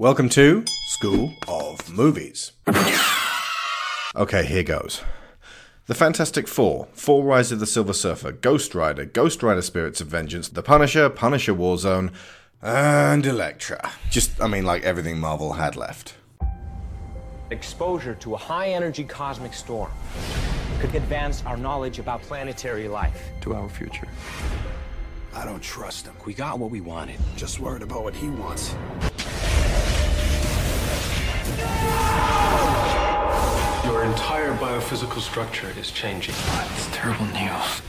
Welcome to School of Movies. Okay, here goes. The Fantastic Four, Fall Rise of the Silver Surfer, Ghost Rider, Ghost Rider Spirits of Vengeance, The Punisher, Punisher Warzone, and Elektra. Just, I mean, like everything Marvel had left. Exposure to a high energy cosmic storm could advance our knowledge about planetary life. to our future. I don't trust him. We got what we wanted. Just worried about what he wants. Your entire biophysical structure is changing. It's terrible news.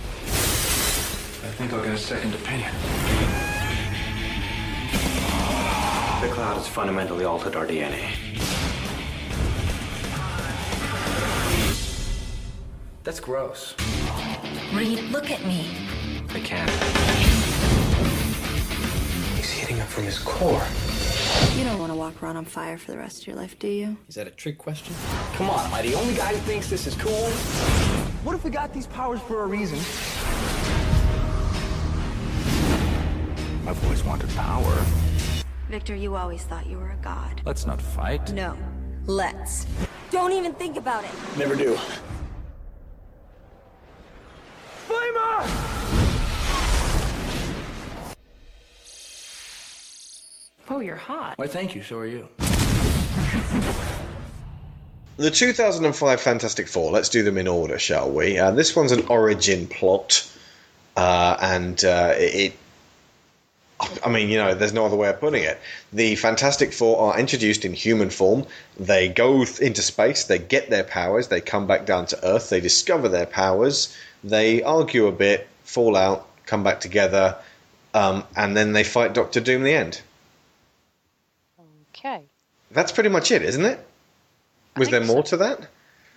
I think I'll get a second opinion. The cloud has fundamentally altered our DNA. That's gross. Reed, look at me. I can't. He's up from his core. You don't want to walk around on fire for the rest of your life, do you? Is that a trick question? Come on, am I the only guy who thinks this is cool? What if we got these powers for a reason? I've always wanted power. Victor, you always thought you were a god. Let's not fight. No. Let's. Don't even think about it. Never do. Oh, you're hot. Why, thank you. So are you. The 2005 Fantastic Four, let's do them in order, shall we? Uh, this one's an origin plot, uh, and uh, it. I mean, you know, there's no other way of putting it. The Fantastic Four are introduced in human form. They go th- into space, they get their powers, they come back down to Earth, they discover their powers, they argue a bit, fall out, come back together, um, and then they fight Doctor Doom in the end. Okay. That's pretty much it, isn't it? Was there more to that?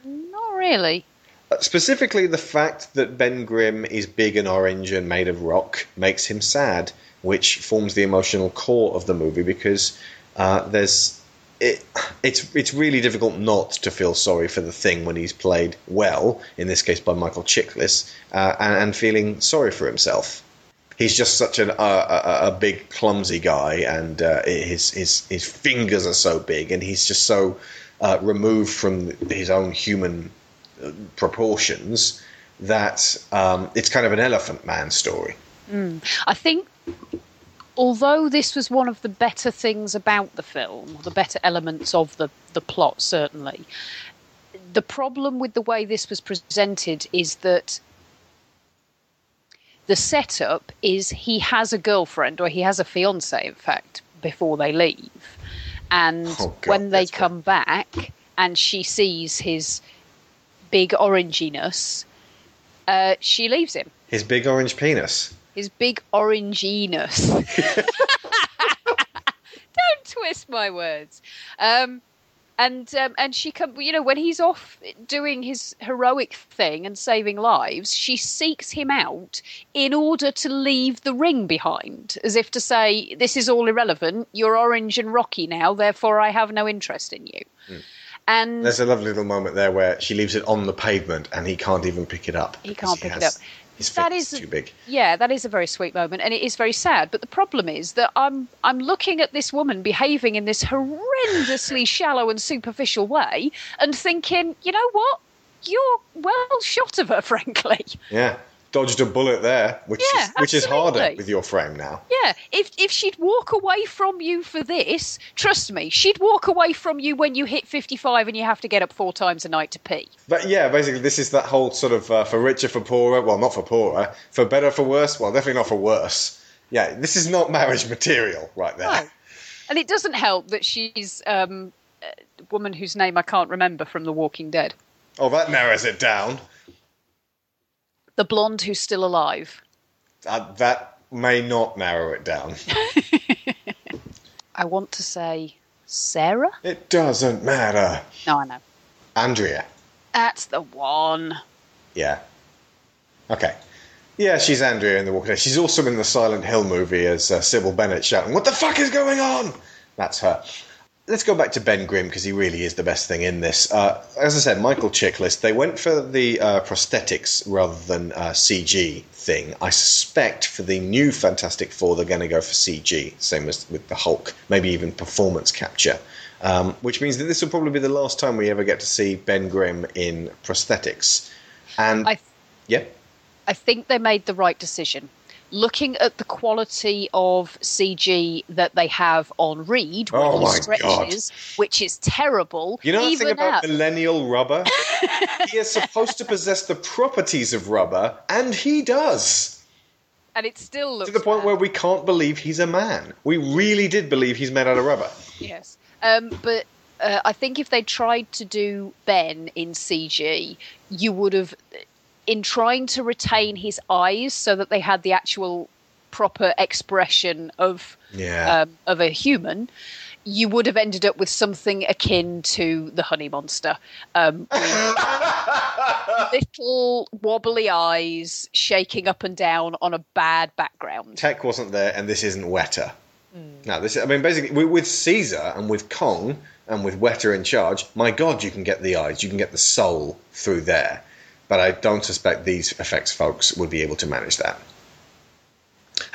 Not really. Uh, Specifically, the fact that Ben Grimm is big and orange and made of rock makes him sad, which forms the emotional core of the movie because uh, there's it, it's it's really difficult not to feel sorry for the thing when he's played well, in this case by Michael Chiklis, uh, and, and feeling sorry for himself. He's just such an, uh, a, a big, clumsy guy, and uh, his his his fingers are so big, and he's just so uh, removed from his own human uh, proportions that um, it's kind of an elephant man story. I think, although this was one of the better things about the film, the better elements of the, the plot, certainly, the problem with the way this was presented is that the setup is he has a girlfriend, or he has a fiance, in fact, before they leave. And Oh, God, when they come back and she sees his big oranginess, uh, she leaves him His big orange penis. his big oranginess. Don't twist my words. Um, and um, and she come, you know, when he's off doing his heroic thing and saving lives, she seeks him out in order to leave the ring behind, as if to say, "This is all irrelevant. You're orange and rocky now, therefore I have no interest in you." And There's a lovely little moment there where she leaves it on the pavement and he can't even pick it up. He can't pick it has- up. His That is- too big. Yeah, that is a very sweet moment, and it is very sad. But the problem is that I'm I'm looking at this woman behaving in this horrendously shallow and superficial way, and thinking, you know what? You're well shot of her, frankly. Yeah. Dodged a bullet there, which Yeah, is which is harder with your frame now. Yeah, if if she'd walk away from you for this, trust me, she'd walk away from you when you hit 55 and you have to get up four times a night to pee. But yeah, basically, this is that whole sort of uh, for richer, for poorer. Well, not for poorer. For better, for worse. Well, definitely not for worse. Yeah, this is not marriage material right there. No. And it doesn't help that she's um, a woman whose name I can't remember from The Walking Dead. Oh, that narrows it down. The blonde who's still alive. Uh, that may not narrow it down. I want to say Sarah? it doesn't matter. No, I know. Andrea. That's the one. Yeah. Okay. Yeah, she's Andrea in The Walking Dead. She's also in the Silent Hill movie as uh, Cybil Bennett shouting, What the fuck is going on? That's her. Let's go back to Ben Grimm because he really is the best thing in this. Uh, as I said, Michael Chiklis, they went for the uh, prosthetics rather than uh, CG thing. I suspect for the new Fantastic Four, they're going to go for CG, same as with the Hulk, maybe even performance capture. Um, which means that this will probably be the last time we ever get to see Ben Grimm in prosthetics. And I yeah, I think they made the right decision. Looking at the quality of CG that they have on Reed when Oh my stretches, which is terrible. You know the even thing about at- millennial rubber? he is supposed to possess the properties of rubber, and he does. and it still looks To the point bad. where we can't believe he's a man. We really did believe he's made out of rubber. Yes. Um, but uh, I think if they tried to do Ben in CG, you would have, in trying to retain his eyes so that they had the actual proper expression of Yeah. um, of a human. You would have ended up with something akin to the honey monster, um, little wobbly eyes shaking up and down on a bad background. Tech wasn't there, and this isn't Weta. Now, this I mean, basically, with- with Caesar and with Kong and with Weta in charge, my God, you can get the eyes, you can get the soul through there. But I don't suspect these effects folks would be able to manage that.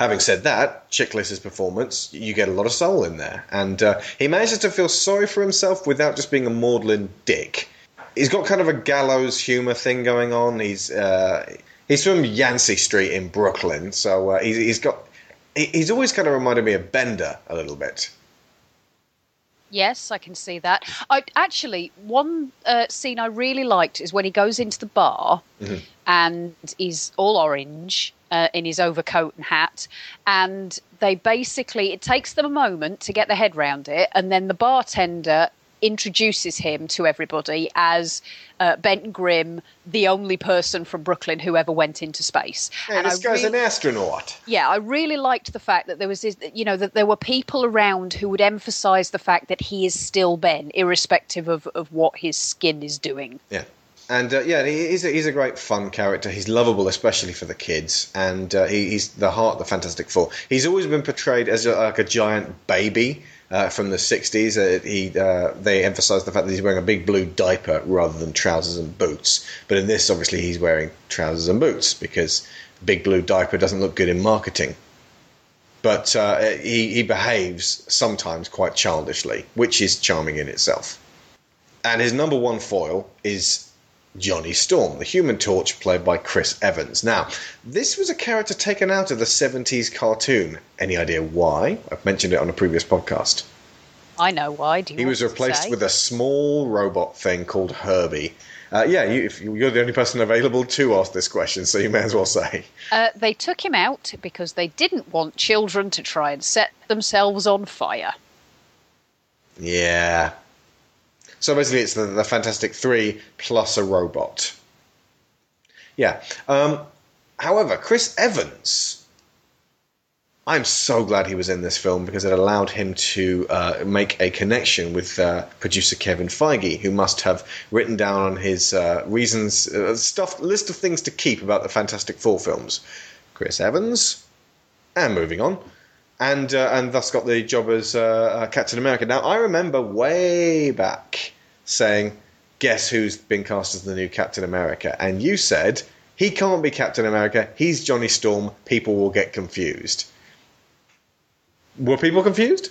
Having said that, Chiklis's performance, you get a lot of soul in there, and uh, he manages to feel sorry for himself without just being a maudlin dick. He's got kind of a gallows humor thing going on. He's uh, he's from Yancey Street in Brooklyn, so uh, he's, he's got he's always kind of reminded me of Bender a little bit. Yes, I can see that. I actually one uh, scene I really liked is when he goes into the bar and is all orange uh, in his overcoat and hat, and they basically it takes them a moment to get their head round it, and then the bartender introduces him to everybody as uh, Ben Grimm, the only person from Brooklyn who ever went into space. Hey, And this I guy's really- an astronaut. yeah, I really liked the fact that there was this, you know, that there were people around who would emphasize the fact that he is still Ben, irrespective of, of what his skin is doing. Yeah. And uh, yeah, he's a, he's a great fun character. He's lovable, especially for the kids, and uh, he, he's the heart of the Fantastic Four. He's always been portrayed as a, like a giant baby uh, from the '60s. Uh, he uh, they emphasise the fact that he's wearing a big blue diaper rather than trousers and boots. But in this, obviously, he's wearing trousers and boots because big blue diaper doesn't look good in marketing. But uh, he he behaves sometimes quite childishly, which is charming in itself. And his number one foil is Johnny Storm, the Human Torch, played by Chris Evans. Now, this was a character taken out of the 70s cartoon. Any idea why? I've mentioned it on a previous podcast. I know why. Do you He was replaced with a small robot thing called Herbie. Uh, yeah, you, if you're the only person available to ask this question, so you may as well say. Uh, they took him out because they didn't want children to try and set themselves on fire. Yeah. So basically, it's the, the Fantastic Three plus a robot. Yeah. Um, however, Chris Evans. I'm so glad he was in this film because it allowed him to uh, make a connection with uh, producer Kevin Feige, who must have written down on his uh, reasons, uh, stuff, list of things to keep about the Fantastic Four films. Chris Evans, and moving on, and uh, and thus got the job as uh, uh, Captain America. Now I remember way back saying, "Guess who's been cast as the new Captain America?" And you said he can't be Captain America. He's Johnny Storm. People will get confused. Were people confused?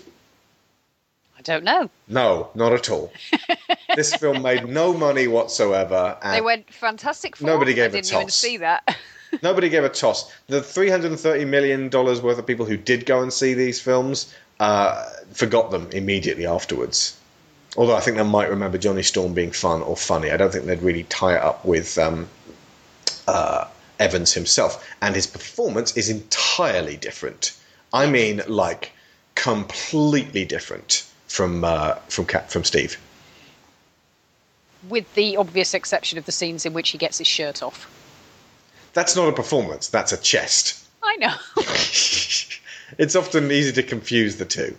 I don't know. No, not at all. this film made no money whatsoever. And They went fantastic. Nobody gave I a didn't even toss. see that. Nobody gave a toss. The three hundred and thirty million dollars worth of people who did go and see these films uh, forgot them immediately afterwards. Although I think they might remember Johnny Storm being fun or funny. I don't think they'd really tie it up with um, uh, Evans himself. And his performance is entirely different. I mean, like completely different from uh, from Cap- from Steve. With the obvious exception of the scenes in which he gets his shirt off. That's not a performance. That's a chest. I know. it's often easy to confuse the two.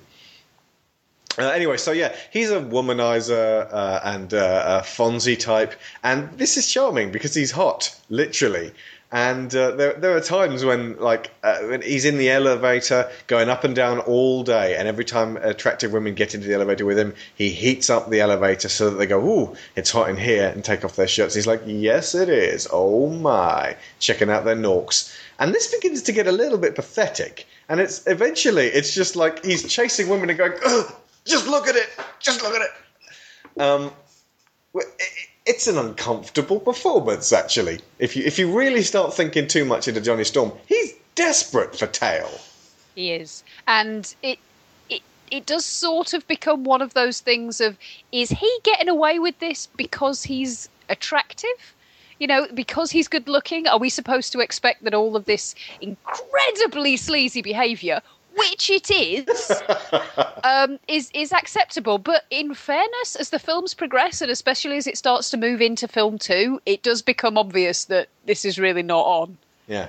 Uh, anyway, so yeah, he's a womanizer uh, and uh, a Fonzie type, and this is charming because he's hot, literally. And uh, there, there are times when, like, uh, when he's in the elevator going up and down all day, and every time attractive women get into the elevator with him, he heats up the elevator so that they go, "Ooh, it's hot in here," and take off their shirts. He's like, "Yes, it is. Oh my!" Checking out their norks, and this begins to get a little bit pathetic. And it's eventually, it's just like he's chasing women and going, "Just look at it, just look at it." Um, it- it's an uncomfortable performance, actually. If you if you really start thinking too much into Johnny Storm, he's desperate for tail. He is, and it it it does sort of become one of those things of is he getting away with this because he's attractive? You know, because he's good looking, are we supposed to expect that all of this incredibly sleazy behaviour, which it is, um, is is acceptable? But in fairness, as the films progress, and especially as it starts to move into film two, it does become obvious that this is really not on. Yeah.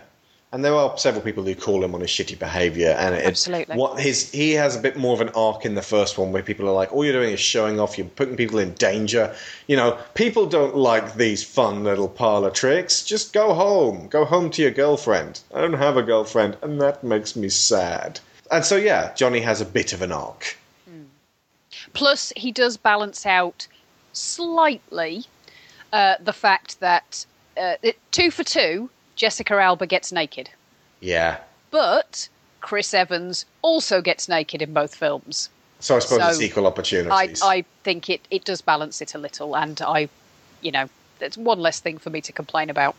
And there are several people who call him on his shitty behaviour, and it, Absolutely. what his he has a bit more of an arc in the first one where people are like, all you're doing is showing off, you're putting people in danger. You know, people don't like these fun little parlour tricks. Just go home, go home to your girlfriend. I don't have a girlfriend, and that makes me sad. And so yeah, Johnny has a bit of an arc. Plus, he does balance out slightly uh, the fact that uh, two for two, Jessica Alba gets naked, Yeah. but Chris Evans also gets naked in both films. So I suppose So, it's equal I, opportunities. I think it, it does balance it a little, and I, you know, it's one less thing for me to complain about.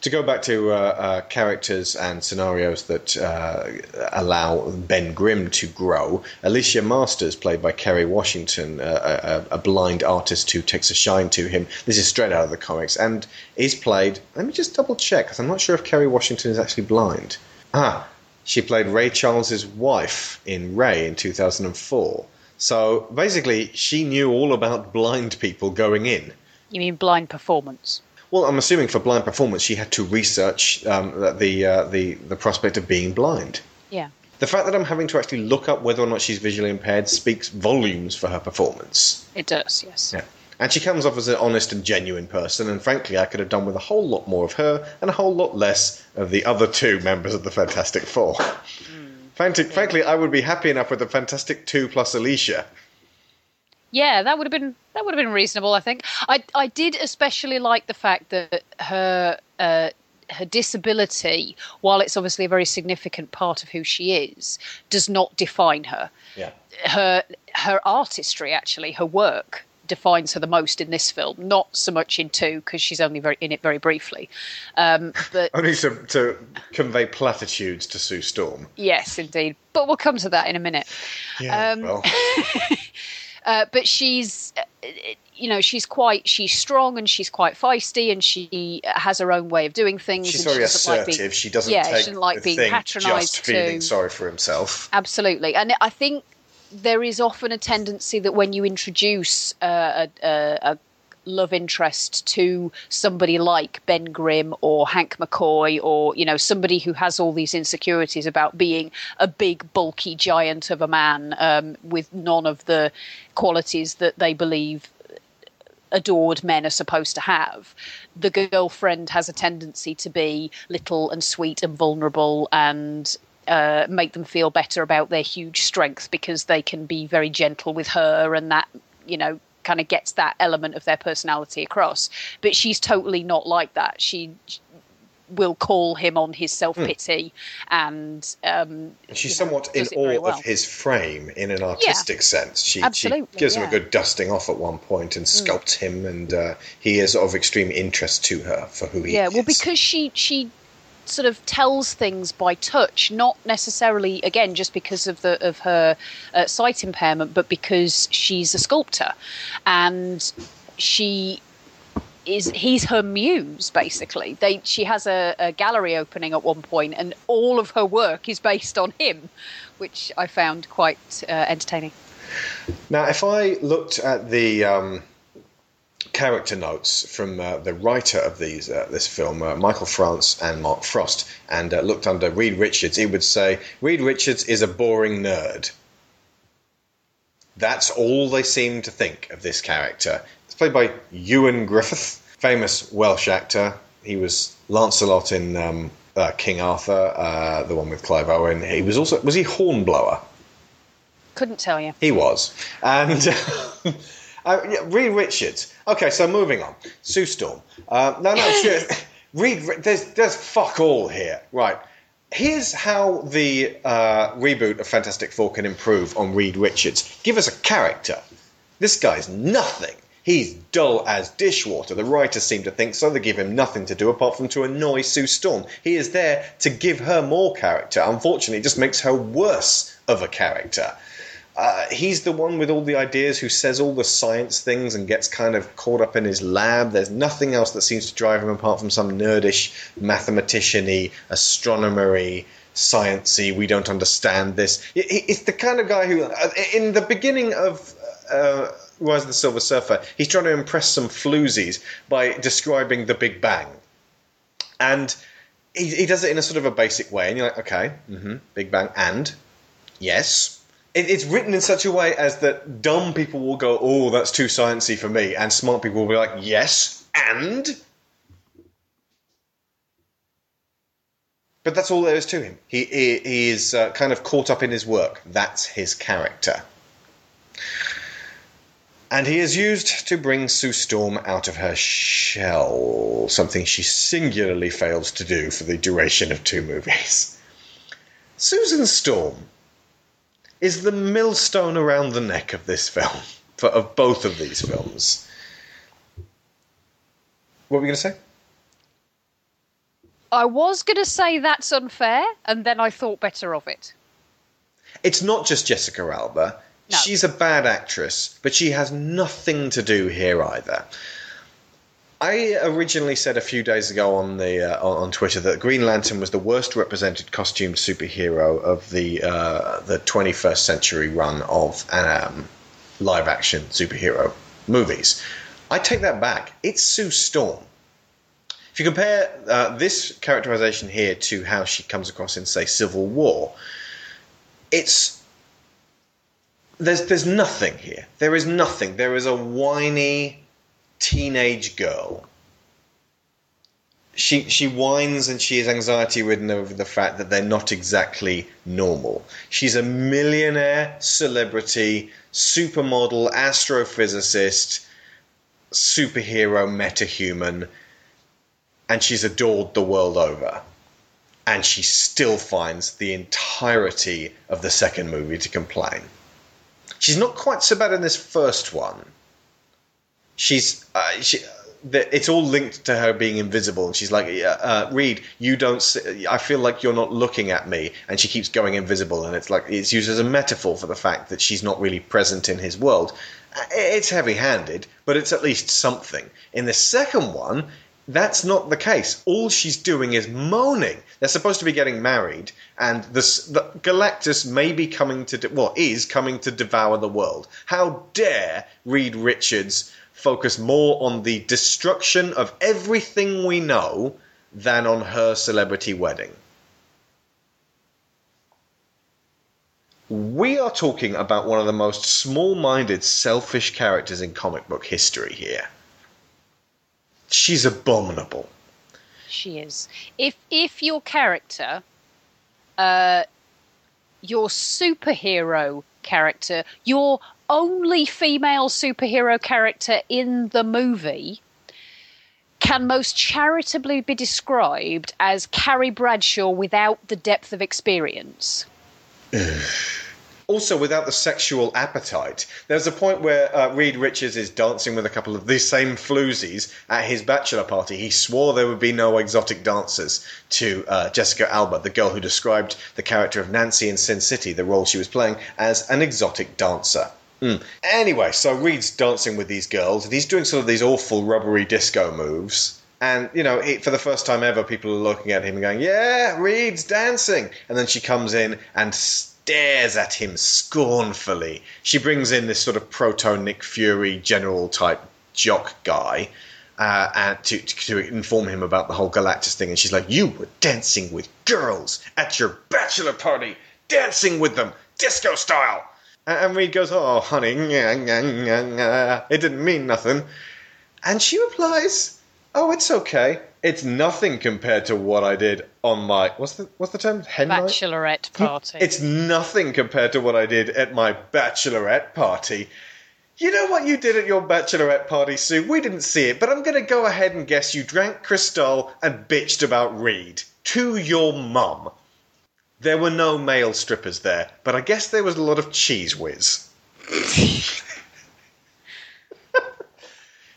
To go back to uh, uh, characters and scenarios that uh, allow Ben Grimm to grow, Alicia Masters, played by Kerry Washington, a, a blind artist who takes a shine to him. This is straight out of the comics, and is played. Let me just double check because I'm not sure if Kerry Washington is actually blind. Ah, she played Ray Charles's wife in Ray in 2004. So basically, she knew all about blind people going in. You mean blind performance? Well, I'm assuming for blind performance, she had to research um, the uh, the the prospect of being blind. Yeah. The fact that I'm having to actually look up whether or not she's visually impaired speaks volumes for her performance. It does, yes. Yeah. And she comes off as an honest and genuine person, and frankly, I could have done with a whole lot more of her and a whole lot less of the other two members of the Fantastic Four. Frankly, frankly, I would be happy enough with the Fantastic Two plus Alicia. Yeah, that would have been that would have been reasonable. I think I I did especially like the fact that her uh, her disability, while it's obviously a very significant part of who she is, does not define her. Yeah. Her her artistry, actually, her work defines her the most in this film. Not so much in two because she's only very in it very briefly. Um, but Only to, to convey platitudes to Sue Storm. yes, indeed. But we'll come to that in a minute. Yeah, Um, well. uh, but she's uh, you know she's quite she's strong and she's quite feisty and she has her own way of doing things She's and very she doesn't like assertive. being, she doesn't yeah take she doesn't like being patronized just feeling to sorry for himself. absolutely and i think there is often a tendency that when you introduce uh, a, a love interest to somebody like Ben Grimm or Hank McCoy or you know somebody who has all these insecurities about being a big bulky giant of a man um, with none of the qualities that they believe adored men are supposed to have. The girlfriend has a tendency to be little and sweet and vulnerable and uh, make them feel better about their huge strength because they can be very gentle with her and that, you know, kind of gets that element of their personality across. But she's totally not like that. She will call him on his self pity and um, She's somewhat in does it very awe well. of his frame in an artistic sense. She, she Absolutely, gives him a. Mm. good dusting off at one point and sculpts him, and uh, he is of extreme interest to her for who he yeah is. Yeah, well because she she sort of tells things by touch not necessarily again just because of the of her uh, sight impairment but because she's a sculptor. And she is he's her muse basically. They she has a, a gallery opening at one point and all of her work is based on him which i found quite uh, entertaining. Now, if I looked at the um, character notes from uh, the writer of these uh, this film, uh, Michael France and Mark Frost, and uh, looked under Reed Richards, he would say Reed Richards is a boring nerd. That's all they seem to think of this character. It's played by Ioan Gruffudd, famous Welsh actor. He was Lancelot in um, uh, King Arthur, uh, the one with Clive Owen. He was also was he Hornblower? Couldn't tell you. He was, and uh, yeah, Reed Richards. Okay, so moving on. Sue Storm. Uh, no, no, seriously. Reed. There's there's fuck all here. Right. Here's how the uh, reboot of Fantastic Four can improve on Reed Richards. Give us a character. This guy's nothing. He's dull as dishwater. The writers seem to think so. They give him nothing to do apart from to annoy Sue Storm. He is there to give her more character. Unfortunately, it just makes her worse of a character. Uh, he's the one with all the ideas who says all the science things and gets kind of caught up in his lab. There's nothing else that seems to drive him apart from some nerdish mathematician-y, astronomer-y, we don't understand this. It's the kind of guy who, uh, in the beginning of uh, Rise of the Silver Surfer, he's trying to impress some floozies by describing the Big Bang. And he, he does it in a sort of a basic way, and you're like, okay, hmm Big Bang, and yes. It, it's written in such a way as that dumb people will go, oh, that's too sciencey for me, and smart people will be like, yes, and. But that's all there is to him. He, he, he is uh, kind of caught up in his work. That's his character. And he is used to bring Sue Storm out of her shell, something she singularly fails to do for the duration of two movies. Susan Storm is the millstone around the neck of this film, for, of both of these films. What were we going to say? I was going to say that's unfair, and then I thought better of it. It's not just Jessica Alba. No. She's a bad actress, but she has nothing to do here either. I originally said a few days ago on the uh, on Twitter that Green Lantern was the worst represented costumed superhero of the uh, the 21st century run of um, live action superhero movies. I take that back. It's Sue Storm. If you compare uh, this characterization here to how she comes across in, say, Civil War, it's there's there's nothing here. There is nothing. There is a whiny teenage girl. She she whines and she is anxiety ridden over the fact that they're not exactly normal. She's a millionaire, celebrity, supermodel, astrophysicist, superhero, metahuman, and she's adored the world over. And she still finds the entirety of the second movie to complain. She's not quite so bad in this first one. She's uh, she. It's all linked to her being invisible, and she's like, uh, "Reed, you don't. See, I feel like you're not looking at me," and she keeps going invisible, and it's like it's used as a metaphor for the fact that she's not really present in his world. Uh, It's heavy-handed, but it's at least something. In the second one, that's not the case. All she's doing is moaning. They're supposed to be getting married, and this, the Galactus may be coming to, de- well, is coming to devour the world. How dare Reed Richards focus more on the destruction of everything we know than on her celebrity wedding? We are talking about one of the most small minded, selfish characters in comic book history here. She's abominable. She is. If if your character, uh, your superhero character, your only female superhero character in the movie, can most charitably be described as Carrie Bradshaw without the depth of experience. Also, without the sexual appetite. There's a point where uh, Reed Richards is dancing with a couple of these same floozies at his bachelor party. He swore there would be no exotic dancers to uh, Jessica Alba, the girl who described the character of Nancy in Sin City, the role she was playing, as an exotic dancer. Mm. Anyway, so Reed's dancing with these girls, and he's doing sort of these awful rubbery disco moves. And, you know, he, for the first time ever, people are looking at him and going, Yeah, Reed's dancing. And then she comes in and stares at him scornfully. She brings in this sort of proto Nick Fury general type jock guy. Uh, and to, to inform him about the whole Galactus thing, and she's like, "You were dancing with girls at your bachelor party, dancing with them, disco style." And Reed goes, "Oh, honey, nyah, nyah, nyah, nyah. it didn't mean nothing." And she replies, Oh, it's okay. It's nothing compared to what I did on my what's the what's the term? Hen night? Bachelorette hmm? party. It's nothing compared to what I did at my bachelorette party. You know what you did at your bachelorette party, Sue? We didn't see it, but I'm going to go ahead and guess you drank Cristal and bitched about Reed to your mum. There were no male strippers there, but I guess there was a lot of cheese whiz.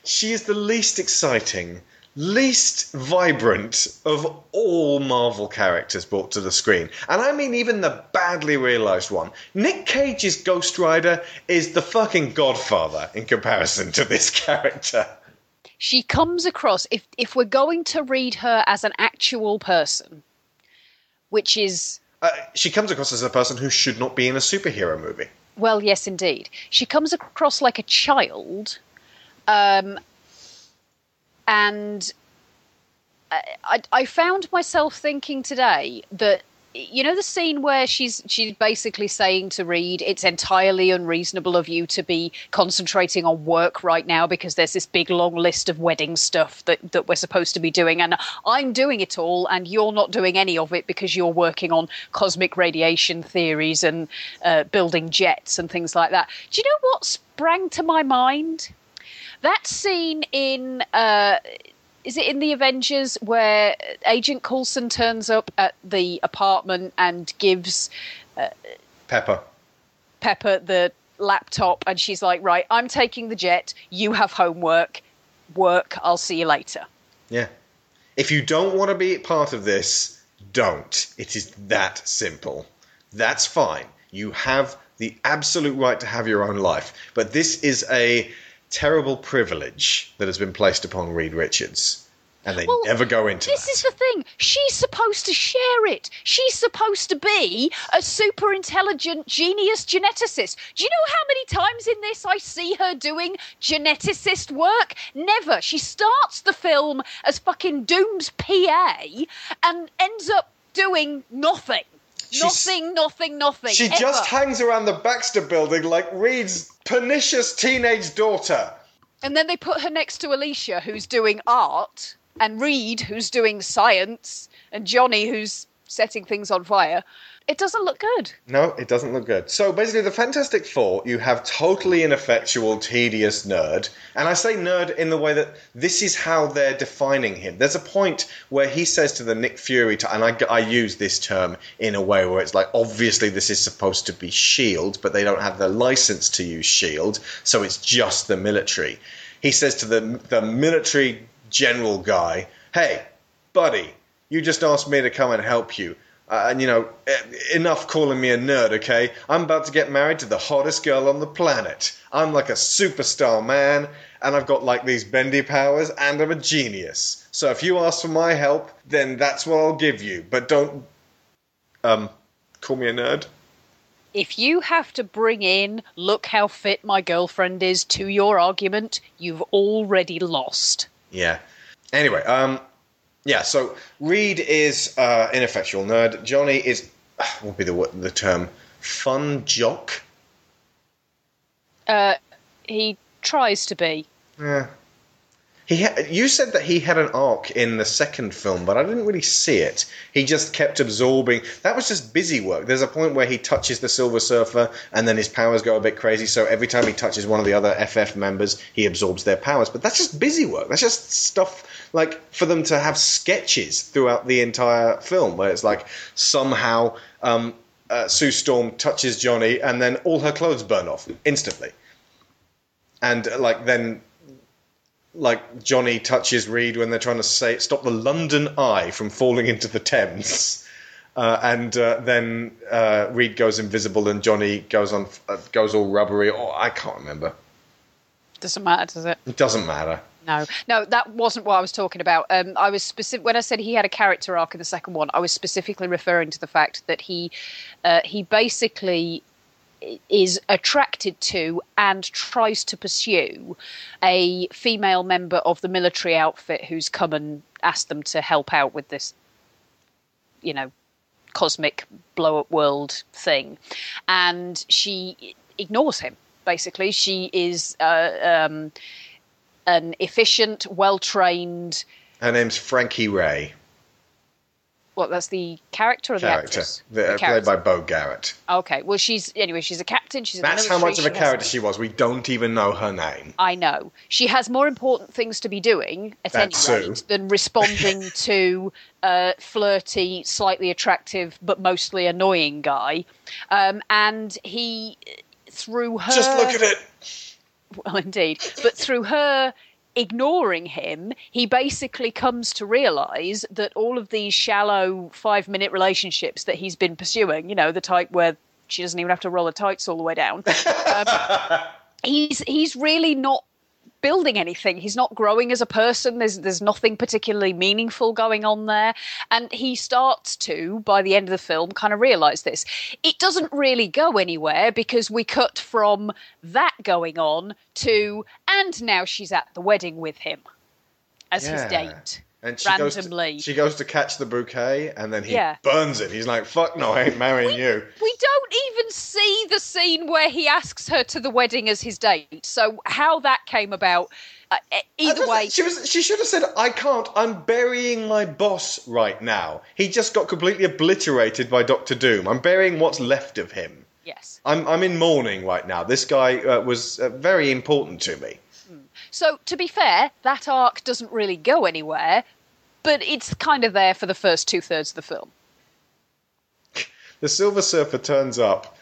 she is the least exciting, least vibrant of all Marvel characters brought to the screen. And I mean even the badly realized one. Nick Cage's Ghost Rider is the fucking godfather in comparison to this character. she comes across if if we're going to read her as an actual person, which is Uh, she comes across as a person who should not be in a superhero movie. Well, yes, indeed. She comes across like a child, um, and I, I, I found myself thinking today that you know the scene where she's she's basically saying to Reed, "It's entirely unreasonable of you to be concentrating on work right now because there's this big long list of wedding stuff that that we're supposed to be doing, and I'm doing it all, and you're not doing any of it because you're working on cosmic radiation theories and uh, building jets and things like that." Do you know what sprang to my mind? That scene in. Uh, is it in the Avengers where Agent Coulson turns up at the apartment and gives uh, Pepper. Pepper the laptop and she's like, Right, I'm taking the jet, you have homework, work, I'll see you later. Yeah. If you don't want to be part of this, don't. It is that simple. That's fine. You have the absolute right to have your own life. But this is a terrible privilege that has been placed upon Reed Richards. And they Well, never go into This that. is the thing. She's supposed to share it. She's supposed to be a super intelligent genius geneticist. Do you know how many times in this I see her doing geneticist work? Never. She starts the film as fucking Doom's PA and ends up doing nothing. Nothing, nothing, nothing. She ever. just hangs around the Baxter building like Reed's pernicious teenage daughter. And then they put her next to Alicia, who's doing art, and Reed, who's doing science, and Johnny, who's setting things on fire. It doesn't look good. No, it doesn't look good. So basically, the Fantastic Four, you have totally ineffectual, tedious nerd. And I say nerd in the way that this is how they're defining him. There's a point where he says to the Nick Fury, t- and I, I use this term in a way where it's like, obviously, this is supposed to be S.H.I.E.L.D., but they don't have the license to use S.H.I.E.L.D., so it's just the military. He says to the, the military general guy, hey, buddy, you just asked me to come and help you. Uh, and you know, enough calling me a nerd, okay? I'm about to get married to the hottest girl on the planet. I'm like a superstar man, and I've got like these bendy powers, and I'm a genius. So if you ask for my help, then that's what I'll give you. But don't, um, call me a nerd. If you have to bring in, look how fit my girlfriend is to your argument, you've already lost. Yeah. Anyway, um, yeah. So Reed is uh, ineffectual nerd. Johnny is what would be the the term fun jock. Uh, he tries to be. Yeah. He ha- you said that he had an arc in the second film, but I didn't really see it. He just kept absorbing. That was just busy work. There's a point where he touches the Silver Surfer, and then his powers go a bit crazy. So every time he touches one of the other FF members, he absorbs their powers. But that's just busy work. That's just stuff like for them to have sketches throughout the entire film, where it's like somehow um, uh, Sue Storm touches Johnny, and then all her clothes burn off instantly and like then like Johnny touches Reed when they're trying to say stop the London Eye from falling into the Thames. Uh, and uh, then uh, Reed goes invisible, and Johnny goes on, uh, goes all rubbery. Oh, I can't remember. Doesn't matter, does it? It doesn't matter. No, no, that wasn't what I was talking about. Um, I was specific when I said he had a character arc in the second one. I was specifically referring to the fact that he, uh, he basically is attracted to and tries to pursue a female member of the military outfit who's come and asked them to help out with this, you know, cosmic blow up world thing, and she ignores him. Basically, she is. Uh, um, an efficient, well trained. Her name's Frankie Raye, What? That's the character or the character, actress? the- The played character. by Beau Garrett. Okay. Well, she's anyway. She's a captain. She's That's how much of a character she was. We don't even know her name. I know. She has more important things to be doing at That's any rate Sue. than responding to a flirty, slightly attractive, but mostly annoying guy. Um, and he, through her. Just look at it. Well, indeed. But through her ignoring him, he basically comes to realize that all of these shallow five minute relationships that he's been pursuing, you know, the type where she doesn't even have to roll her tights all the way down, um, he's he's really not building anything. He's not growing as a person. There's there's nothing particularly meaningful going on there. And he starts to, by the end of the film, kind of realise this. It doesn't really go anywhere because we cut from that going on to and now she's at the wedding with him as his date. And she randomly. Goes to, she goes to catch the bouquet, and then he Yeah. burns it. He's like, "Fuck no, I ain't marrying you." We don't even see the scene where he asks her to the wedding as his date. So how that came about, uh, either way, she was. She should have said, "I can't. I'm burying my boss right now. He just got completely obliterated by Doctor Doom. I'm burying what's left of him. yes. I'm. I'm in mourning right now. This guy uh, was uh, very important to me." So, to be fair, that arc doesn't really go anywhere, but it's kind of there for the first two thirds of the film. The Silver Surfer turns up,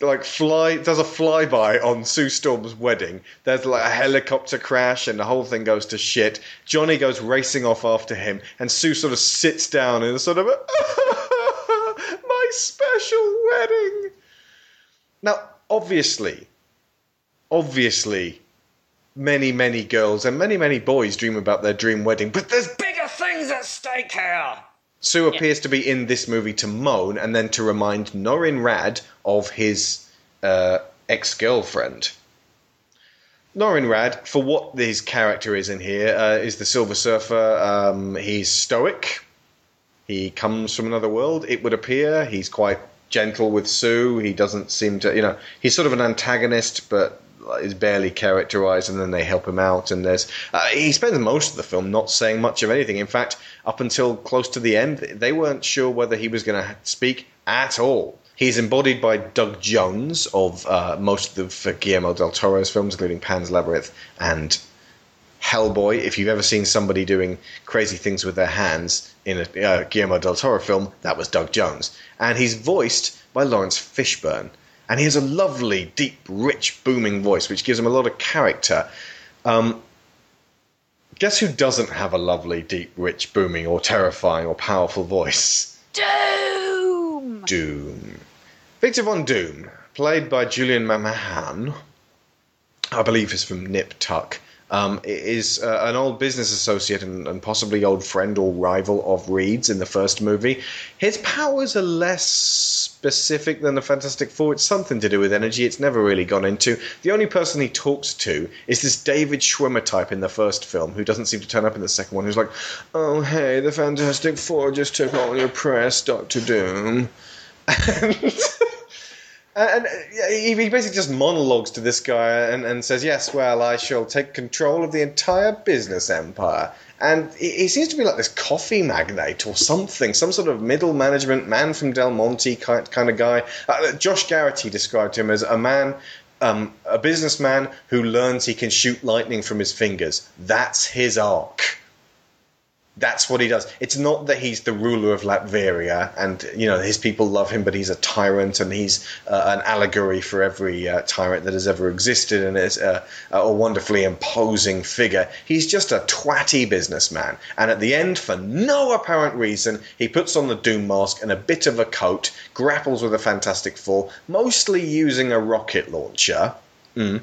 like fly does a flyby on Sue Storm's wedding. There's like a helicopter crash, and the whole thing goes to shit. Johnny goes racing off after him, and Sue sort of sits down in a sort of a, my special wedding. Now, obviously, obviously, many many girls and many many boys dream about their dream wedding, but there's Bigger things at stake here! Sue appears to be in this movie to moan and then to remind Norrin Radd of his uh, ex girlfriend. Norrin Radd, for what his character is in here, uh, is the Silver Surfer. Um, he's stoic. He comes from another world, it would appear. He's quite gentle with Sue. He doesn't seem to, you know, he's sort of an antagonist, but is barely characterized, and then they help him out. And there's uh, he spends most of the film not saying much of anything. In fact, up until close to the end, they weren't sure whether he was going to speak at all. He's embodied by Doug Jones of uh, most of the Guillermo del Toro's films, including Pan's Labyrinth and Hellboy. If you've ever seen somebody doing crazy things with their hands in a uh, Guillermo del Toro film, that was Doug Jones. And he's voiced by Laurence Fishburne. And he has a lovely, deep, rich, booming voice, which gives him a lot of character. Um, guess who doesn't have a lovely, deep, rich, booming, or terrifying, or powerful voice? Doom! Doom. Victor Von Doom, played by Julian McMahon, I believe is from Nip Tuck, um, is uh, an old business associate and, and possibly old friend or rival of Reed's in the first movie. His powers are less specific than the Fantastic Four. It's something to do with energy. It's never really gone into. The only person he talks to is this David Schwimmer type in the first film, who doesn't seem to turn up in the second one. Who's like, "Oh hey, the Fantastic Four just took all your press, Doctor Doom." and, and he basically just monologues to this guy and, and says, "Yes, well, I shall take control of the entire business empire." And he, seems to be like this coffee magnate or something, some sort of middle management man from Del Monte kind, kind of guy. Uh, Josh Garrity described him as a man. Um, a businessman who learns he can shoot lightning from his fingers. That's his arc that's what he does. It's not that he's the ruler of Latveria and you know his people love him, but he's a tyrant and he's uh, an allegory for every uh, tyrant that has ever existed and is a, a wonderfully imposing figure. He's just a twatty businessman, and at the end, for no apparent reason, he puts on the Doom mask and a bit of a coat, grapples with the Fantastic Four, mostly using a rocket launcher. Mm.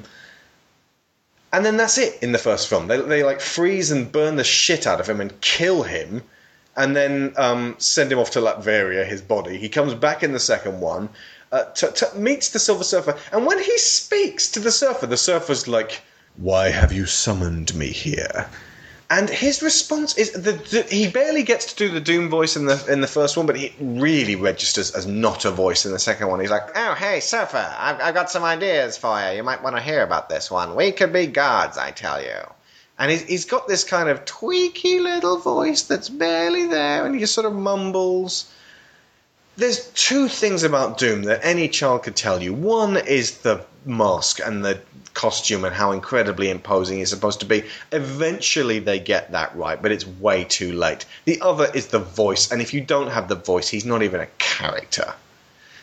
And then that's it in the first film. They, they like freeze and burn the shit out of him and kill him, and then um, send him off to Latveria, his body. He comes back in the second one, uh, meets the Silver Surfer, and when he speaks to the Surfer, the Surfer's like, "Why have you summoned me here?" And his response is the, the he barely gets to do the Doom voice in the in the first one, but he really registers as not a voice in the second one. He's like, Oh, hey, Surfer, I've, I've got some ideas for you. You might want to hear about this one. We could be gods, I tell you. And he's, he's got this kind of tweaky little voice that's barely there, and he just sort of mumbles. There's two things about Doom that any child could tell you. One is the mask and the costume and how incredibly imposing he's supposed to be. Eventually they get that right, but it's way too late. The other is the voice, and if you don't have the voice, he's not even a character.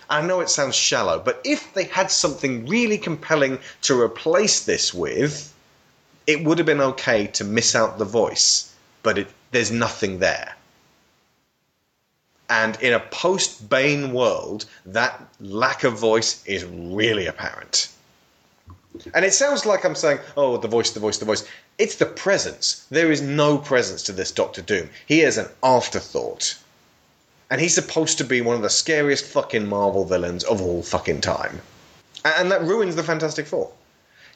I know it sounds shallow, but if they had something really compelling to replace this with, it would have been okay to miss out the voice, but it, there's nothing there. And in a post Bane world, that lack of voice is really apparent. And it sounds like I'm saying, oh, the voice, the voice, the voice. It's the presence. There is no presence to this Doctor Doom. He is an afterthought. And he's supposed to be one of the scariest fucking Marvel villains of all fucking time. And that ruins the Fantastic Four.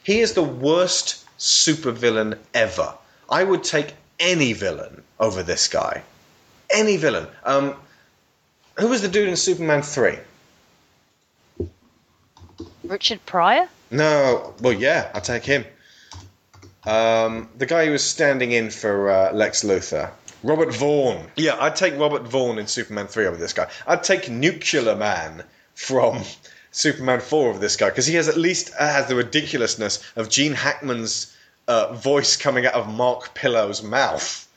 He is the worst supervillain ever. I would take any villain over this guy. Any villain. Um, who was the dude in Superman 3? Richard Pryor? No, well, yeah, I'll take him. Um, the guy who was standing in for uh, Lex Luthor. Robert Vaughn. Yeah, I'd take Robert Vaughn in Superman 3 over this guy. I'd take Nuclear Man from Superman 4 over this guy because he has at least uh, has the ridiculousness of Gene Hackman's uh, voice coming out of Mark Pillow's mouth.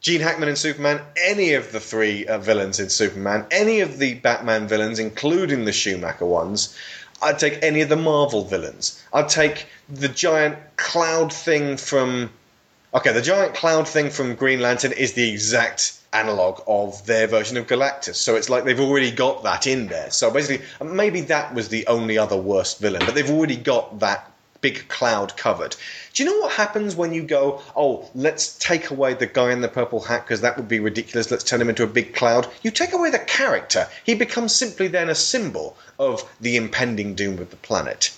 Gene Hackman in Superman, any of the three uh, villains in Superman, any of the Batman villains, including the Schumacher ones. I'd take any of the Marvel villains. I'd take the giant cloud thing from. Okay, the giant cloud thing from Green Lantern is the exact analog of their version of Galactus. So it's like they've already got that in there. So basically, maybe that was the only other worst villain, but they've already got that big cloud covered. Do you know what happens when you go, oh, let's take away the guy in the purple hat because that would be ridiculous, let's turn him into a big cloud? You take away the character. He becomes simply then a symbol of the impending doom of the planet.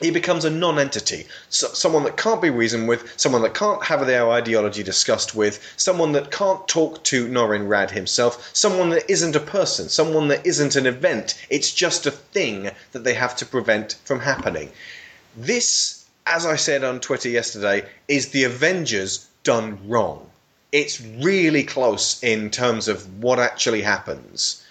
He becomes a non entity, so, someone that can't be reasoned with, someone that can't have their ideology discussed with, someone that can't talk to Norrin Radd himself, someone that isn't a person, someone that isn't an event. It's just a thing that they have to prevent from happening. This, as I said on Twitter yesterday, is the Avengers done wrong. It's really close in terms of what actually happens.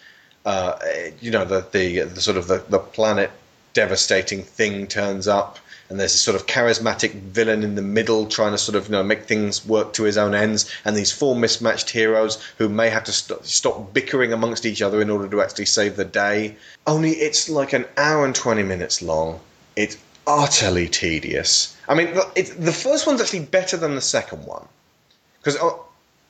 Uh, you know, the, the, the sort of the, the planet devastating thing turns up, and there's a sort of charismatic villain in the middle trying to sort of you know make things work to his own ends, and these four mismatched heroes who may have to st- stop bickering amongst each other in order to actually save the day. Only it's like an hour and twenty minutes long. It's utterly tedious. I mean, the, first one's actually better than the second one because uh,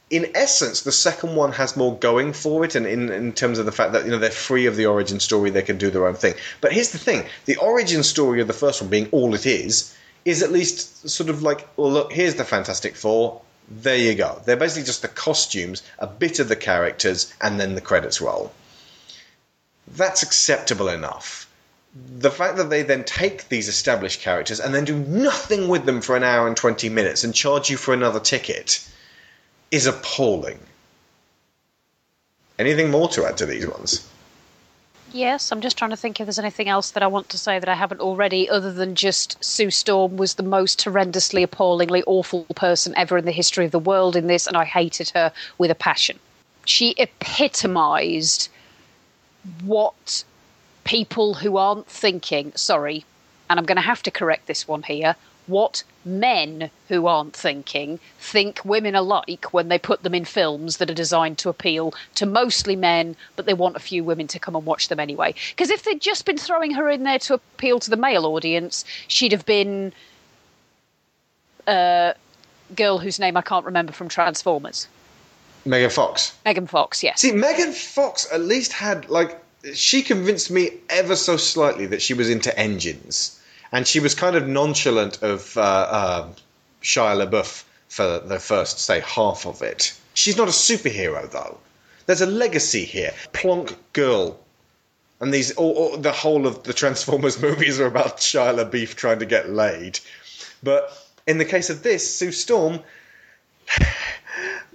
in essence, the second one has more going for it, and in, in terms of the fact that you know they're free of the origin story, they can do their own thing. But here's the thing: the origin story of the first one being all it is, is at least sort of like, well, look, here's the Fantastic Four. There you go. They're basically just the costumes, a bit of the characters, and then the credits roll. That's acceptable enough. The fact that they then take these established characters and then do nothing with them for an hour and 20 minutes and charge you for another ticket is appalling. Anything more to add to these ones? Yes, I'm just trying to think if there's anything else that I want to say that I haven't already, other than just Sue Storm was the most horrendously, appallingly awful person ever in the history of the world in this, and I hated her with a passion. She epitomised what people who aren't thinking, sorry, and I'm going to have to correct this one here, what men who aren't thinking think women are like when they put them in films that are designed to appeal to mostly men, but they want a few women to come and watch them anyway. Because if they'd just been throwing her in there to appeal to the male audience, she'd have been a girl whose name I can't remember from Transformers. Megan Fox. Megan Fox, yes. See, Megan Fox at least had like she convinced me ever so slightly that she was into engines, and she was kind of nonchalant of uh, uh, Shia LaBeouf for the first, say, half of it. She's not a superhero though. There's a legacy here. Plonk girl. And these, all, all, the whole of the Transformers movies are about Shia LaBeouf trying to get laid. But in the case of this, Sue Storm,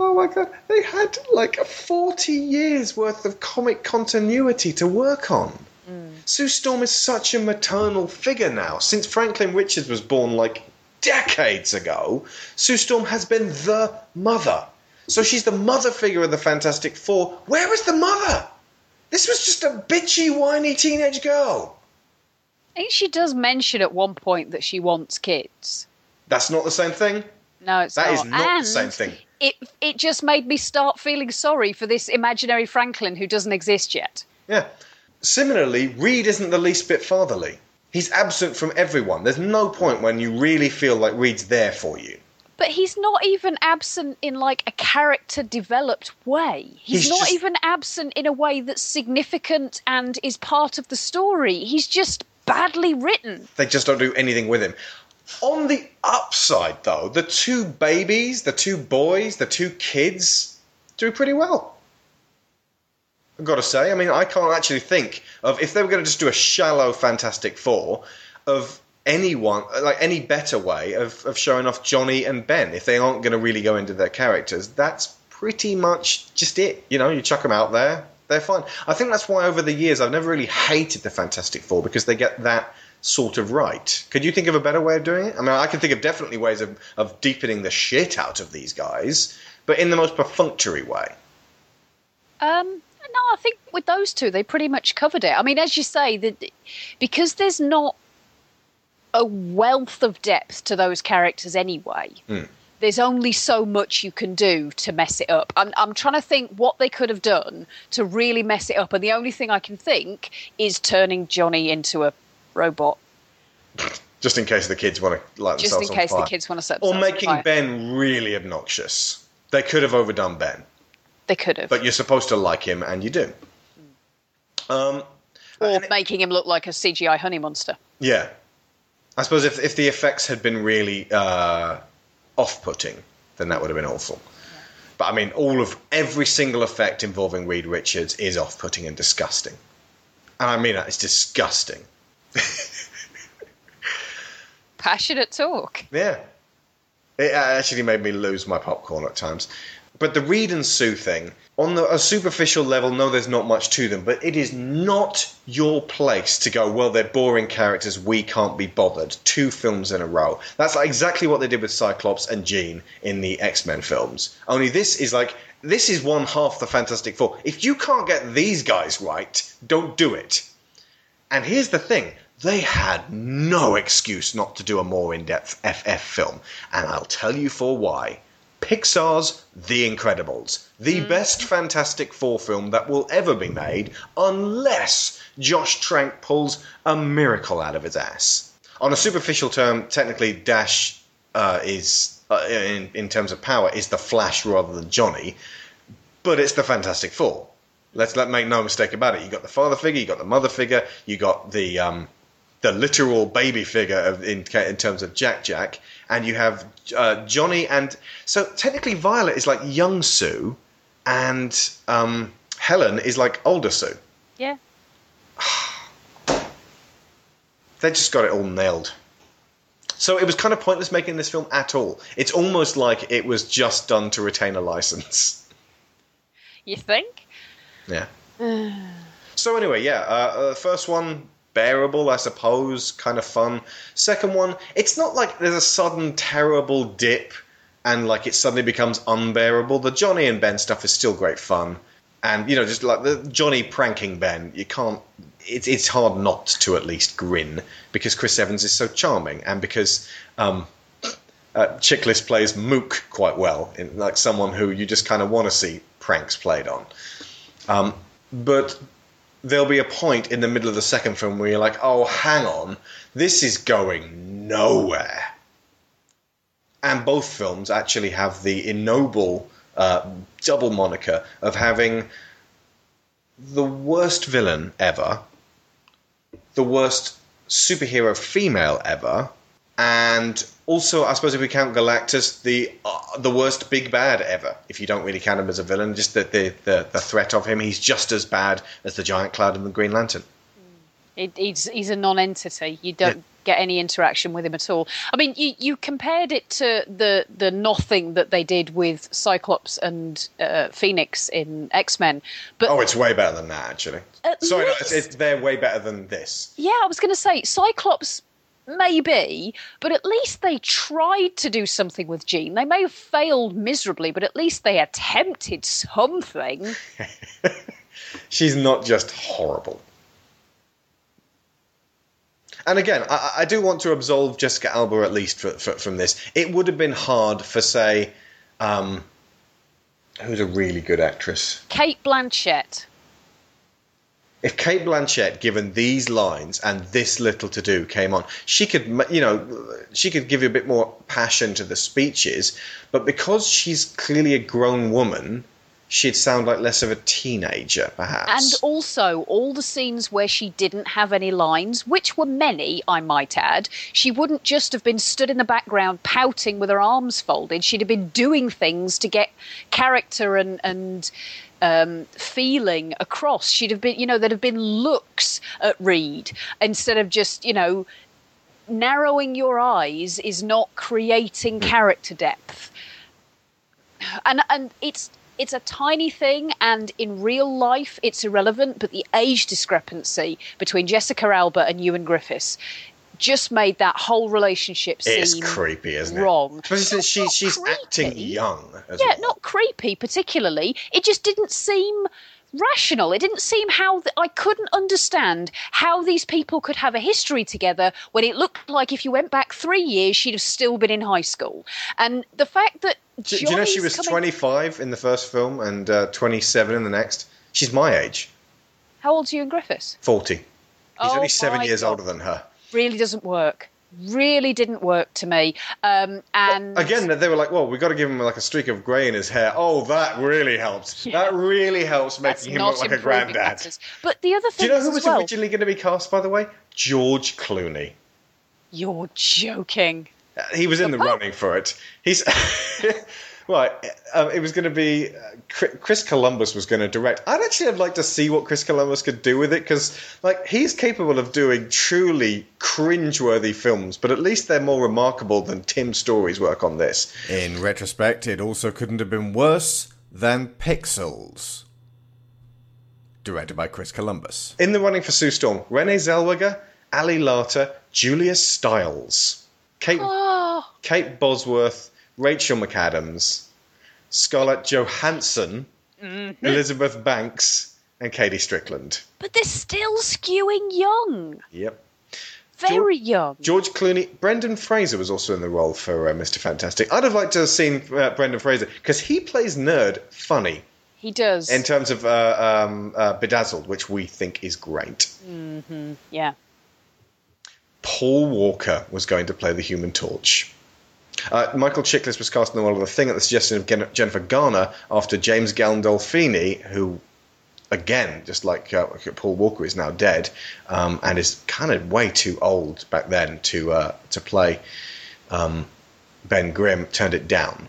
oh my god, they had like 40 years worth of comic continuity to work on. Mm. Sue Storm is such a maternal figure now. Since Franklin Richards was born like decades ago, Sue Storm has been the mother. So she's the mother figure of the Fantastic Four. Where is the mother? This was just a bitchy, whiny teenage girl. I think she does mention at one point that she wants kids. That's not the same thing. No, it's That not. is not the same thing. It it just made me start feeling sorry for this imaginary Franklin who doesn't exist yet. Yeah. Similarly, Reed isn't the least bit fatherly. He's absent from everyone. There's no point when you really feel like Reed's there for you. But he's not even absent in like a character developed way. He's, He's not just- even absent in a way that's significant and is part of the story. He's just badly written. They just don't do anything with him. On the upside, though, the two babies, the two boys, the two kids do pretty well. I've got to say. I mean, I can't actually think of if they were going to just do a shallow Fantastic Four of anyone like any better way of, of showing off Johnny and Ben if they aren't going to really go into their characters. That's pretty much just it. You know, you chuck them out there, they're fine. I think that's why over the years I've never really hated the Fantastic Four because they get that sort of right. Could you think of a better way of doing it? I mean, I can think of definitely ways of, of deepening the shit out of these guys, but in the most perfunctory way. Um, no, I think with those two, they pretty much covered it. I mean, as you say, that because there's not a wealth of depth to those characters anyway. There's only so much you can do to mess it up. I'm, I'm trying to think what they could have done to really mess it up, and the only thing I can think is turning Johnny into a robot, Just in case the kids want to light just themselves in case the kids want to set Or on making fire. Ben really obnoxious. They could have overdone Ben, They could have, but you're supposed to like him, and you do. Um, or making him look like a CGI honey monster. Yeah. I suppose if, if the effects had been really uh, off putting, then that would have been awful. But I mean, all of every single effect involving Reed Richards is off putting and disgusting. And I mean that, it's disgusting. Passionate talk. Yeah. It actually made me lose my popcorn at times. But the Reed and Sue thing, on the, a superficial level, no, there's not much to them, but it is not your place to go, well, they're boring characters, we can't be bothered. Two films in a row. That's like exactly what they did with Cyclops and Jean in the X Men films. Only this is like, this is one half the Fantastic Four. If you can't get these guys right, don't do it. And here's the thing they had no excuse not to do a more in depth FF film. And I'll tell you for why. Pixar's The Incredibles, the best Fantastic Four film that will ever be made, unless Josh Trank pulls a miracle out of his ass. On a superficial term, technically, Dash uh, is, uh, in, in terms of power, is the Flash rather than Johnny, but it's the Fantastic Four. Let's let make no mistake about it. You got the father figure, you got the mother figure, you got the um, the literal baby figure of, in in terms of Jack Jack, and you have uh, Johnny and so technically Violet is like young Sue, and um, Helen is like older Sue. Yeah. They just got it all nailed. So it was kind of pointless making this film at all. It's almost like it was just done to retain a license. You think? Yeah. so anyway, yeah, uh, uh, first one bearable, I suppose, kind of fun. Second one, it's not like there's a sudden terrible dip and like it suddenly becomes unbearable. The Johnny and Ben stuff is still great fun, and you know, just like the Johnny pranking Ben, you can't. It's it's hard not to at least grin because Chris Evans is so charming, and because um, uh, plays Mook quite well, in, like someone who you just kind of want to see pranks played on. Um, but there'll be a point in the middle of the second film where you're like, oh, hang on, this is going nowhere. And both films actually have the ignoble uh, double moniker of having the worst villain ever, the worst superhero female ever, and also, I suppose if we count Galactus, the uh, the worst big bad ever. If you don't really count him as a villain, just the, the the the threat of him, he's just as bad as the Giant Cloud and the Green Lantern. It, he's he's a non-entity. You don't Yeah. get any interaction with him at all. I mean, you, you compared it to the the nothing that they did with Cyclops and uh, Phoenix in X Men, but Oh, it's way better than that, actually. Sorry, no, it's, it's, they're way better than this. yeah, I was going to say Cyclops maybe, but at least they tried to do something with Jean. They may have failed miserably, but at least they attempted something. She's not just horrible. And again, I, I do want to absolve Jessica Alba at least for, for, from this. It would have been hard for, say, um, who's a really good actress? Cate Blanchett. If Cate Blanchett, given these lines and this little to do, came on, she could, you know, she could give you a bit more passion to the speeches. But because she's clearly a grown woman, she'd sound like less of a teenager, perhaps. And also, all the scenes where she didn't have any lines, which were many, I might add, she wouldn't just have been stood in the background pouting with her arms folded. She'd have been doing things to get character and, and um, feeling across. She'd have been, you know, there'd have been looks at Reed instead of just, you know, narrowing your eyes is not creating character depth. And and it's it's a tiny thing, and in real life, it's irrelevant. But the age discrepancy between Jessica Alba and Ioan Gruffudd just made that whole relationship it's seem creepy, isn't it? wrong. Especially since she, Not she's acting young. As Yeah, well. not creepy particularly. It just didn't seem rational. It didn't seem how th- I couldn't understand how these people could have a history together when it looked like if you went back three years, she'd have still been in high school. And the fact that Do, do you know she was coming- 25 in the first film and uh, 27 in the next? She's my age, How old's Ioan Gruffudd? 40. He's Oh only seven years God. older than her. Really doesn't work. Really didn't work to me. Um, and Again, they were like, well, we've got to give him like a streak of grey in his hair. Oh, that really helps. Yeah. That really helps that's making him look like a granddad. matters. But the other thing, Do you know who was well, originally going to be cast, by the way? George Clooney. you're joking. Uh, He was in the running for it. He's right. Um, it was going to be uh, Chris Columbus was going to direct. I'd actually have liked to see what Chris Columbus could do with it because, like, he's capable of doing truly cringeworthy films, but at least they're more remarkable than Tim Story's work on this. In retrospect, it also couldn't have been worse than Pixels. Directed by Chris Columbus. In the running for Sue Storm, Renee Zellweger, Ali Larter, Julia Stiles, Kate Oh, Kate Bosworth, Rachel McAdams, Scarlett Johansson, Mm-hmm. Elizabeth Banks, and KaDee Strickland. but they're still skewing young. Yep. Very young. George Clooney, Brendan Fraser was also in the role for uh, Mr. Fantastic. I'd have liked to have seen uh, Brendan Fraser because he plays nerd funny He does. in terms of uh, um, uh, Bedazzled, which we think is great. yeah. Paul Walker was going to play the Human Torch. Uh, Michael Chiklis was cast in the role of the Thing at the suggestion of Gen- Jennifer Garner after James Gandolfini, who, again, just like uh, Paul Walker, is now dead um, and is kind of way too old back then to uh, to play um, Ben Grimm, turned it down.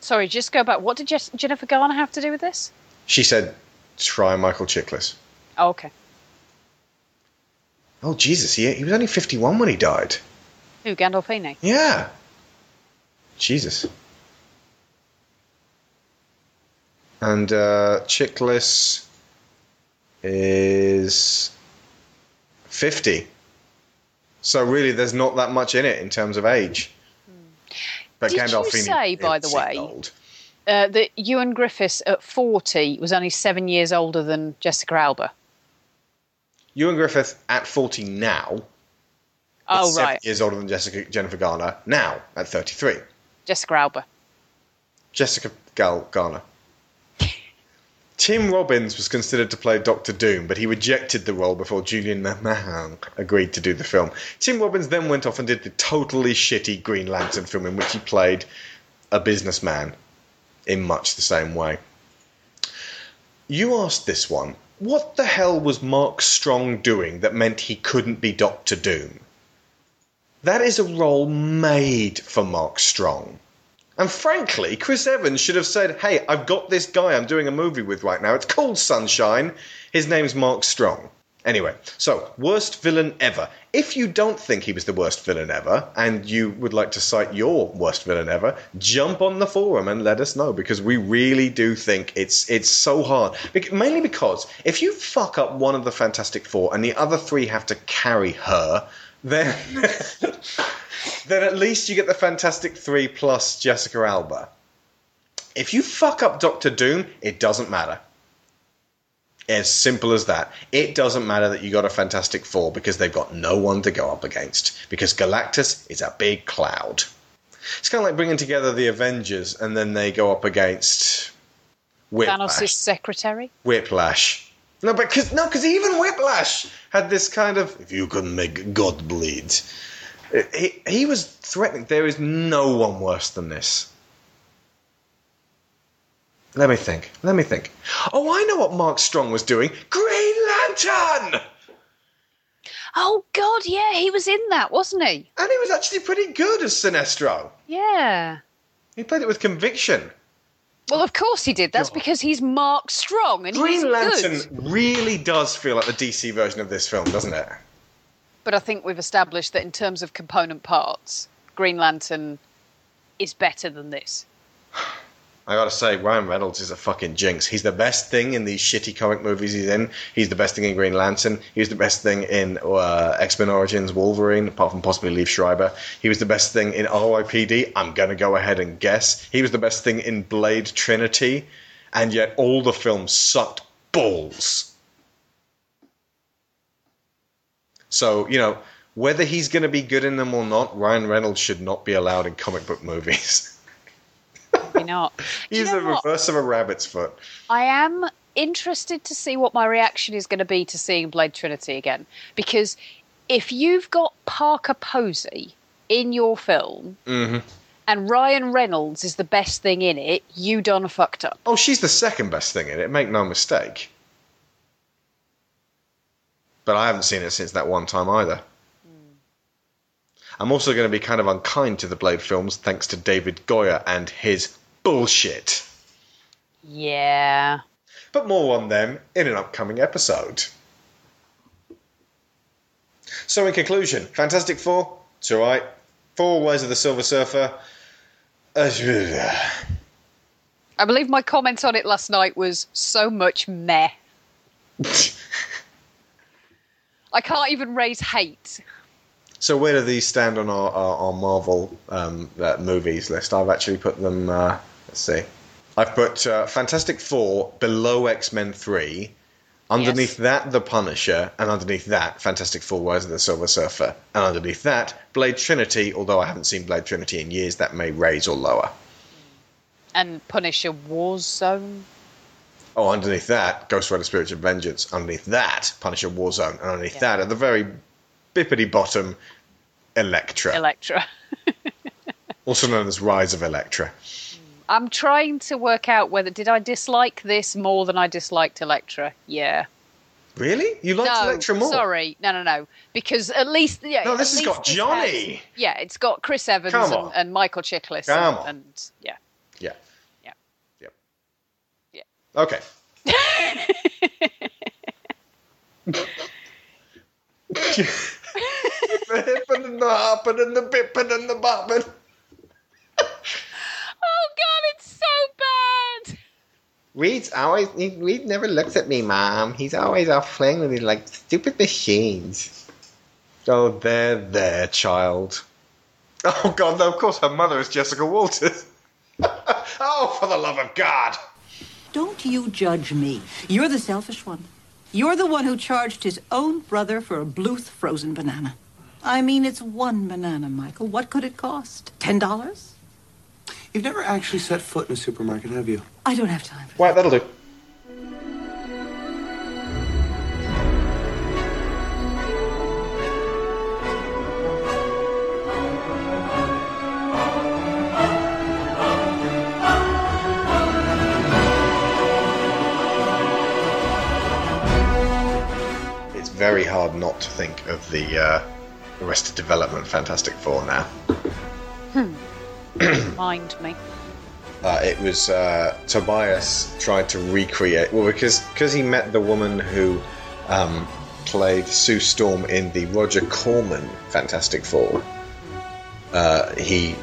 Sorry, just go back. What did Jess- Jennifer Garner have to do with this? She said, "Try Michael Chiklis." Oh, okay. Oh Jesus, he he was only fifty one when he died. Who, Gandolfini? Yeah. Jesus. And uh, Chiklis is 50. So really, there's not that much in it in terms of age. But Did you Gandolfini say, by the way- old. Uh, that Ioan Gruffudd at 40 was only seven years older than Jessica Alba. Ioan Gruffudd at 40 now. Oh, is seven right. Years older than Jessica Jennifer Garner now at 33. Jessica Alba. Jessica Gal Garner. Tim Robbins was considered to play Doctor Doom, but he rejected the role before Julian McMahon agreed to do the film. Tim Robbins then went off and did the totally shitty Green Lantern film in which he played a businessman in much the same way. You asked this one. What the hell was Mark Strong doing that meant he couldn't be Doctor Doom? That is a role made for Mark Strong. And frankly, Chris Evans should have said, Hey, I've got this guy I'm doing a movie with right now. It's called Sunshine. His name's Mark Strong. Anyway, so, worst villain ever. If you don't think he was the worst villain ever, and you would like to cite your worst villain ever, jump on the forum and let us know because we really do think it's it's so hard. Bec- mainly because if you fuck up one of the Fantastic Four and the other three have to carry her, then then at least you get the Fantastic Three plus Jessica Alba. If you fuck up Doctor Doom, it doesn't matter. As simple as that. It doesn't matter that you got a Fantastic Four because they've got no one to go up against. Because Galactus is a big cloud. It's kind of like bringing together the Avengers and then they go up against Whiplash. Thanos' secretary. Whiplash. No, but cause, no, because even Whiplash had this kind of if you can make God bleed. Uh, he, he was threatening. There is no one worse than this. Let me think. Let me think. Oh, I know what Mark Strong was doing. Green Lantern! Oh God, yeah, he was in that, wasn't he? And he was actually pretty good as Sinestro. Yeah. He played it with conviction. Well, of course he did. That's because he's Mark Strong and he's Green Lantern good. really does feel like the DC version of this film, doesn't it? But I think we've established that in terms of component parts, Green Lantern is better than this. I gotta say, Ryan Reynolds is a fucking jinx. He's the best thing in these shitty comic movies he's in. He's the best thing in Green Lantern. He was the best thing in uh, X Men Origins Wolverine, apart from possibly Liev Schreiber. He was the best thing in RYPD. I'm gonna go ahead and guess. He was the best thing in Blade Trinity, and yet all the films sucked balls. So, you know, whether he's gonna be good in them or not, Ryan Reynolds should not be allowed in comic book movies. Not. He's the what? reverse of a rabbit's foot. I am interested to see what my reaction is going to be to seeing Blade Trinity again. Because if you've got Parker Posey in your film mm-hmm. and Ryan Reynolds is the best thing in it, you done fucked up. Oh, she's the second best thing in it, make no mistake. But I haven't seen it since that one time either. Hmm. I'm also going to be kind of unkind to the Blade films thanks to David Goyer and his bullshit. Yeah. But more on them in an upcoming episode. So, in conclusion, Fantastic Four, it's alright. Four: Rise of the Silver Surfer. I believe my comment on it last night was so much meh. I can't even raise hate. So where do these stand on our, our, our Marvel um, uh, movies list? I've actually put them. Uh, let's see. I've put uh, Fantastic Four below X Men Three. Underneath Yes. that, The Punisher, and underneath that, Fantastic Four: Rise of the Silver Surfer, and underneath that, Blade Trinity. Although I haven't seen Blade Trinity in years, that may raise or lower. And Punisher Warzone. Oh, underneath that, Ghost Rider: Spirits of Vengeance. Underneath that, Punisher: Warzone, and underneath Yeah. that, at the very bippity bottom, Elektra, Elektra. also known as Rise of Elektra. I'm trying to work out whether did I dislike this more than I disliked Elektra. Yeah. Really? You liked no, Elektra more? sorry, no, no, no. Because at least yeah. No, this has got Johnny. has- yeah, it's got Chris Evans and, and Michael Chiklis. Come and, on. and yeah, Yeah. yeah. Yep. Yeah. Okay. the hippin' and the hoppin' and the bippin' and the boppin'. Oh God, it's so bad. Reed's always he, Reed never looks at me, Mom. He's always off playing with his like stupid machines. Oh, there, there, child. Oh God, no! Of course, her mother is Jessica Walters. oh, for the love of God! Don't you judge me. You're the selfish one. You're the one who charged his own brother for a Bluth frozen banana. I mean, it's one banana, Michael. What could it cost? Ten dollars? You've never actually set foot in a supermarket, have you? I don't have time. Right, that'll do. It's very hard not to think of the uh, Arrested Development Fantastic Four now. Mind me. Uh, it was uh, Tobias tried to recreate well because because he met the woman who um, played Sue Storm in the Roger Corman Fantastic Four. Uh, he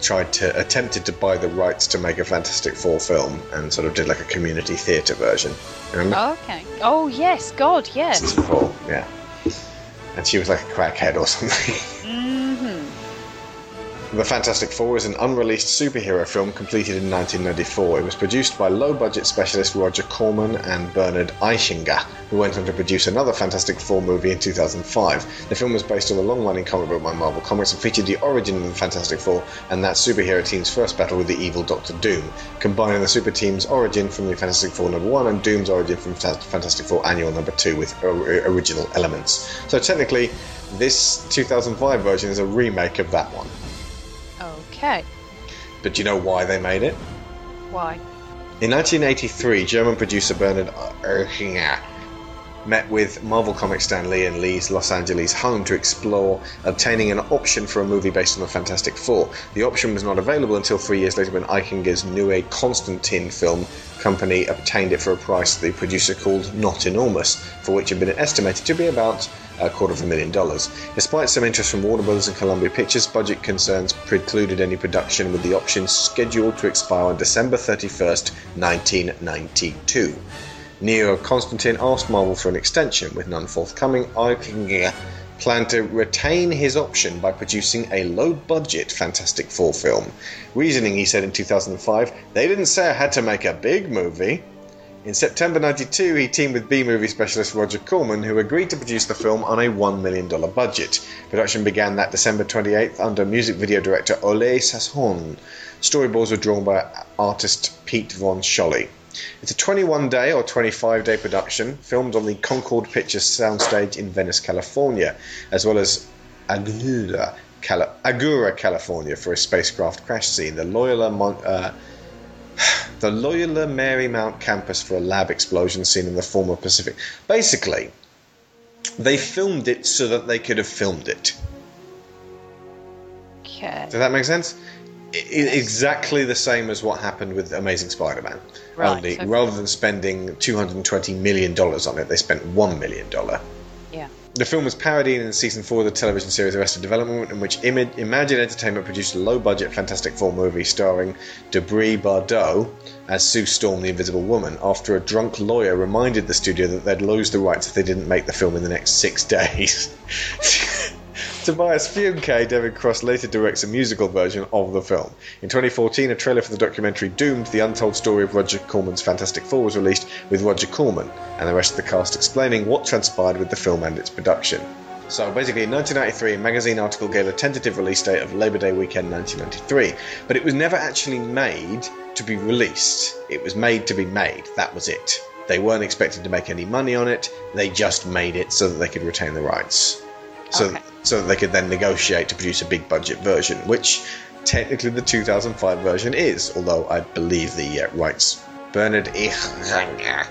tried to attempted to buy the rights to make a Fantastic Four film and sort of did like a community theatre version. Remember? Okay. Oh yes, God, yes. Four, yeah. and she was like a crackhead or something. The Fantastic Four is an unreleased superhero film completed in 1994. It was produced by low budget specialist Roger Corman and Bernard Eichinger, who went on to produce another Fantastic Four movie in 2005. The film was based on a long running comic book by Marvel Comics and featured the origin of the Fantastic Four and that superhero team's first battle with the evil Doctor Doom, combining the super team's origin from the Fantastic Four number one and Doom's origin from Fantastic Four Annual number two with original elements. So technically, this 2005 version is a remake of that one. Okay. But do you know why they made it? Why? In 1983, German producer Bernard Eichinger met with Marvel Comics Stan Lee in Lee's Los Angeles home to explore obtaining an option for a movie based on the Fantastic Four. The option was not available until three years later when Eichinger's Neue Constantin film company obtained it for a price the producer called not enormous, for which had been estimated to be about a quarter of a million dollars. Despite some interest from Warner Brothers and Columbia Pictures, budget concerns precluded any production, with the option scheduled to expire on December 31st, 1992. Neue Constantin asked Marvel for an extension, with none forthcoming. Eichinger planned to retain his option by producing a low budget Fantastic Four film. Reasoning, he said in 2005, they didn't say I had to make a big movie. In September 92, he teamed with B movie specialist Roger Corman, who agreed to produce the film on a $1 million budget. Production began that December 28th under music video director Oley Sassone. Storyboards were drawn by artist Pete Von Sholly. It's a 21 day or 25 day production, filmed on the Concorde Pictures soundstage in Venice, California, as well as Cali- Agoura California, for a spacecraft crash scene. The Loyola Mon- uh, the Loyola Marymount campus for a lab explosion scene in the former Pacific. Basically, they filmed it so that they could have filmed it. Okay. Does that make sense? Exactly the same as what happened with Amazing Spider-Man. Right, Only okay. rather than spending 220 million dollars on it, they spent one million dollar. Yeah. The film was parodied in season four of the television series Arrested Development, in which Ima- Imagine Entertainment produced a low-budget Fantastic Four movie starring Debrie Bardeaux as Sue Storm, the Invisible Woman. After a drunk lawyer reminded the studio that they'd lose the rights if they didn't make the film in the next six days. Tobias Funke, David Cross later directs a musical version of the film. In 2014, a trailer for the documentary Doomed, the untold story of Roger Corman's Fantastic Four, was released with Roger Corman and the rest of the cast explaining what transpired with the film and its production. So basically, in 1993, a magazine article gave a tentative release date of Labor Day weekend 1993, but it was never actually made to be released. It was made to be made. That was it. They weren't expecting to make any money on it. They just made it so that they could retain the rights. So, Okay. so that they could then negotiate to produce a big budget version, which technically the 2005 version is, although I believe the uh, rights. Bernard Eichinger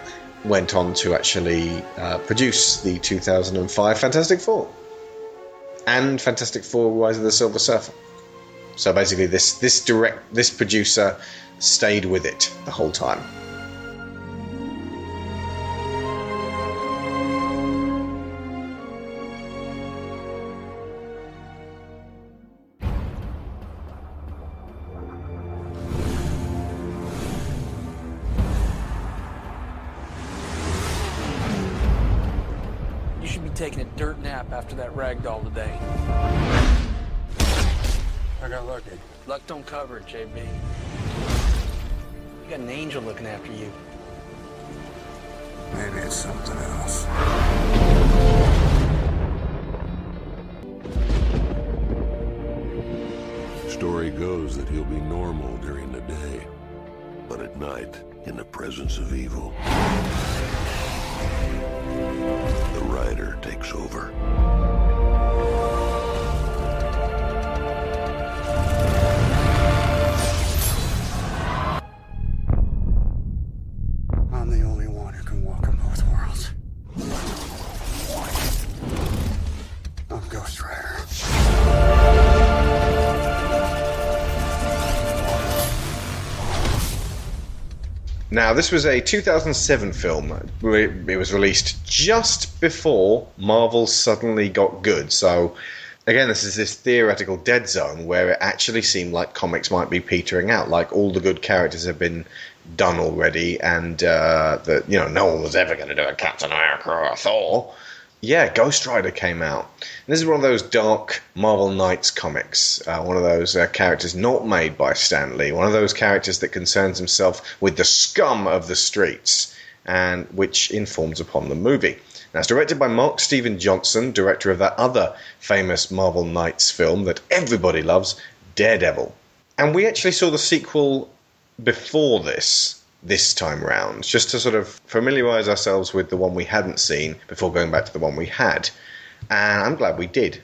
went on to actually uh, produce the 2005 Fantastic Four and Fantastic Four: Rise of the Silver Surfer. So basically, this this direct this producer stayed with it the whole time. Now, this was a 2007 film. It was released just before Marvel suddenly got good. So, again, this is this theoretical dead zone where it actually seemed like comics might be petering out. Like all the good characters have been done already, and uh, that you know no one was ever going to do a Captain America or a Thor. Yeah, Ghost Rider came out. And this is one of those dark Marvel Knights comics. Uh, one of those uh, characters not made by Stan Lee. One of those characters that concerns himself with the scum of the streets, and which informs upon the movie. Now, it's directed by Mark Steven Johnson, director of that other famous Marvel Knights film that everybody loves, Daredevil. And we actually saw the sequel before this, this time round, just to sort of familiarise ourselves with the one we hadn't seen before going back to the one we had. And I'm glad we did.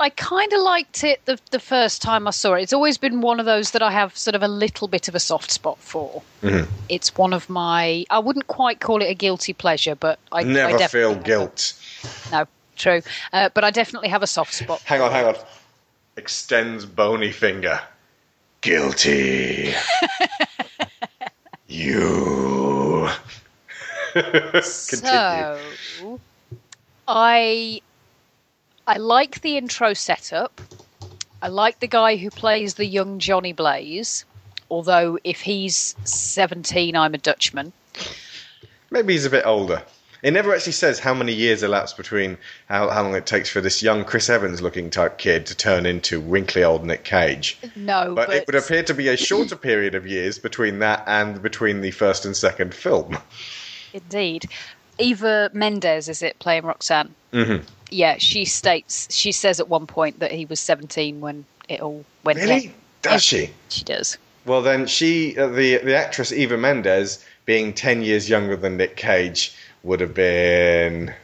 I kind of liked it the, the first time I saw it. It's always been one of those that I have sort of a little bit of a soft spot for. Mhm. It's one of my. I wouldn't quite call it a guilty pleasure, but I Never I feel guilt. No, true. Uh, but I definitely have a soft spot. Hang on, hang on. Extends bony finger. Guilty. you. So, I I like the intro setup. I like the guy who plays the young Johnny Blaze. Although if he's seventeen, I'm a Dutchman. Maybe he's a bit older. It never actually says how many years elapsed between how, how long it takes for this young Chris Evans looking type kid to turn into wrinkly old Nick Cage. No, But, but, it would appear to be a shorter period of years between that and between the first and second film. indeed, Eva Mendes is it playing Roxanne? Mm-hmm. Yeah, she states she says at one point that he was seventeen when it all went Really? down. Does she? She does. Well, then she, uh, the the actress Eva Mendes, being ten years younger than Nick Cage, would have been,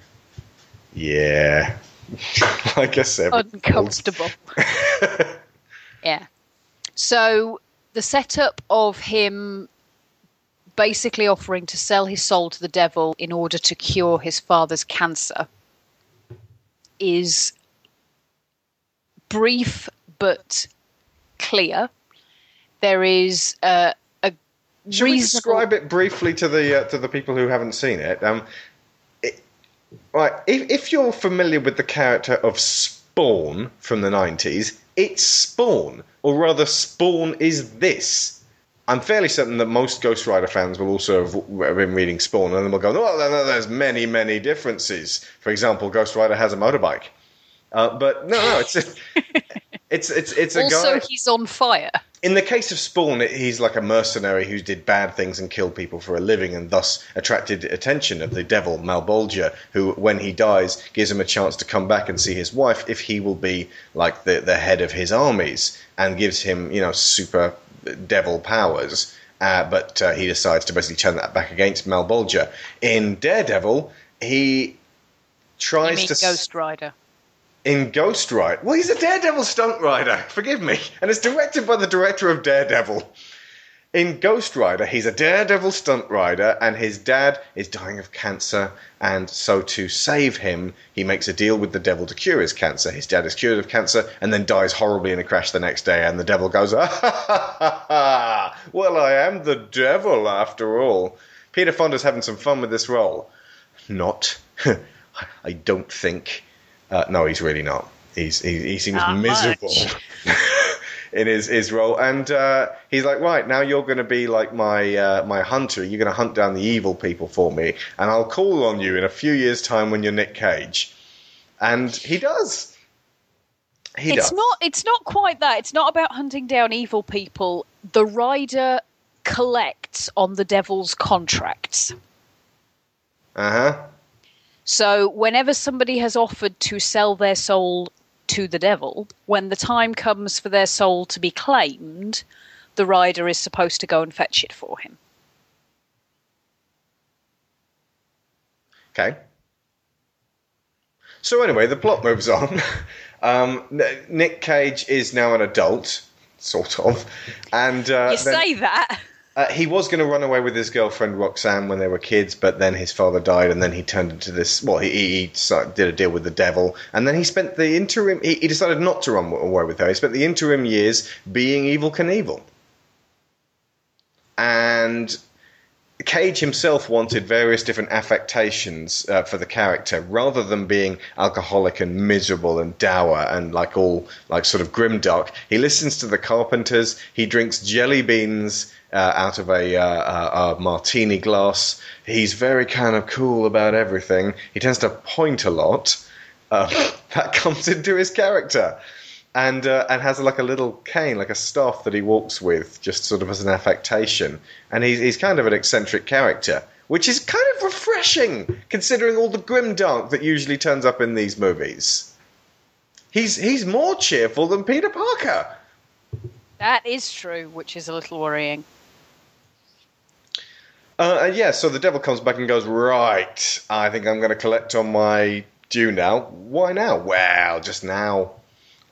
yeah, like I said, uncomfortable. yeah. So the setup of him basically offering to sell his soul to the devil in order to cure his father's cancer is brief but clear. There is uh, Should we describe it briefly to the uh, to the people who haven't seen it? Um, it right, if, if you're familiar with the character of Spawn from the '90s, it's Spawn, or rather, Spawn is this. I'm fairly certain that most Ghost Rider fans will also have been reading Spawn, and then will go, "Oh, there's many, many differences." For example, Ghost Rider has a motorbike, uh, but no, no, it's it's it's it's a also, guy. he's on fire. In the case of Spawn, he's like a mercenary who did bad things and killed people for a living, and thus attracted attention of the devil Malebolgia, who, when he dies, gives him a chance to come back and see his wife if he will be like the the head of his armies, and gives him you know super devil powers. Uh, but uh, he decides to basically turn that back against Malebolgia. In Daredevil, he tries to Ghost Rider? In Ghost Rider. Well, he's a Daredevil stunt rider. Forgive me. And it's directed by the director of Daredevil. In Ghost Rider, he's a Daredevil stunt rider, and his dad is dying of cancer. And so, to save him, he makes a deal with the devil to cure his cancer. His dad is cured of cancer and then dies horribly in a crash the next day. And the devil goes, ah, ha, ha, ha, ha. Well, I am the devil after all. Peter Fonda's having some fun with this role. Not. I don't think. Uh, no, he's really not. He's he, he seems Not miserable in his, his role, and uh, he's like, right now you're going to be like my uh, my hunter. You're going to hunt down the evil people for me, and I'll call on you in a few years' time when you're Nick Cage. And he does. He it's does. not it's not quite that it's not about hunting down evil people the rider collects on the devil's contracts Uh huh. So whenever somebody has offered to sell their soul to the devil when the time comes for their soul to be claimed the rider is supposed to go and fetch it for him Okay. So anyway, the plot moves on. Um, Nick Cage is now an adult, sort of, and uh, you then- say that Uh, he was going to run away with his girlfriend Roxanne when they were kids, but then his father died, and then he turned into this. Well, he, he, did a deal with the devil, and then he spent the interim. He, he decided not to run away with her. He spent the interim years being Evel Knievel, and Cage himself wanted various different affectations uh, for the character, rather than being alcoholic and miserable and dour and like all like sort of grimdark. He listens to the Carpenters. He drinks jelly beans uh, out of a, uh, a, a martini glass. He's very kind of cool about everything. He tends to point a lot. Uh, that comes into his character and uh, and has like a little cane, like a staff that he walks with, just sort of as an affectation. And he's he's kind of an eccentric character, which is kind of refreshing considering all the grimdark that usually turns up in these movies. He's he's more cheerful than Peter Parker. That is true, which is a little worrying. Uh, and yeah, so the devil comes back and goes, Right, I think I'm going to collect on my due now. Why now? Well, just now.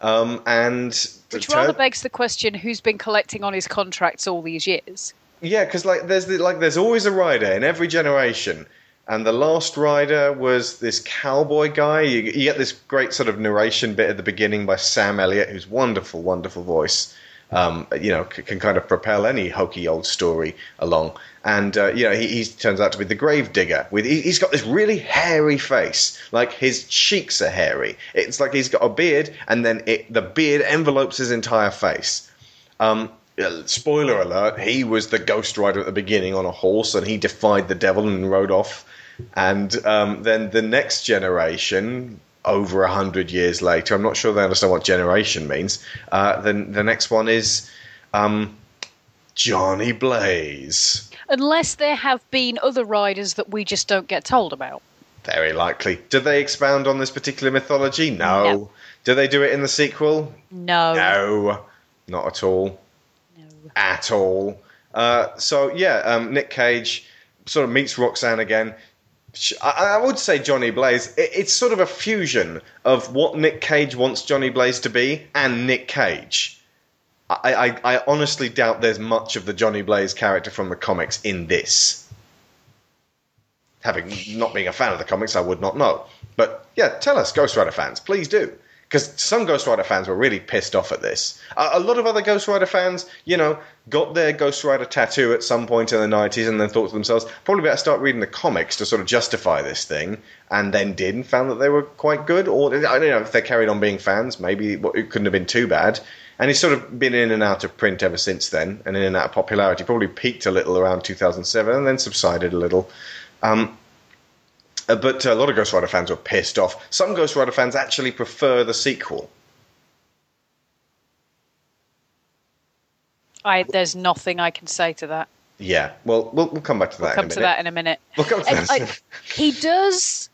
Um, and Which turn- rather begs the question: Who's been collecting on his contracts all these years? Yeah, because like there's the, like there's always a rider in every generation, and the last rider was this cowboy guy. You, you get this great sort of narration bit at the beginning by Sam Elliott, who's wonderful, wonderful voice. Um, you know, c- can kind of propel any hokey old story along. And uh, you know, he, he turns out to be the grave digger. With he, he's got this really hairy face, like his cheeks are hairy. It's like he's got a beard, and then it, the beard envelopes his entire face. Um, uh, spoiler alert: He was the Ghost Rider at the beginning on a horse, and he defied the devil and rode off. And um, then the next generation, over a hundred years later, I'm not sure they understand what generation means. Uh, then the next one is um, Johnny Blaze. Unless there have been other riders that we just don't get told about. Very likely. Do they expound on this particular mythology? No. No. Do they do it in the sequel? No. No, not at all. At all. Uh, so yeah, um, Nick Cage sort of meets Roxanne again. I, I would say Johnny Blaze. It, it's sort of a fusion of what Nick Cage wants Johnny Blaze to be and Nick Cage. I, I, I honestly doubt there's much of the Johnny Blaze character from the comics in this. Having not being a fan of the comics, I would not know. But yeah, tell us, Ghost Rider fans, please do. Because some Ghost Rider fans were really pissed off at this. A, a lot of other Ghost Rider fans, you know, got their Ghost Rider tattoo at some point in the 90s and then thought to themselves, probably better start reading the comics to sort of justify this thing, and then did and found that they were quite good. Or, I don't know, if they carried on being fans, maybe it couldn't have been too bad. And he's sort of been in and out of print ever since then, and in and out of popularity. Probably peaked a little around 2007 and then subsided a little. Um, uh, but a lot of Ghost Rider fans were pissed off. Some Ghost Rider fans actually prefer the sequel. I there's nothing I can say to that. Yeah, well, we'll, we'll come back to that We'll in come a to minute. that in a minute. We'll come to that. I- he does.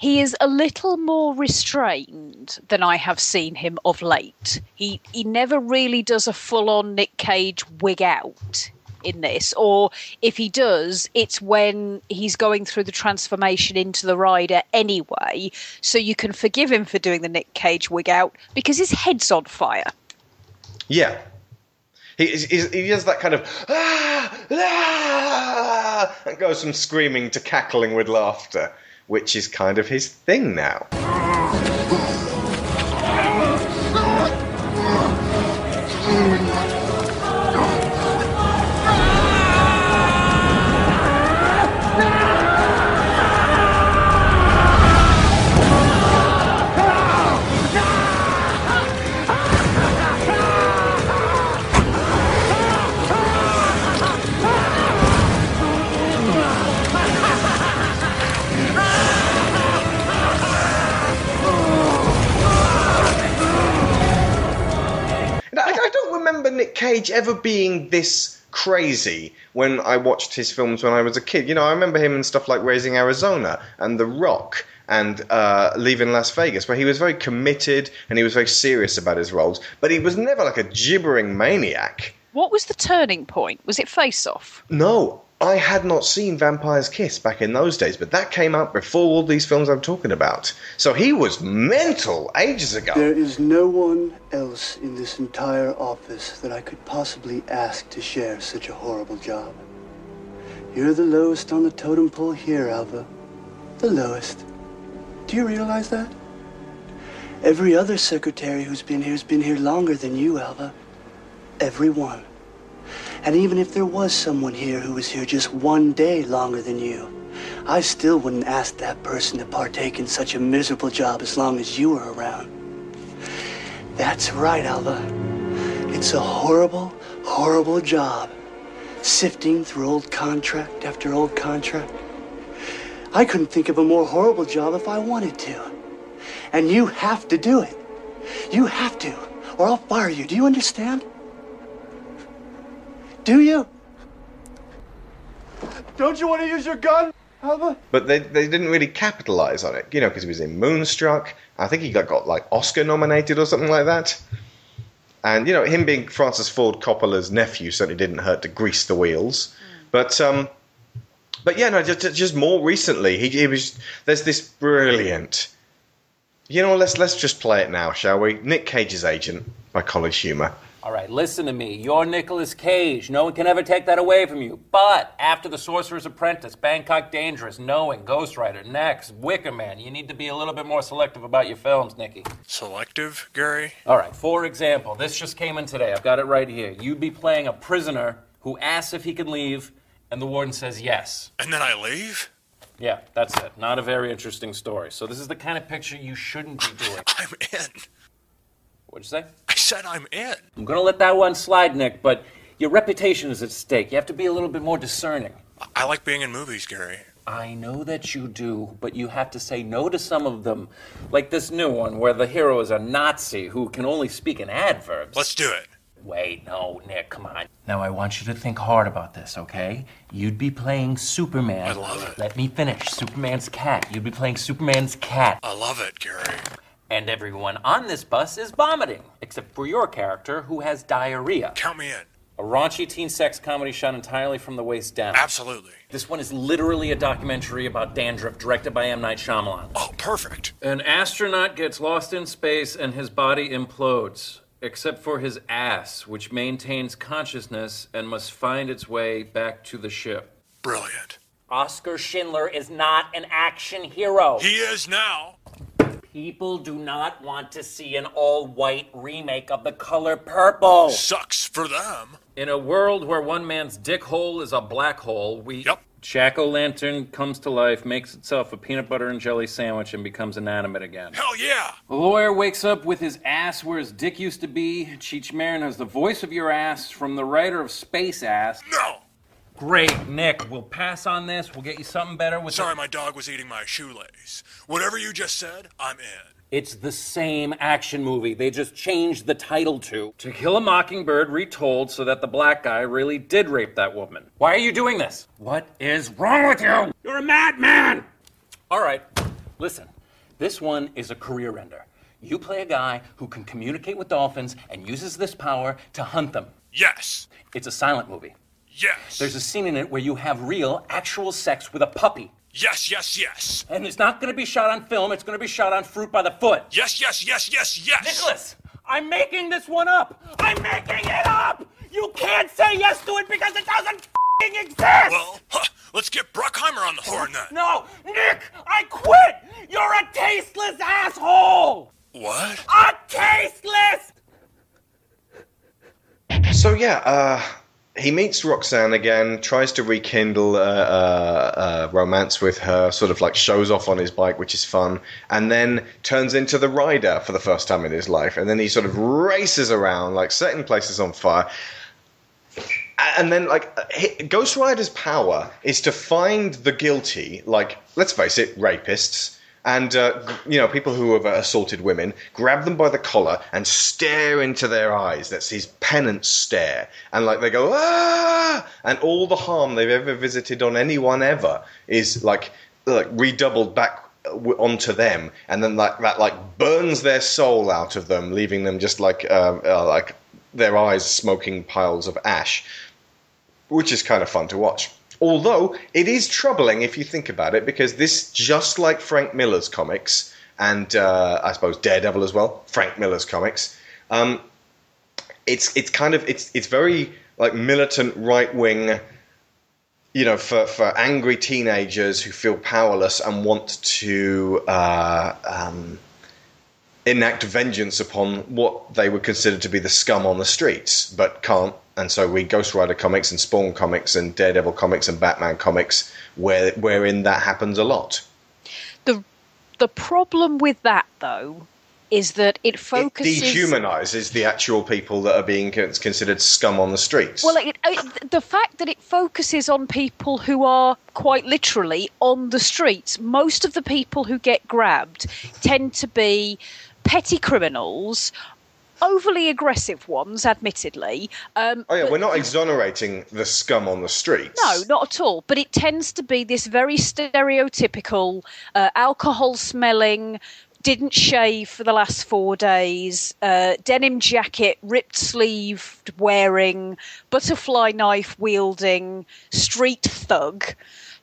He is a little more restrained than I have seen him of late. He he never really does a full on Nick Cage wig out in this, or if he does, it's when he's going through the transformation into the rider anyway. So you can forgive him for doing the Nick Cage wig out because his head's on fire. Yeah. He, he, he does that kind of ah, ah, and goes from screaming to cackling with laughter, which is kind of his thing now. Nick Cage ever being this crazy when I watched his films when I was a kid. You know, I remember him in stuff like Raising Arizona and The Rock and uh, Leaving Las Vegas, where he was very committed and he was very serious about his roles, but he was never like a gibbering maniac. What was the turning point? Was it Face Off? No, I had not seen Vampire's Kiss back in those days, but that came out before all these films I'm talking about. So he was mental ages ago. There is no one else in this entire office that I could possibly ask to share such a horrible job. You're the lowest on the totem pole here, Alva. The lowest. Do you realize that? Every other secretary who's been here has been here longer than you, Alva. Every one. And even if there was someone here who was here just one day longer than you, I still wouldn't ask that person to partake in such a miserable job as long as you were around. That's right, Alva. It's a horrible, horrible job. Sifting through old contract after old contract. I couldn't think of a more horrible job if I wanted to. And you have to do it. You have to, or I'll fire you. Do you understand? Do you? Don't you want to use your gun, Alva? But they, they didn't really capitalize on it, you know, because he was in Moonstruck. I think he got, got like Oscar nominated or something like that. And you know, him being Francis Ford Coppola's nephew certainly didn't hurt to grease the wheels. But um, but yeah, no, just, just more recently, he, he was there's this brilliant. You know, let's let's just play it now, shall we? Nick Cage's agent by College Humor. All right, listen to me. You're Nicolas Cage. No one can ever take that away from you. But after The Sorcerer's Apprentice, Bangkok Dangerous, Knowing, Ghost Rider, Next, Wicker Man, you need to be a little bit more selective about your films, Nicky. Selective, Gary? All right, for example, this just came in today. I've got it right here. You'd be playing a prisoner who asks if he can leave, and the warden says yes. And then I leave? Yeah, that's it. Not a very interesting story. So this is the kind of picture you shouldn't be doing. I'm in. What'd you say? Said I'm in. I'm gonna let that one slide, Nick, but your reputation is at stake. You have to be a little bit more discerning. I like being in movies, Gary. I know that you do, but you have to say no to some of them. Like this new one where the hero is a Nazi who can only speak in adverbs. Let's do it. Wait, no, Nick, come on. Now I want you to think hard about this, okay? You'd be playing Superman. I love it. Let me finish. Superman's cat. You'd be playing Superman's cat. I love it, Gary. And everyone on this bus is vomiting, except for your character who has diarrhea. Count me in. A raunchy teen sex comedy shot entirely from the waist down. Absolutely. This one is literally a documentary about dandruff directed by M. Night Shyamalan. Oh, perfect. An astronaut gets lost in space and his body implodes, except for his ass, which maintains consciousness and must find its way back to the ship. Brilliant. Oskar Schindler is not an action hero. He is now. People do not want to see an all white remake of The Color Purple. Sucks for them. In a world where one man's dick hole is a black hole, we. Yep. Jack O' Lantern comes to life, makes itself a peanut butter and jelly sandwich, and becomes inanimate again. Hell yeah. A lawyer wakes up with his ass where his dick used to be. Cheech Marin has the voice of your ass from the writer of Space Ass. No. Great, Nick. We'll pass on this. We'll get you something better with. Sorry, my dog was eating my shoelace. Whatever you just said, I'm in. It's the same action movie. They just changed the title to To Kill a Mockingbird retold so that the black guy really did rape that woman. Why are you doing this? What is wrong with you? You're a madman! All right, listen. This one is a career ender. You play a guy who can communicate with dolphins and uses this power to hunt them. Yes. It's a silent movie. Yes. There's a scene in it where you have real, actual sex with a puppy. Yes, yes, yes. And it's not going to be shot on film, it's going to be shot on fruit by the foot. Yes, yes, yes, yes, yes. Nicholas, I'm making this one up. I'm making it up. You can't say yes to it because it doesn't fing exist. Well, huh, let's get Bruckheimer on the horn then. No, Nick, I quit. You're a tasteless asshole. What? A tasteless. So yeah, uh, he meets Roxanne again, tries to rekindle a uh, uh, romance with her, sort of like shows off on his bike, which is fun, and then turns into the rider for the first time in his life. And then he sort of races around, like setting places on fire. And then, like, Ghost Rider's power is to find the guilty, like, let's face it, rapists, and uh, you know people who have assaulted women grab them by the collar and stare into their eyes. That's his penance stare. And like they go ah! And all the harm they've ever visited on anyone ever is like like redoubled back onto them. And then like that like burns their soul out of them leaving them just like um, uh, like their eyes smoking piles of ash which is kind of fun to watch. Although it is troubling if you think about it, because this, just like Frank Miller's comics, and uh, I suppose Daredevil as well, Frank Miller's comics, um, it's it's kind of it's it's very like militant right wing, you know, for for angry teenagers who feel powerless and want to. Uh, um, enact vengeance upon what they would consider to be the scum on the streets, but can't. And so we Ghost Rider comics and Spawn comics and Daredevil comics and Batman comics, where wherein that happens a lot. The the problem with that though is that it focuses Dehumanizes the actual people that are being considered scum on the streets. Well, it, it, the fact that it focuses on people who are quite literally on the streets. Most of the people who get grabbed tend to be petty criminals. Overly aggressive ones, admittedly. Um, oh yeah, but- we're not exonerating the scum on the streets. No, not at all. But it tends to be this very stereotypical, uh, alcohol smelling, didn't shave for the last four days, uh, denim jacket, ripped sleeved wearing, butterfly knife wielding, street thug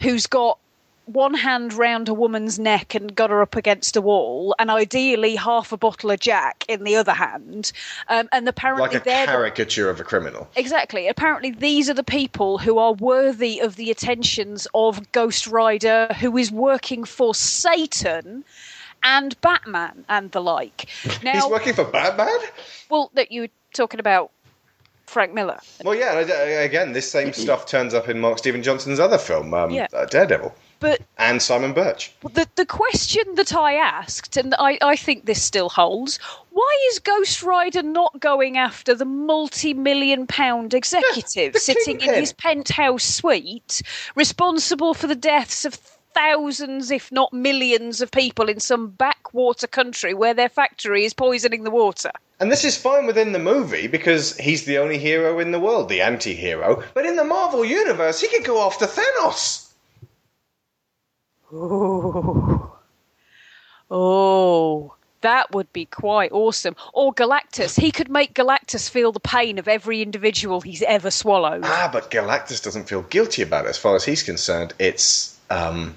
who's got one hand round a woman's neck and got her up against a wall, and ideally half a bottle of Jack in the other hand. Um, and apparently Like a they're the- caricature of a criminal. Exactly. Apparently, these are the people who are worthy of the attentions of Ghost Rider, who is working for Satan and Batman and the like. Now, He's working for Batman? well, that you were talking about Frank Miller. Well, yeah, again, this same stuff turns up in Mark Steven Johnson's other film, um, Yeah. uh, Daredevil, But and Simon Birch. the the question that I asked, and I, I think this still holds, why is Ghost Rider not going after the multi-million pound executive sitting in his penthouse suite, responsible for the deaths of thousands, if not millions, of people in some backwater country where their factory is poisoning the water? And this is fine within the movie because he's the only hero in the world, the anti hero. But in the Marvel Universe, he could go after Thanos. Oh. Oh. That would be quite awesome. Or Galactus. He could make Galactus feel the pain of every individual he's ever swallowed. Ah, but Galactus doesn't feel guilty about it. As far as he's concerned, it's um,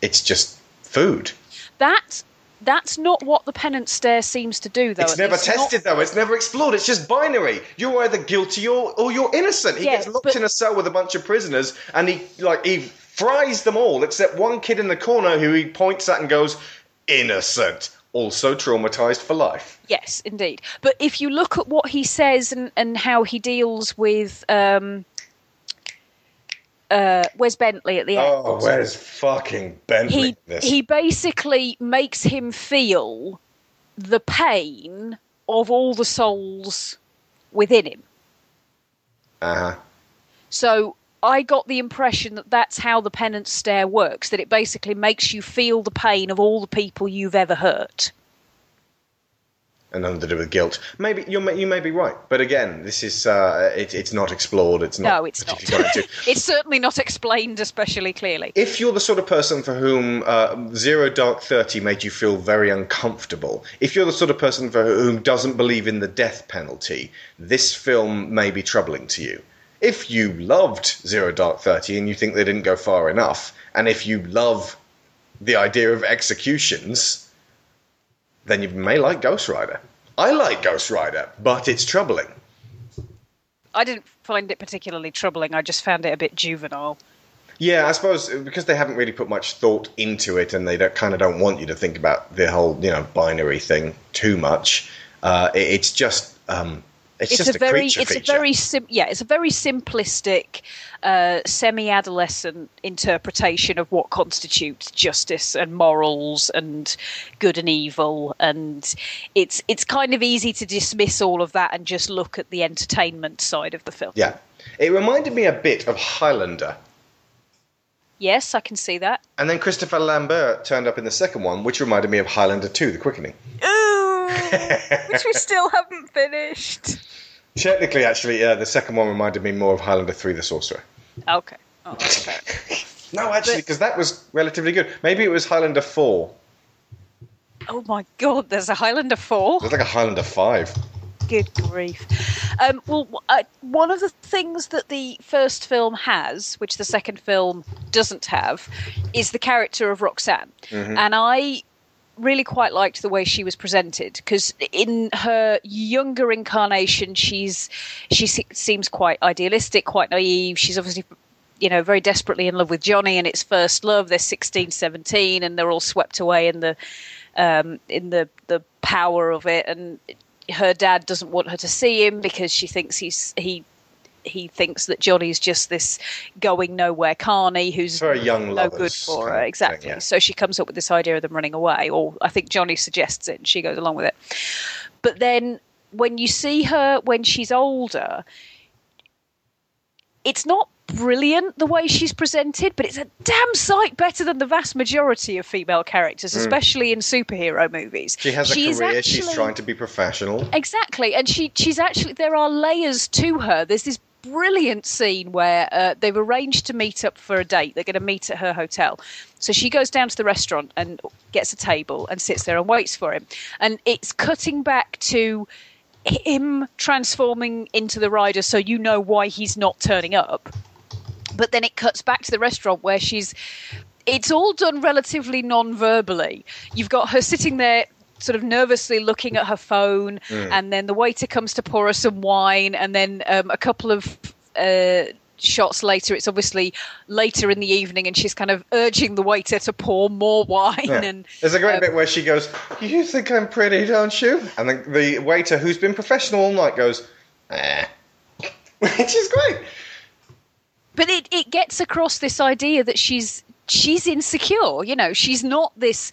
it's just food. That that's not what the penance stare seems to do, though. it's never least not- tested though. It's never explored. It's just binary. You're either guilty or, or you're innocent. He Yeah, gets locked but- in a cell with a bunch of prisoners, and he like he fries them all except one kid in the corner who he points at and goes, "Innocent." Also traumatized for life. Yes, indeed. But if you look at what he says and, and how he deals with um, uh, Wes Bentley at the end, Oh, where's fucking Bentley? he this? he basically makes him feel the pain of all the souls within him. Uh huh. So I got the impression that that's how the penance stare works. That it basically makes you feel the pain of all the people you've ever hurt. and nothing to do with guilt. Maybe you may, you may be right, but again, this is uh, it, it's not explored. It's not. no, it's not. particularly gone into. it's certainly not explained especially clearly. If you're the sort of person for whom uh, Zero Dark Thirty made you feel very uncomfortable, if you're the sort of person for whom doesn't believe in the death penalty, this film may be troubling to you. If you loved Zero Dark Thirty and you think they didn't go far enough, and if you love the idea of executions, then you may like Ghost Rider. I like Ghost Rider, but it's troubling. I didn't find it particularly troubling. I just found it a bit juvenile. Yeah, I suppose uh, because they haven't really put much thought into it, and they kind of don't want you to think about the whole, you know, binary thing too much. Uh, it, it's just, um, it's, just a, very, it's feature. a very, sim- yeah, it's a very simplistic, uh, semi-adolescent interpretation of what constitutes justice and morals and good and evil, and it's it's kind of easy to dismiss all of that and just look at the entertainment side of the film. yeah, it reminded me a bit of Highlander, Yes, I can see that. and then Christopher Lambert turned up in the second one, which reminded me of Highlander Two: The Quickening. Which we still haven't finished. Technically, actually, uh, the second one reminded me more of Highlander Three: The Sorcerer. Okay. Oh, fair. No, actually, because that was relatively good. Maybe it was Highlander Four. oh my god, there's a Highlander four. It was like a Highlander Five. Good grief. Um, well, uh, one of the things that the first film has, which the second film doesn't have, is the character of Roxanne. Mhm. And I really quite liked the way she was presented because in her younger incarnation she's she se- seems quite idealistic quite naive. She's obviously you know very desperately in love with johnny and it's first love. They're 16 17 and they're all swept away in the um, in the the power of it, and her dad doesn't want her to see him because she thinks he's he he thinks that Johnny's just this going nowhere carny who's Very young no good for her. of thing, Exactly. yeah. So she comes up with this idea of them running away, or I think Johnny suggests it, and she goes along with it. But then when you see her when she's older, it's not brilliant the way she's presented, but it's a damn sight better than the vast majority of female characters, Mm. especially in superhero movies. She has a She's career. She's trying to be professional. Exactly, and she she's actually there are layers to her. There's this brilliant scene where uh, they've arranged to meet up for a date. They're going to meet at her hotel. So she goes down to the restaurant and gets a table and sits there and waits for him. And it's cutting back to him transforming into the rider, so you know why he's not turning up. But then it cuts back to the restaurant where she's it's all done relatively non-verbally. You've got her sitting there sort of nervously looking at her phone Mm. and then the waiter comes to pour her some wine and then um, a couple of uh, shots later it's obviously later in the evening and she's kind of urging the waiter to pour more wine Yeah. and There's a great um, bit where she goes, "You think I'm pretty, don't you?" And the, the waiter, who's been professional all night, goes, "Eh," which is great. but it, it gets across this idea that she's she's insecure you know she's not this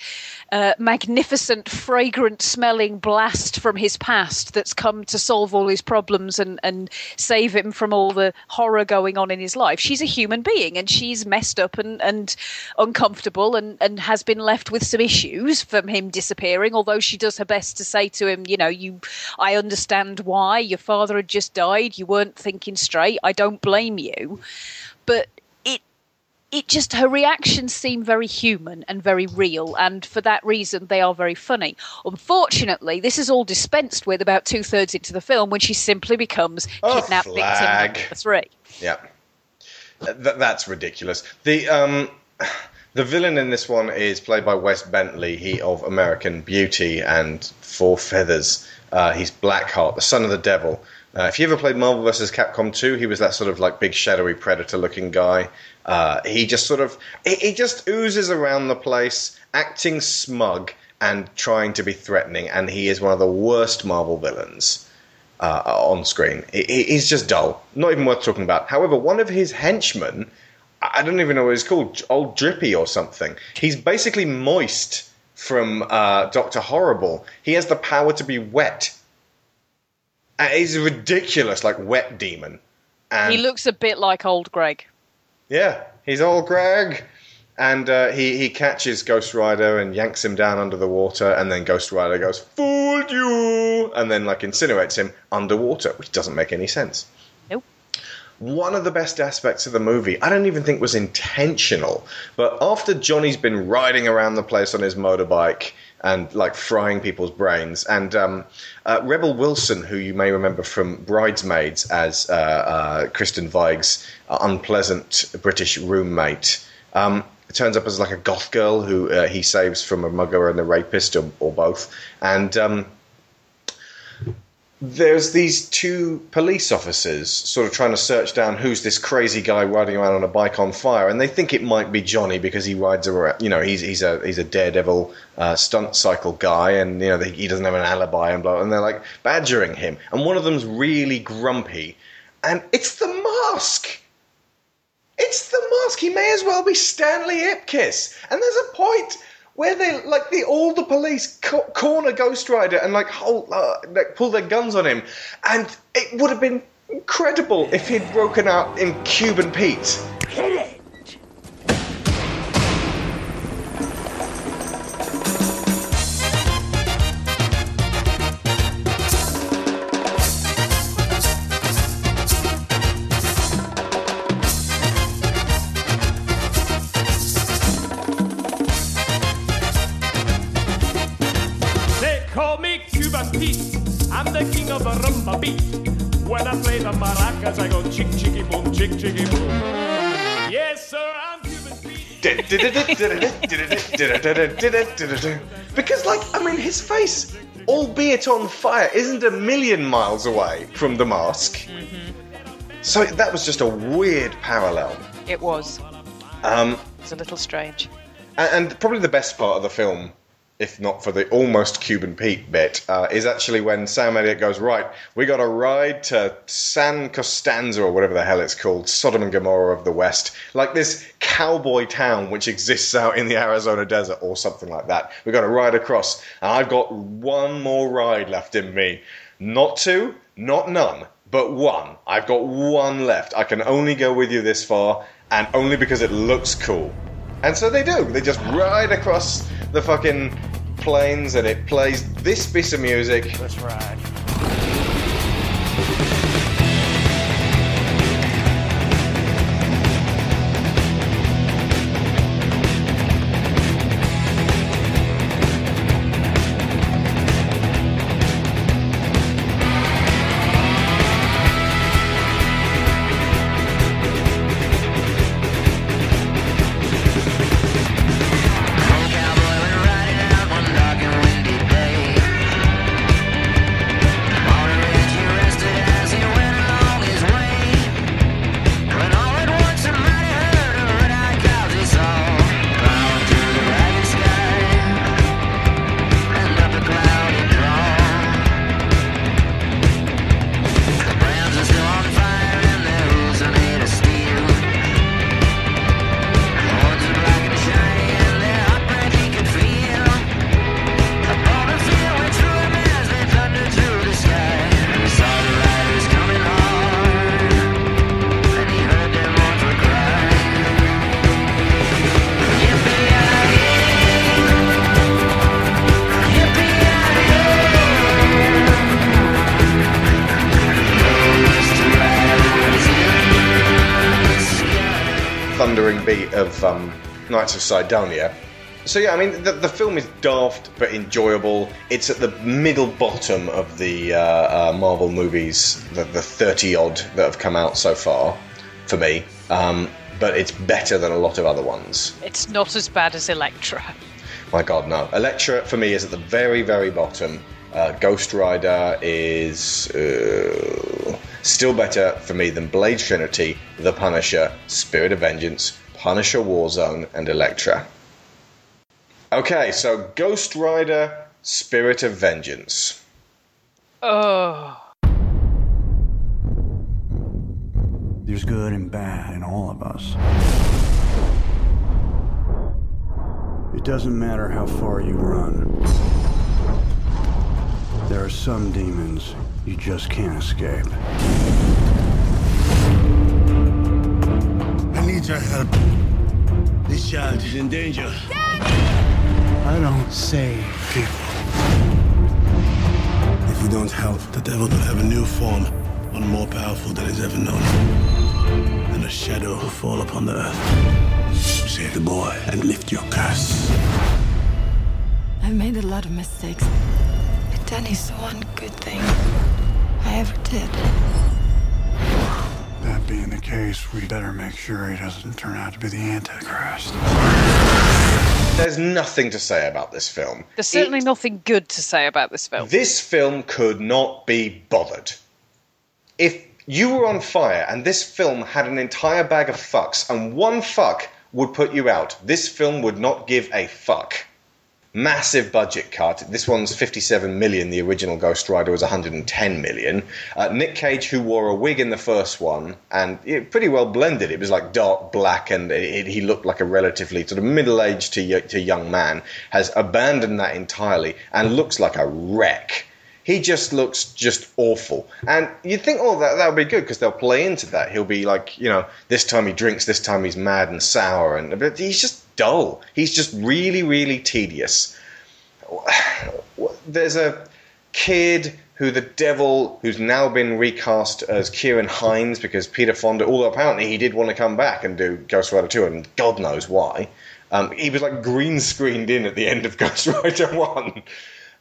uh, magnificent fragrant smelling blast from his past that's come to solve all his problems and, and save him from all the horror going on in his life. She's a human being and she's messed up and, and uncomfortable and, and has been left with some issues from him disappearing although she does her best to say to him you know you i understand why. Your father had just died. You weren't thinking straight. I don't blame you. But it just her reactions seem very human and very real and for that reason they are very funny unfortunately this is all dispensed with about two-thirds into the film when she simply becomes Oh, kidnapped victim number three Yeah, Th- that's ridiculous. The um, the villain in this one is played by Wes Bentley. He of American Beauty and Four Feathers. Uh, he's Blackheart, the son of the devil. Uh, if you ever played Marvel vs. Capcom 2, he was that sort of like big shadowy predator looking guy. Uh, he just sort of he, he just oozes around the place, acting smug and trying to be threatening. And he is one of the worst Marvel villains uh, on screen. He- he- He's just dull, not even worth talking about. However, one of his henchmen, I don't even know what he's called, Old Drippy or something. He's basically moist from uh, Doctor Horrible. He has the power to be wet. Uh, he's a ridiculous, like wet demon. And he looks a bit like old greg yeah, he's old Greg. And uh, he, he catches Ghost Rider and yanks him down under the water, and then Ghost Rider goes, Fooled you! And then, like, incinerates him underwater, which doesn't make any sense. Nope. One of the best aspects of the movie, I don't even think was intentional, but after Johnny's been riding around the place on his motorbike and, like, frying people's brains, and um, uh, Rebel Wilson, who you may remember from Bridesmaids as uh, uh, Kristen Wiig's uh, unpleasant British roommate, um, turns up as like a goth girl who uh, he saves from a mugger and a rapist, or, or both. And um, there's these two police officers sort of trying to search down who's this crazy guy riding around on a bike on fire, and they think it might be Johnny because he rides around. You know, he's he's a he's a daredevil uh, stunt cycle guy, and you know he doesn't have an alibi and blah. And they're like badgering him, and one of them's really grumpy, and it's the mask. It's the mask. He may as well be Stanley Ipkiss. And there's a point where they like the all the police co- corner Ghost Rider and like hold, uh, like pull their guns on him, and it would have been incredible if he'd broken out in Cuban Pete. Hit it! because, like, I mean, his face, albeit on fire, isn't a million miles away from the mask. So that was just a weird parallel. it was Um, it's a little strange And, and probably the best part of the film if not for the almost Cuban Pete bit, uh, is actually when Sam Elliott goes, Right, we got a ride to San Costanza or whatever the hell it's called, Sodom and Gomorrah of the West. Like this cowboy town which exists out in the Arizona desert or something like that. we got to ride across, and I've got one more ride left in me. Not two, not none, but one. I've got one left. I can only go with you this far, and only because it looks cool. And so they do. They just ride across the fucking plains and it plays this piece of music. Let's ride. Knights of Sidonia. So yeah, I mean the, the film is daft but enjoyable. It's at the middle bottom of the uh, uh, Marvel movies, the, the thirty odd that have come out so far, for me. Um, but it's better than a lot of other ones. It's not as bad as Elektra. My God, no. Elektra for me is at the very, very bottom. Uh, Ghost Rider is uh, still better for me than Blade Trinity, The Punisher, Spirit of Vengeance, Punisher Warzone, and Elektra. Okay, so Ghost Rider, Spirit of Vengeance. Oh. There's good and bad in all of us. It doesn't matter how far you run. There are some demons you just can't escape. Need your help. This child is in danger. I don't save people. If we don't help, the devil will have a new form, one more powerful than he's ever known. And a shadow will fall upon the earth. Save the boy and lift your curse. I've made a lot of mistakes. But Danny's the one good thing I ever did. That being the case, we better make sure he doesn't turn out to be the Antichrist. There's nothing to say about this film. There's certainly nothing good to say about this film. This film could not be bothered. If you were on fire and this film had an entire bag of fucks and one fuck would put you out, this film would not give a fuck. Massive budget cut. This one's 57 million. The original Ghost Rider was 110 million. Uh, Nick Cage, who wore a wig in the first one, and it pretty well blended. It was like dark black, and it, he looked like a relatively sort of middle-aged to, to young man. Has abandoned that entirely and looks like a wreck. He just looks just awful. And you'd think, oh, that, that would be good because they'll play into that. He'll be like, you know, this time he drinks, this time he's mad and sour. And But he's just dull. He's just really, really tedious. There's a kid who the devil, who's now been recast as Ciarán Hinds because Peter Fonda, although apparently he did want to come back and do Ghost Rider 2, and God knows why. Um, he was like green screened in at the end of Ghost Rider 1.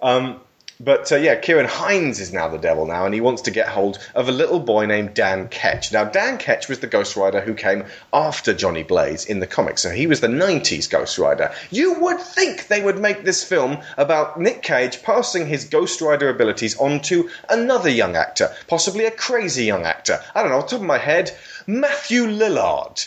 Um, but uh, yeah, Ciarán Hinds is now the devil now, and he wants to get hold of a little boy named Dan Ketch. Now, Dan Ketch was the Ghost Rider who came after Johnny Blaze in the comics, so he was the 90s Ghost Rider. You would think they would make this film about Nick Cage passing his Ghost Rider abilities on to another young actor, possibly a crazy young actor. I don't know, off the top of my head, Matthew Lillard.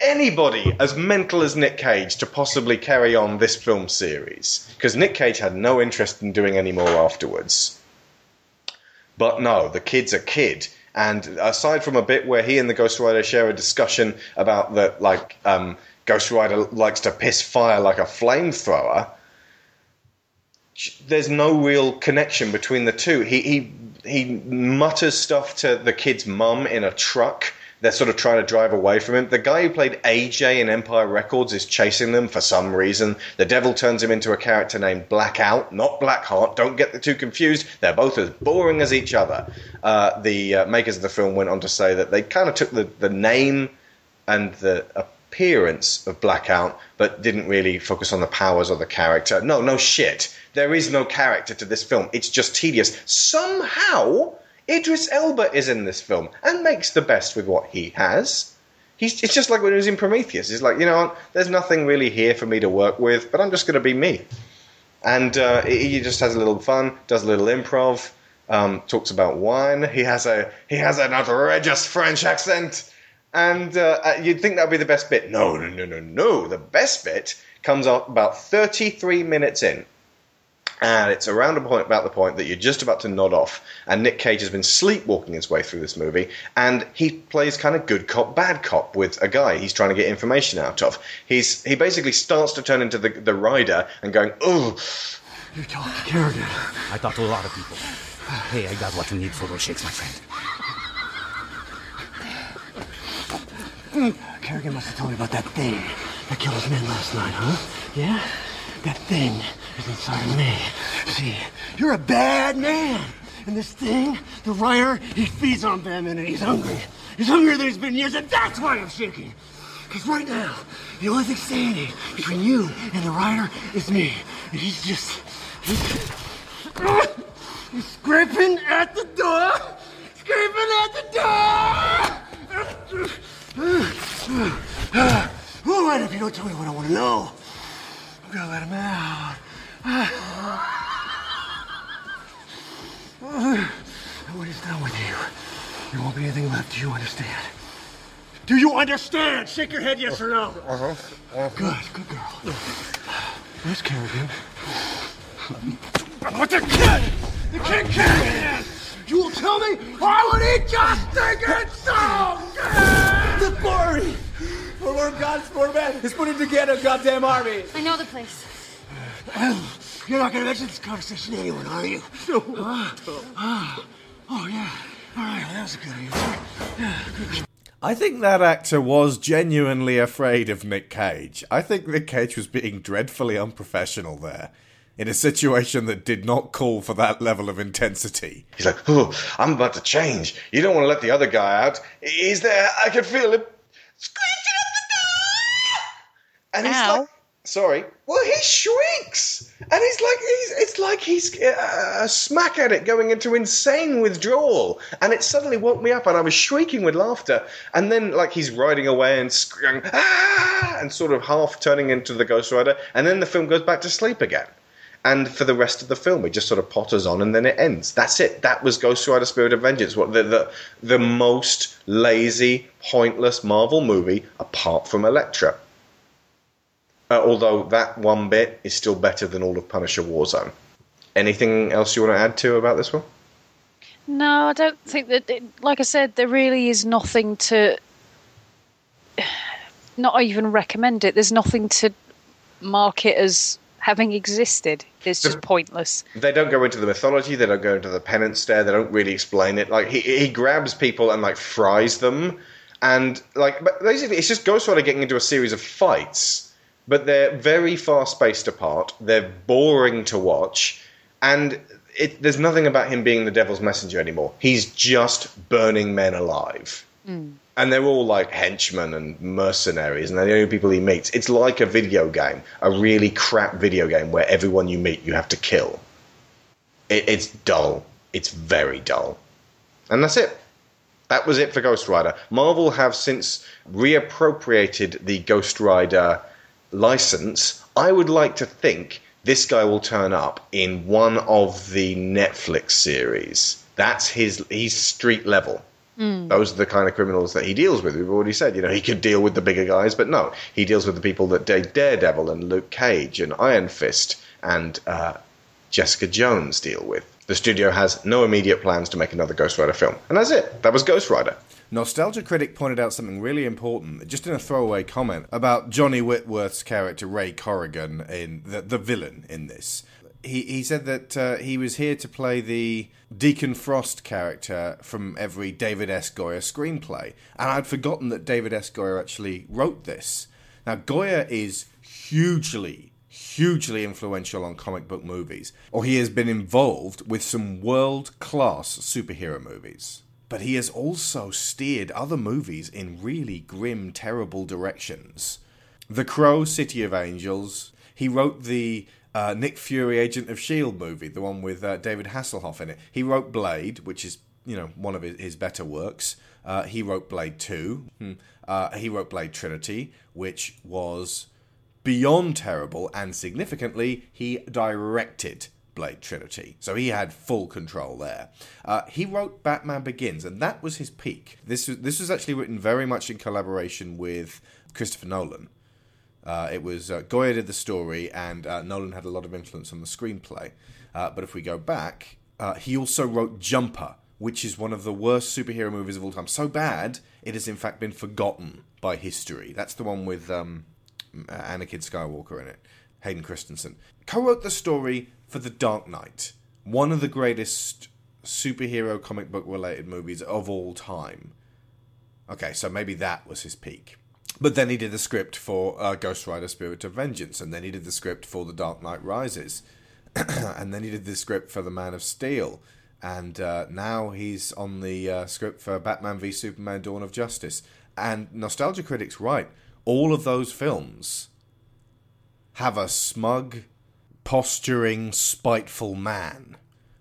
Anybody as mental as Nick Cage to possibly carry on this film series because Nick Cage had no interest in doing any more afterwards. But no, the kid's a kid. And aside from a bit where he and the Ghost Rider share a discussion about that, like, um, Ghost Rider likes to piss fire like a flamethrower, there's no real connection between the two. He, he, he mutters stuff to the kid's mum in a truck. They're sort of trying to drive away from him. The guy who played AJ in Empire Records is chasing them for some reason. The devil turns him into a character named Blackout, not Blackheart. Don't get the two confused. They're both as boring as each other. Uh, the uh, makers of the film went on to say that they kind of took the, the name and the appearance of Blackout, but didn't really focus on the powers or the character. No, no shit. There is no character to this film. It's just tedious. Somehow, Idris Elba is in this film and makes the best with what he has. He's, it's just like when he was in Prometheus. He's like, you know, there's nothing really here for me to work with, but I'm just going to be me. And uh, he just has a little fun, does a little improv, um, talks about wine. He has a he has an outrageous French accent, and uh, uh, you'd think that'd be the best bit. No, no, no, no, no. The best bit comes up about 33 minutes in. And it's around a point, about the point that you're just about to nod off, and Nick Cage has been sleepwalking his way through this movie, and he plays kind of good cop, bad cop with a guy he's trying to get information out of. He's he basically starts to turn into the the rider and going, oh, You talked to Carrigan. I talked to a lot of people. Hey, I got what you need for those shakes, my friend. Carrigan must have told me about that thing that killed his men last night, huh? Yeah? That thing is inside me. See, you're a bad man. And this thing, the Rider, he feeds on bad men and he's hungry. He's hungrier than he's been years, and that's why I'm shaking. Because right now, the only thing standing between you and the Rider is me. And he's just. He's, he's scraping at the door! Scraping at the door! All right, if you don't tell me what I want to know, I'm gonna let him out. And when he's done with you, there won't be anything left. Do you understand? Do you understand? Shake your head, yes or no. Uh-huh. Good, good girl. Where's Carrigan? What the kid? The kid Carrigan! You will tell me why would he just think it so good? The quarry! For one of God's poor men is putting together a goddamn army. I know the place. You're not gonna mention this conversation to anyone, are you? No. oh, oh, yeah. All right, well, that was a good answer. Yeah, good. I think that actor was genuinely afraid of Nick Cage. I think Nick Cage was being dreadfully unprofessional there. In a situation that did not call for that level of intensity. He's like, oh, I'm about to change. You don't want to let the other guy out. He's there. I can feel him screeching at the door. And he's Ow. like, sorry. Well, he shrieks, and he's like, he's, it's like he's uh, a smack at it, going into insane withdrawal. And it suddenly woke me up, and I was shrieking with laughter. And then, like, he's riding away and screaming, ah, and sort of half turning into the Ghost Rider. And then the film goes back to sleep again. And for the rest of the film, it just sort of potters on, and then it ends. That's it. That was Ghost Rider: Spirit of Vengeance. What the the, the most lazy, pointless Marvel movie apart from Elektra. Uh, although that one bit is still better than all of Punisher Warzone. Anything else you want to add to about this one? No, I don't think that. It, like I said, there really is nothing to. Not even recommend it. There's nothing to mark it as having existed. It's just pointless. They don't go into the mythology. They don't go into the penance stare. They don't really explain it. Like he he grabs people and like fries them, and like but basically it's just Ghost Rider getting into a series of fights, but they're very far spaced apart. They're boring to watch, and it, there's nothing about him being the devil's messenger anymore. He's just burning men alive. Hmm. And they're all like henchmen and mercenaries, and they're the only people he meets. It's like a video game, a really crap video game where everyone you meet you have to kill. It, it's dull. It's very dull. And that's it. That was it for Ghost Rider. Marvel have since reappropriated the Ghost Rider license. I would like to think this guy will turn up in one of the Netflix series. That's his. He's street level. Mm. Those are the kind of criminals that he deals with. We've already said, you know, he could deal with the bigger guys, but no, he deals with the people that Dave Daredevil and Luke Cage and Iron Fist and uh, Jessica Jones deal with. The studio has no immediate plans to make another Ghost Rider film, and that's it. That was Ghost Rider. Nostalgia Critic pointed out something really important, just in a throwaway comment, about Johnny Whitworth's character Ray Carrigan in the, the villain in this. He, he said that uh, he was here to play the Deacon Frost character from every David S. Goyer screenplay, and I'd forgotten that David S. Goyer actually wrote this. Now, Goyer is hugely, hugely influential on comic book movies, or he has been involved with some world class superhero movies but he has also steered other movies in really grim, terrible directions. The Crow, City of Angels. He wrote the uh, Nick Fury, Agent of S.H.I.E.L.D. movie, the one with uh, David Hasselhoff in it. He wrote Blade, which is, you know, one of his, better works. Uh, he wrote Blade 2. Hmm. Uh, he wrote Blade Trinity, which was beyond terrible, and significantly, he directed Blade Trinity. So he had full control there. Uh, he wrote Batman Begins, and that was his peak. This was this was actually written very much in collaboration with Christopher Nolan. Uh, it was uh, Goyer did the story, and uh, Nolan had a lot of influence on the screenplay. Uh, but if we go back, uh, he also wrote Jumper, which is one of the worst superhero movies of all time. So bad, it has in fact been forgotten by history. That's the one with um, Anakin Skywalker in it, Hayden Christensen. Co wrote the story for The Dark Knight, one of the greatest superhero comic book related movies of all time. Okay, so maybe that was his peak. But then he did the script for uh, Ghost Rider Spirit of Vengeance, and then he did the script for The Dark Knight Rises, and then he did the script for The Man of Steel, and uh, now he's on the uh, script for Batman v Superman Dawn of Justice. And Nostalgia Critics right, all of those films have a smug, posturing, spiteful man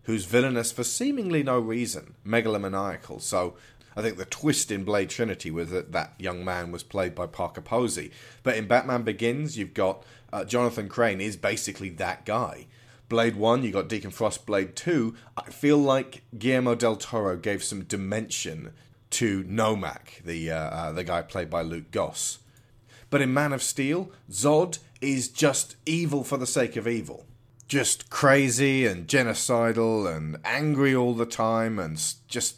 who's villainous for seemingly no reason, megalomaniacal. So I think the twist in Blade Trinity was that that young man was played by Parker Posey. But in Batman Begins, you've got uh, Jonathan Crane is basically that guy. Blade 1, you got Deacon Frost. Blade 2, I feel like Guillermo del Toro gave some dimension to Nomak, the, uh, uh, the guy played by Luke Goss. But in Man of Steel, Zod is just evil for the sake of evil. Just crazy and genocidal and angry all the time and just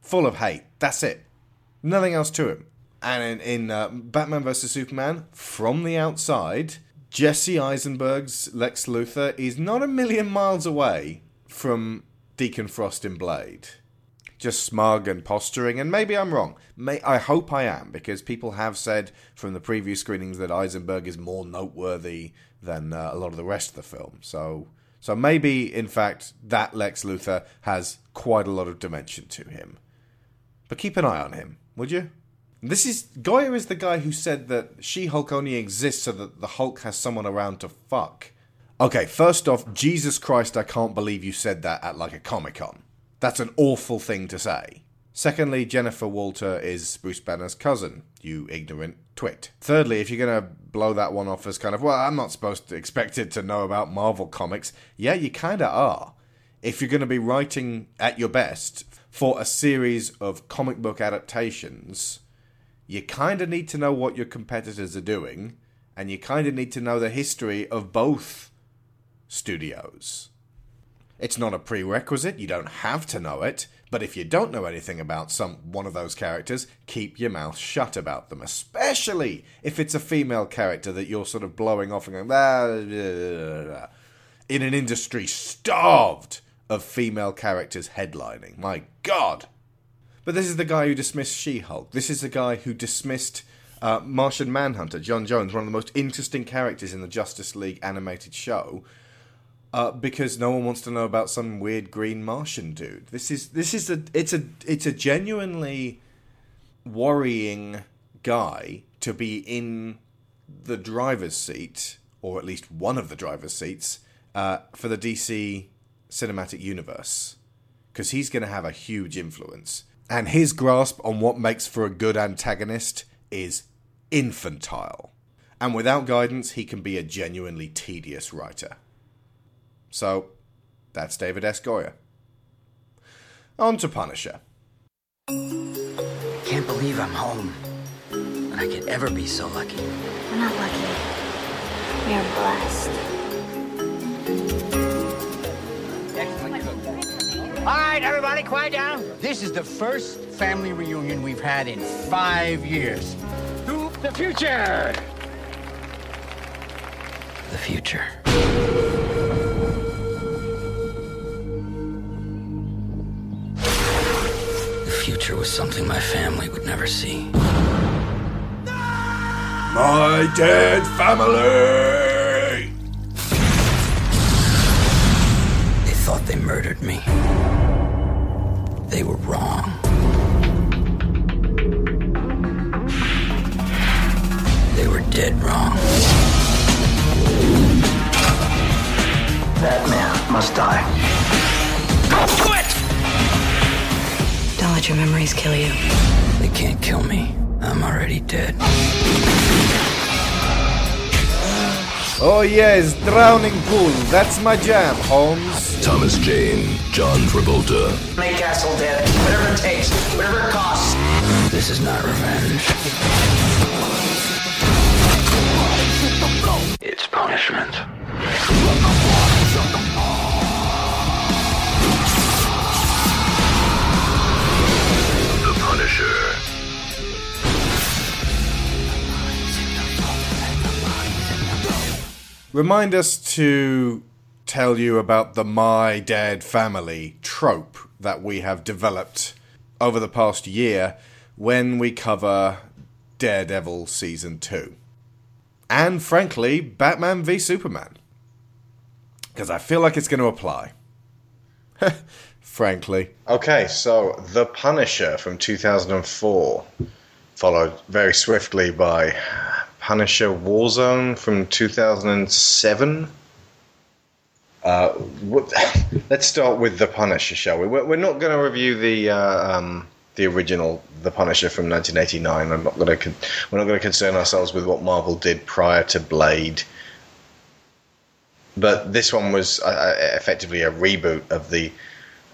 full of hate. That's it. Nothing else to him. And in, in uh, Batman vs. Superman, from the outside, Jesse Eisenberg's Lex Luthor is not a million miles away from Deacon Frost in Blade just smug and posturing, and maybe I'm wrong. May, I hope I am, because people have said from the previous screenings that Eisenberg is more noteworthy than uh, a lot of the rest of the film. So, so maybe in fact that Lex Luthor has quite a lot of dimension to him. But keep an eye on him, would you? This is Goyer is the guy who said that She-Hulk only exists so that the Hulk has someone around to fuck. Okay, first off, Jesus Christ, I can't believe you said that at like a Comic Con. That's an awful thing to say. Secondly, Jennifer Walter is Bruce Banner's cousin, you ignorant twit. Thirdly, if you're going to blow that one off as kind of, well, I'm not supposed to expect it to know about Marvel Comics, yeah, you kind of are. If you're going to be writing at your best for a series of comic book adaptations, you kind of need to know what your competitors are doing, and you kind of need to know the history of both studios. It's not a prerequisite, you don't have to know it, but if you don't know anything about some one of those characters, keep your mouth shut about them, especially if it's a female character that you're sort of blowing off and going, blah, blah, in an industry starved of female characters headlining. My God. But this is the guy who dismissed She Hulk. This is the guy who dismissed uh, Martian Manhunter, J'onn J'onzz, one of the most interesting characters in the Justice League animated show. Uh, because no one wants to know about some weird green Martian dude. This is this is a it's a it's a genuinely worrying guy to be in the driver's seat, or at least one of the driver's seats, uh, for the DC cinematic universe, because he's going to have a huge influence, and his grasp on what makes for a good antagonist is infantile, and without guidance, he can be a genuinely tedious writer. So, that's David S. Goyer. On to Punisher. can't believe I'm home. And I could ever be so lucky. We're not lucky. We are blessed. All right, everybody, quiet down. This is the first family reunion we've had in five years. To the future! The future. Future was something my family would never see. My dead family! They thought they murdered me. They were wrong. They were dead wrong. That man must die. Quit! Don't let your memories kill you. They can't kill me. I'm already dead. Oh yes, drowning pool. That's my jam, Holmes. Thomas Jane, John Travolta. Make Castle dead. Whatever it takes. Whatever it costs. This is not revenge. It's punishment. Punisher. Remind us to tell you about the My Dead Family trope that we have developed over the past year when we cover Daredevil Season 2. And frankly, Batman v Superman. Because I feel like it's going to apply. frankly. Okay, so The Punisher from 2004, followed very swiftly by Punisher Warzone from 2007. Uh, let's start with The Punisher, shall we? We're, we're not going to review the uh, um, the original The Punisher from 1989. I'm not going to. Con- we're not going to concern ourselves with what Marvel did prior to Blade. But this one was uh, uh, effectively a reboot of the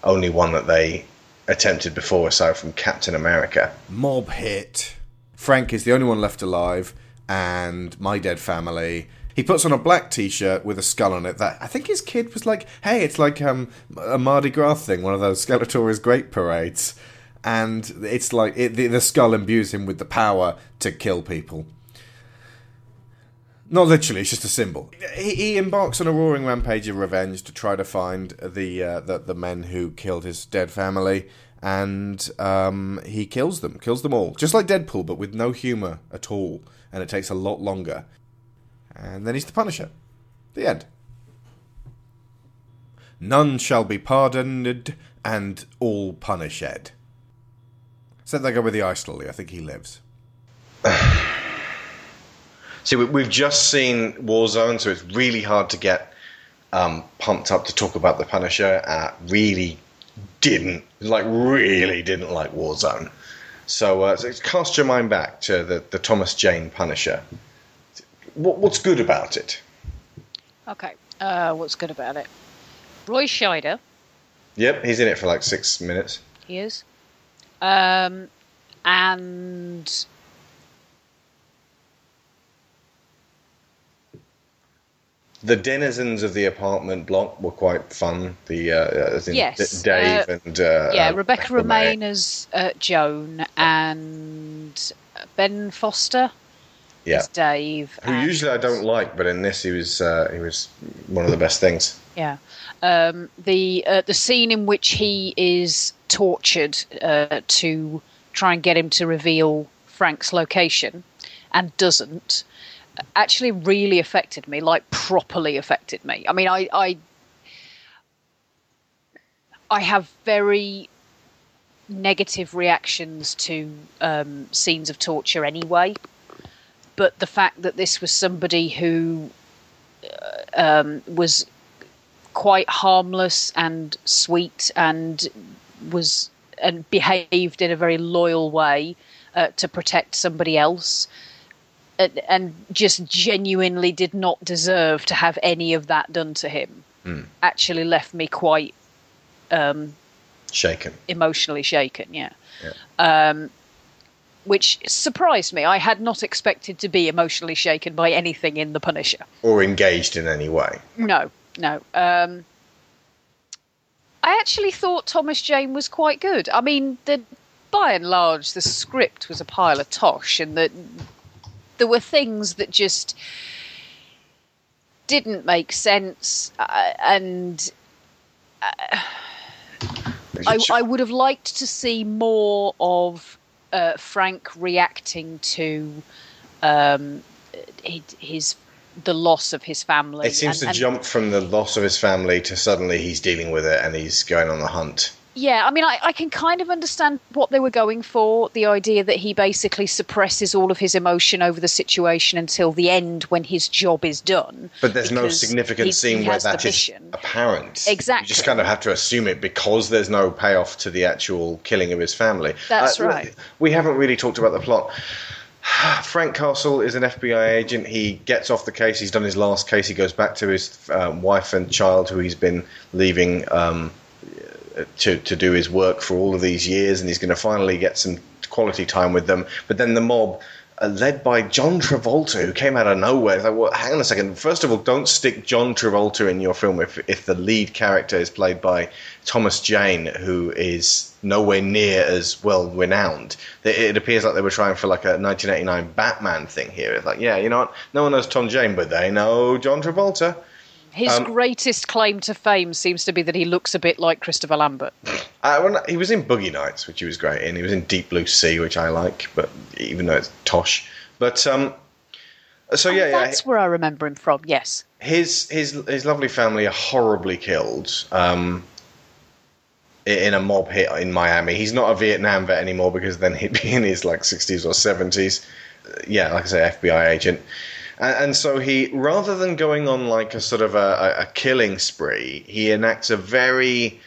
only one that they attempted before, aside from Captain America. Mob hit. Frank is the only one left alive, and my dead family. He puts on a black T-shirt with a skull on it. That I think his kid was like, "Hey, it's like um, a Mardi Gras thing, one of those Skeletor's great parades," and it's like it, the, the skull imbues him with the power to kill people. Not literally, it's just a symbol. He, he embarks on a roaring rampage of revenge to try to find the uh, the, the men who killed his dead family, and um, he kills them, kills them all, just like Deadpool, but with no humor at all, and it takes a lot longer. And then he's the Punisher. The end. None shall be pardoned, and all punished. Said that guy with the ice lily. I think he lives. See, we- we've just seen Warzone, so it's really hard to get um, pumped up to talk about the Punisher. Uh, really didn't like, really didn't like Warzone. So, uh, so cast your mind back to the, the Thomas Jane Punisher. What, what's good about it? Okay. Uh, what's good about it? Roy Scheider, Yep, he's in it for like six minutes. he is. Um, and The denizens of the apartment block were quite fun. The uh, Yes, D- Dave uh, and uh, yeah, Rebecca Romijn. As uh, Joan and Ben Foster Yeah, as Dave. who and- usually I don't like, but in this he was uh, he was one of the best things. Yeah. Um, the uh, the scene in which he is tortured uh, to try and get him to reveal Frank's location and doesn't actually really affected me, like properly affected me. I mean, I I, I have very negative reactions to um, scenes of torture anyway, but the fact that this was somebody who uh, um, was quite harmless and sweet and was and behaved in a very loyal way uh, to protect somebody else and, and just genuinely did not deserve to have any of that done to him Hmm. actually left me quite um, Shaken. emotionally shaken yeah Yeah. um, which surprised me. I had not expected to be emotionally shaken by anything in The Punisher. Or engaged in any way. No, no. Um, I actually thought Thomas Jane was quite good. I mean, the by and large, the script was a pile of tosh, and that there were things that just didn't make sense, uh, and uh, I, I would have liked to see more of uh, Frank reacting to um, his, his the loss of his family. It seems and- to and- jump from the loss of his family to suddenly he's dealing with it and he's going on the hunt. Yeah, I mean, I, I can kind of understand what they were going for. The idea that he basically suppresses all of his emotion over the situation until the end when his job is done. But there's no significant scene he where that is apparent. Exactly. You just kind of have to assume it because there's no payoff to the actual killing of his family. That's Uh, right. We haven't really talked about the plot. Frank Castle is an FBI agent. He gets off the case. He's done his last case. He goes back to his um, wife and child, who he's been leaving um, to to do his work for all of these years, and he's going to finally get some quality time with them. But then the mob. Uh, led by John Travolta, who came out of nowhere. Like, well, hang on a second. First of all, don't stick John Travolta in your film if, if the lead character is played by Thomas Jane, who is nowhere near as well renowned. It, it appears like they were trying for like a 1989 Batman thing here. It's like, yeah, you know what? No one knows Tom Jane, but they know John Travolta. His Um, greatest claim to fame seems to be that he looks a bit like Christopher Lambert. Uh, he was in Boogie Nights, which he was great in. He was in Deep Blue Sea, which I like, but even though it's tosh. But um, so yeah, yeah, That's where I remember him from. Yes. his his his lovely family are horribly killed um, in a mob hit in Miami. He's not a Vietnam vet anymore because then he'd be in his like sixties or seventies. Yeah, like I say, FBI agent. And, and so he, rather than going on like a sort of a, a, killing spree, he enacts a very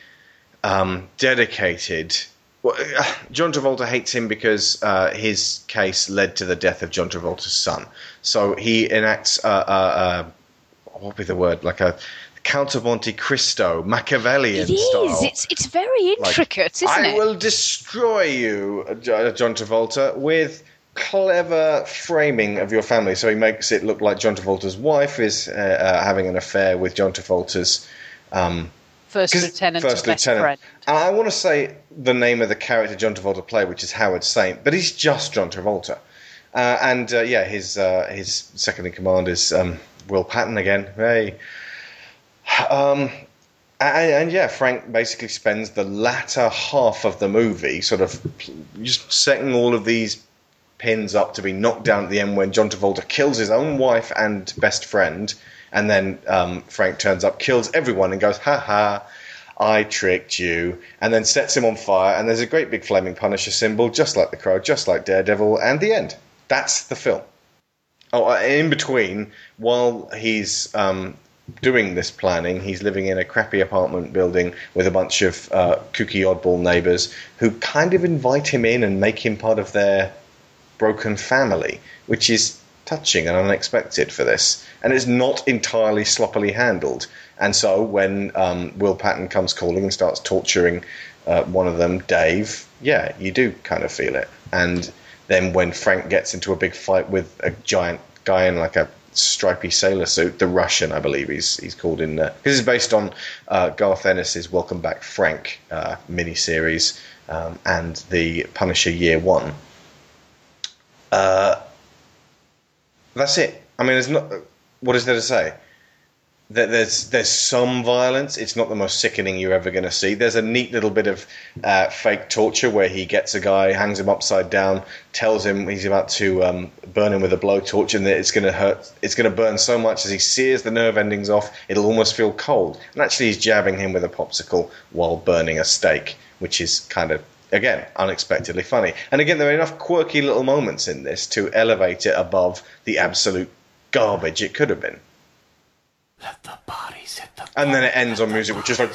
um, dedicated. Well, uh, John Travolta hates him because uh, his case led to the death of John Travolta's son. So he enacts a, a, a what would be the word like a Count of Monte Cristo Machiavellian It is. style. It's it's very Like, intricate, isn't I it? will destroy you, Jo- John Travolta, with clever framing of your family. So he makes it look like John Travolta's wife is uh, uh, having an affair with John Travolta's um, First lieutenant, first lieutenant. And I want to say the name of the character John Travolta played, which is Howard Saint, but he's just John Travolta. Uh, and uh, yeah, his uh, his second in command is um, Will Patton again. Hey. Um, and, and yeah, Frank basically spends the latter half of the movie sort of just setting all of these pins up to be knocked down at the end when John Travolta kills his own wife and best friend, and then um, Frank turns up, kills everyone, and goes, "Ha ha." I tricked you, and then sets him on fire. And there's a great big flaming Punisher symbol, just like the Crow, just like Daredevil, and the end. That's the film. Oh, uh, in between, while he's um, doing this planning, he's living in a crappy apartment building with a bunch of uh, kooky oddball neighbors who kind of invite him in and make him part of their broken family, which is touching and unexpected for this. And it's not entirely sloppily handled. And so when um, Will Patton comes calling and starts torturing uh, one of them, Dave, yeah, you do kind of feel it. And then when Frank gets into a big fight with a giant guy in like a stripy sailor suit, the Russian, I believe he's he's called in there. This is based on uh, Garth Ennis's Welcome Back Frank uh, miniseries um, and the Punisher Year One. Uh, that's it. I mean, there's not. What is there to say? That there's there's some violence. It's not the most sickening you're ever going to see. There's a neat little bit of uh, fake torture where he gets a guy, hangs him upside down, tells him he's about to um, burn him with a blowtorch, and that it's going to hurt. It's going to burn so much as he sears the nerve endings off, it'll almost feel cold. And actually, he's jabbing him with a popsicle while burning a steak, which is kind of again unexpectedly funny. And again, there are enough quirky little moments in this to elevate it above the absolute garbage it could have been. And then it ends on music which is like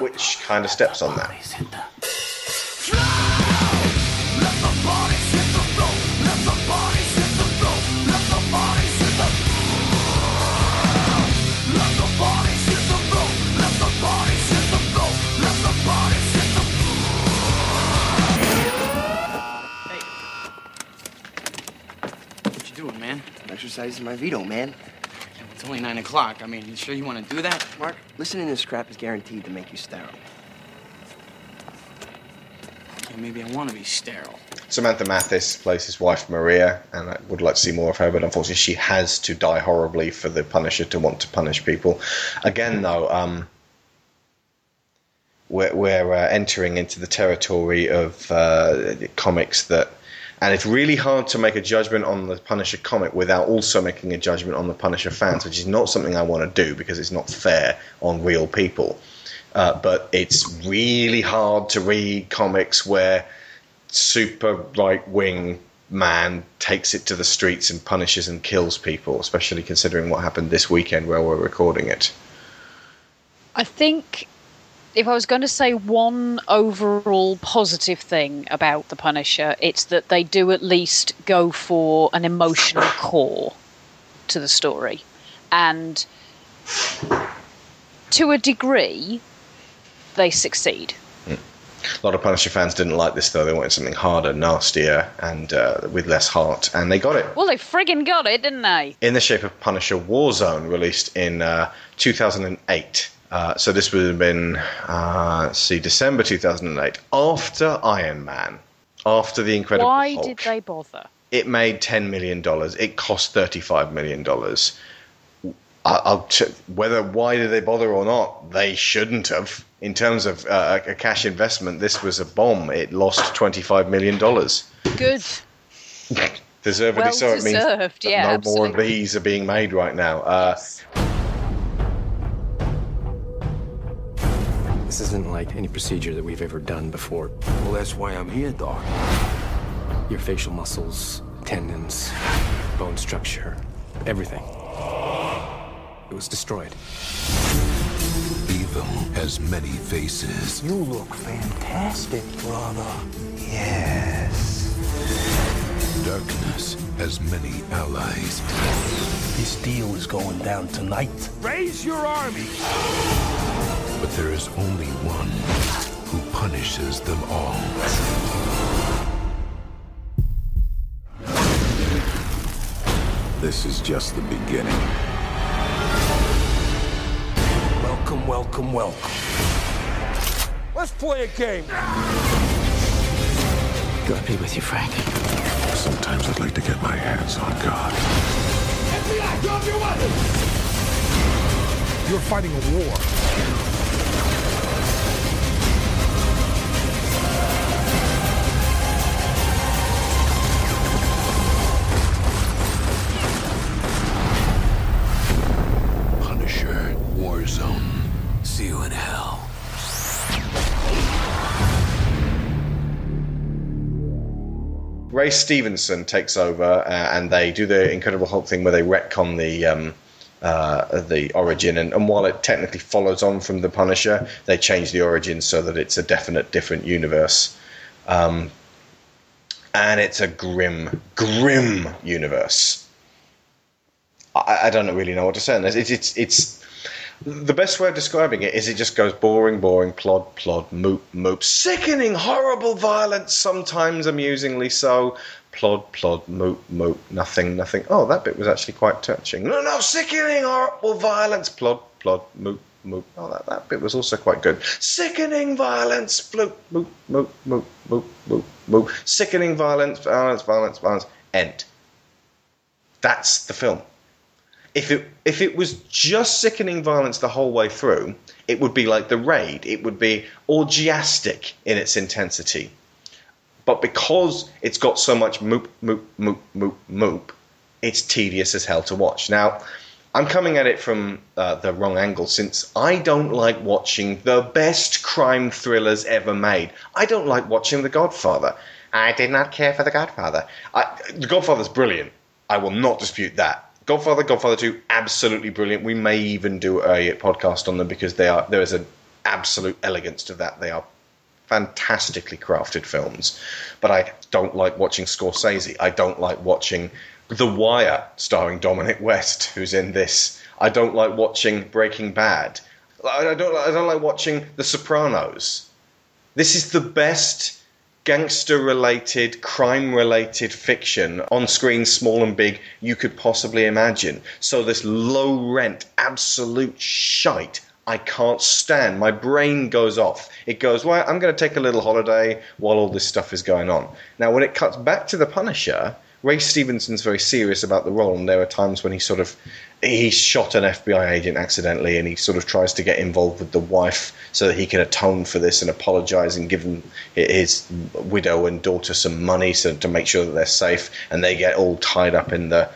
which kind of steps on that. Exercising my veto, man. It's only nine o'clock. I mean, you sure you want to do that? Mark, listening to this crap is guaranteed to make you sterile. Yeah, maybe I want to be sterile. Samantha Mathis plays his wife Maria, and I would like to see more of her, but unfortunately, she has to die horribly for the Punisher to want to punish people. Again, though, um, we're, we're uh, entering into the territory of uh, comics that. And it's really hard to make a judgment on the Punisher comic without also making a judgment on the Punisher fans, which is not something I want to do because it's not fair on real people. Uh, but it's really hard to read comics where super right wing man takes it to the streets and punishes and kills people, especially considering what happened this weekend where we're recording it. I think if I was going to say one overall positive thing about the Punisher, it's that they do at least go for an emotional core to the story. And to a degree, they succeed. A lot of Punisher fans didn't like this, though. They wanted something harder, nastier, and uh, with less heart, and they got it. Well, they friggin' got it, didn't they? In the shape of Punisher Warzone, released in uh, 2008. Uh, so this would have been, uh, let's see, December 2008, after Iron Man, after the Incredible Why Hulk. did they bother? It made ten million dollars. It cost thirty-five million dollars. I'll ch- whether why did they bother or not, they shouldn't have. In terms of uh, a cash investment, this was a bomb. It lost twenty-five million dollars. Good. Deservedly Well so. It means deserved, yeah, no more of these are being made right now. Uh, This isn't like any procedure that we've ever done before. Well, that's why I'm here, Doc. Your facial muscles, tendons, bone structure, everything. It was destroyed. Evil has many faces. You look fantastic, brother. Yes. Darkness has many allies. This deal is going down tonight. Raise your army. But there is only one who punishes them all. This is just the beginning. Welcome, welcome, welcome. Let's play a game. Gotta be with you, Frank. Sometimes I'd like to get my hands on God. FBI, drop your weapon. You're fighting a war. Ray Stevenson takes over, uh, and they do the Incredible Hulk thing where they retcon the um, uh, the origin, and, and while it technically follows on from the Punisher, they change the origin so that it's a definite different universe. Um, and it's a grim, grim universe. I, I don't really know what to say. on this. It's, it's, it's the best way of describing it is it just goes boring, boring, plod, plod, moop, moop, sickening, horrible violence, sometimes amusingly so. Plod, plod, moop, moop, nothing, nothing. Oh, that bit was actually quite touching. No, no, sickening, horrible violence, plod, plod, moop, moop. Oh, that, that bit was also quite good. Sickening violence, floop, moop, moop, moop, moop, moop, moop. Sickening violence, violence, violence, violence. End. That's the film. If it if it was just sickening violence the whole way through, it would be like the raid. It would be orgiastic in its intensity. But because it's got so much moop, moop, moop, moop, moop, it's tedious as hell to watch. Now, I'm coming at it from uh, the wrong angle since I don't like watching the best crime thrillers ever made. I don't like watching The Godfather. I did not care for The Godfather. I, the Godfather's brilliant. I will not dispute that. Godfather, Godfather 2, absolutely brilliant. We may even do a podcast on them because they are there is an absolute elegance to that. They are fantastically crafted films. But I don't like watching Scorsese. I don't like watching The Wire, starring Dominic West, who's in this. I don't like watching Breaking Bad. I don't. I don't like watching The Sopranos. This is the best gangster related, crime related fiction on screen, small and big, you could possibly imagine. So, this low rent, absolute shite. I can't stand. My brain goes off. It goes, well, I'm going to take a little holiday while all this stuff is going on. Now, when it cuts back to The Punisher, Ray Stevenson's very serious about the role, and there are times when he sort of he shot an FBI agent accidentally, and he sort of tries to get involved with the wife so that he can atone for this and apologize and give his widow and daughter some money so to make sure that they're safe, and they get all tied up in the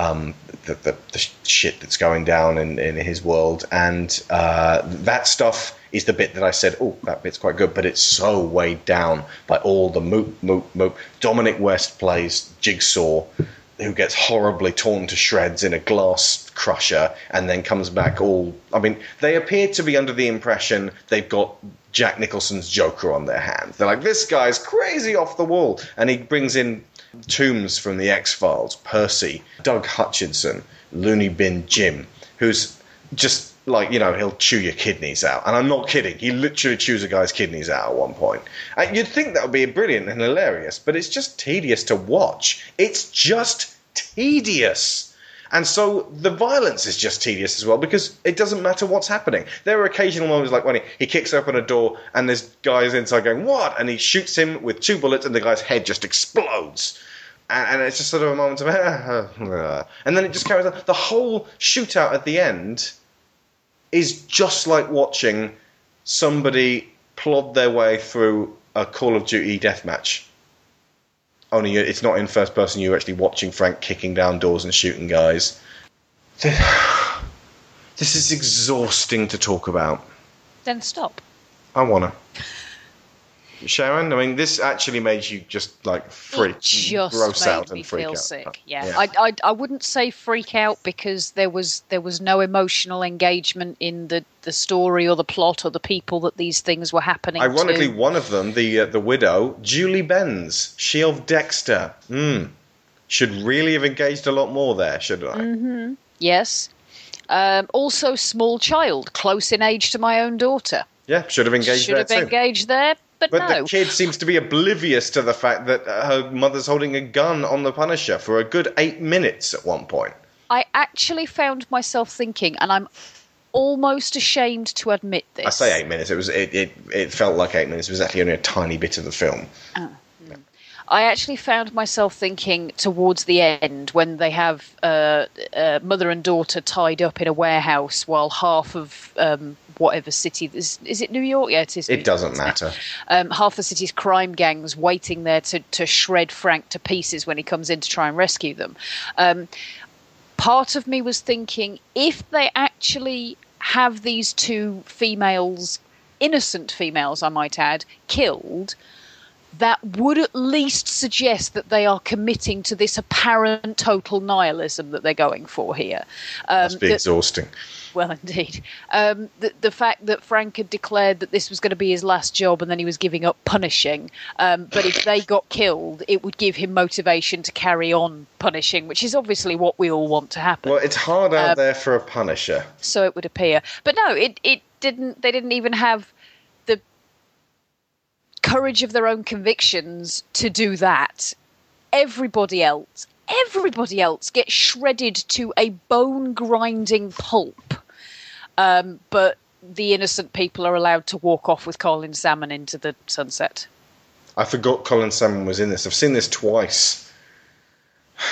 um, the, the, the shit that's going down in, in his world, and uh, that stuff is the bit that I said, oh, that bit's quite good, but it's so weighed down by all the moop, moop, moop. Dominic West plays Jigsaw, who gets horribly torn to shreds in a glass crusher and then comes back all. I mean, they appear to be under the impression they've got Jack Nicholson's Joker on their hands. They're like, this guy's crazy off the wall. And he brings in Toombs from the X Files, Percy, Doug Hutchison, Looney Bin Jim, who's just like, you know, he'll chew your kidneys out. And I'm not kidding. He literally chews a guy's kidneys out at one point. And you'd think that would be brilliant and hilarious, but it's just tedious to watch. It's just tedious. And so the violence is just tedious as well because it doesn't matter what's happening. There are occasional moments like when he, he kicks open a door and there's guys inside going, What? And he shoots him with two bullets and the guy's head just explodes. And, and it's just sort of a moment of, and then it just carries on. The whole shootout at the end is just like watching somebody plod their way through a Call of Duty deathmatch. Only it's not in first person. You're actually watching Frank kicking down doors and shooting guys. This is exhausting to talk about. Then stop. I wanna. Sharon, I mean, this actually made you just like freak, It just gross made out me and freak feel out. sick. Yeah, Yeah. I, I I wouldn't say freak out because there was there was no emotional engagement in the the story or the plot or the people that these things were happening. Ironically, to. one of them, the uh, the widow, Julie Benz, she of Dexter, mm, should really have engaged a lot more there, shouldn't I? hmm Yes. Um, also, small child, close in age to my own daughter. Yeah, should have engaged Should there have too. engaged there, but, But no. the kid seems to be oblivious to the fact that her mother's holding a gun on the Punisher for a good eight minutes at one point. I actually found myself thinking, and I'm almost ashamed to admit this. I say eight minutes. It was it, it, it felt like eight minutes. It was actually only a tiny bit of the film. Oh. I actually found myself thinking towards the end when they have uh, uh, mother and daughter tied up in a warehouse while half of um, whatever city is, is it New York? Yeah, it is. New It doesn't York, matter. um, half the city's crime gangs waiting there to, to shred Frank to pieces when he comes in to try and rescue them. Um, part of me was thinking if they actually have these two females, innocent females, I might add, killed, that would at least suggest that they are committing to this apparent total nihilism that they're going for here. Um, Must be that- exhausting. well, indeed. Um, the, the fact that Frank had declared that this was going to be his last job and then he was giving up punishing. Um, but if they got killed, it would give him motivation to carry on punishing, which is obviously what we all want to happen. Well, it's hard out Um, there for a Punisher. So it would appear. But no, it, it didn't. They didn't even have the courage of their own convictions to do that. Everybody else, everybody else gets shredded to a bone grinding pulp. Um, but the innocent people are allowed to walk off with Colin Salmon into the sunset. I forgot Colin Salmon was in this. I've seen this twice.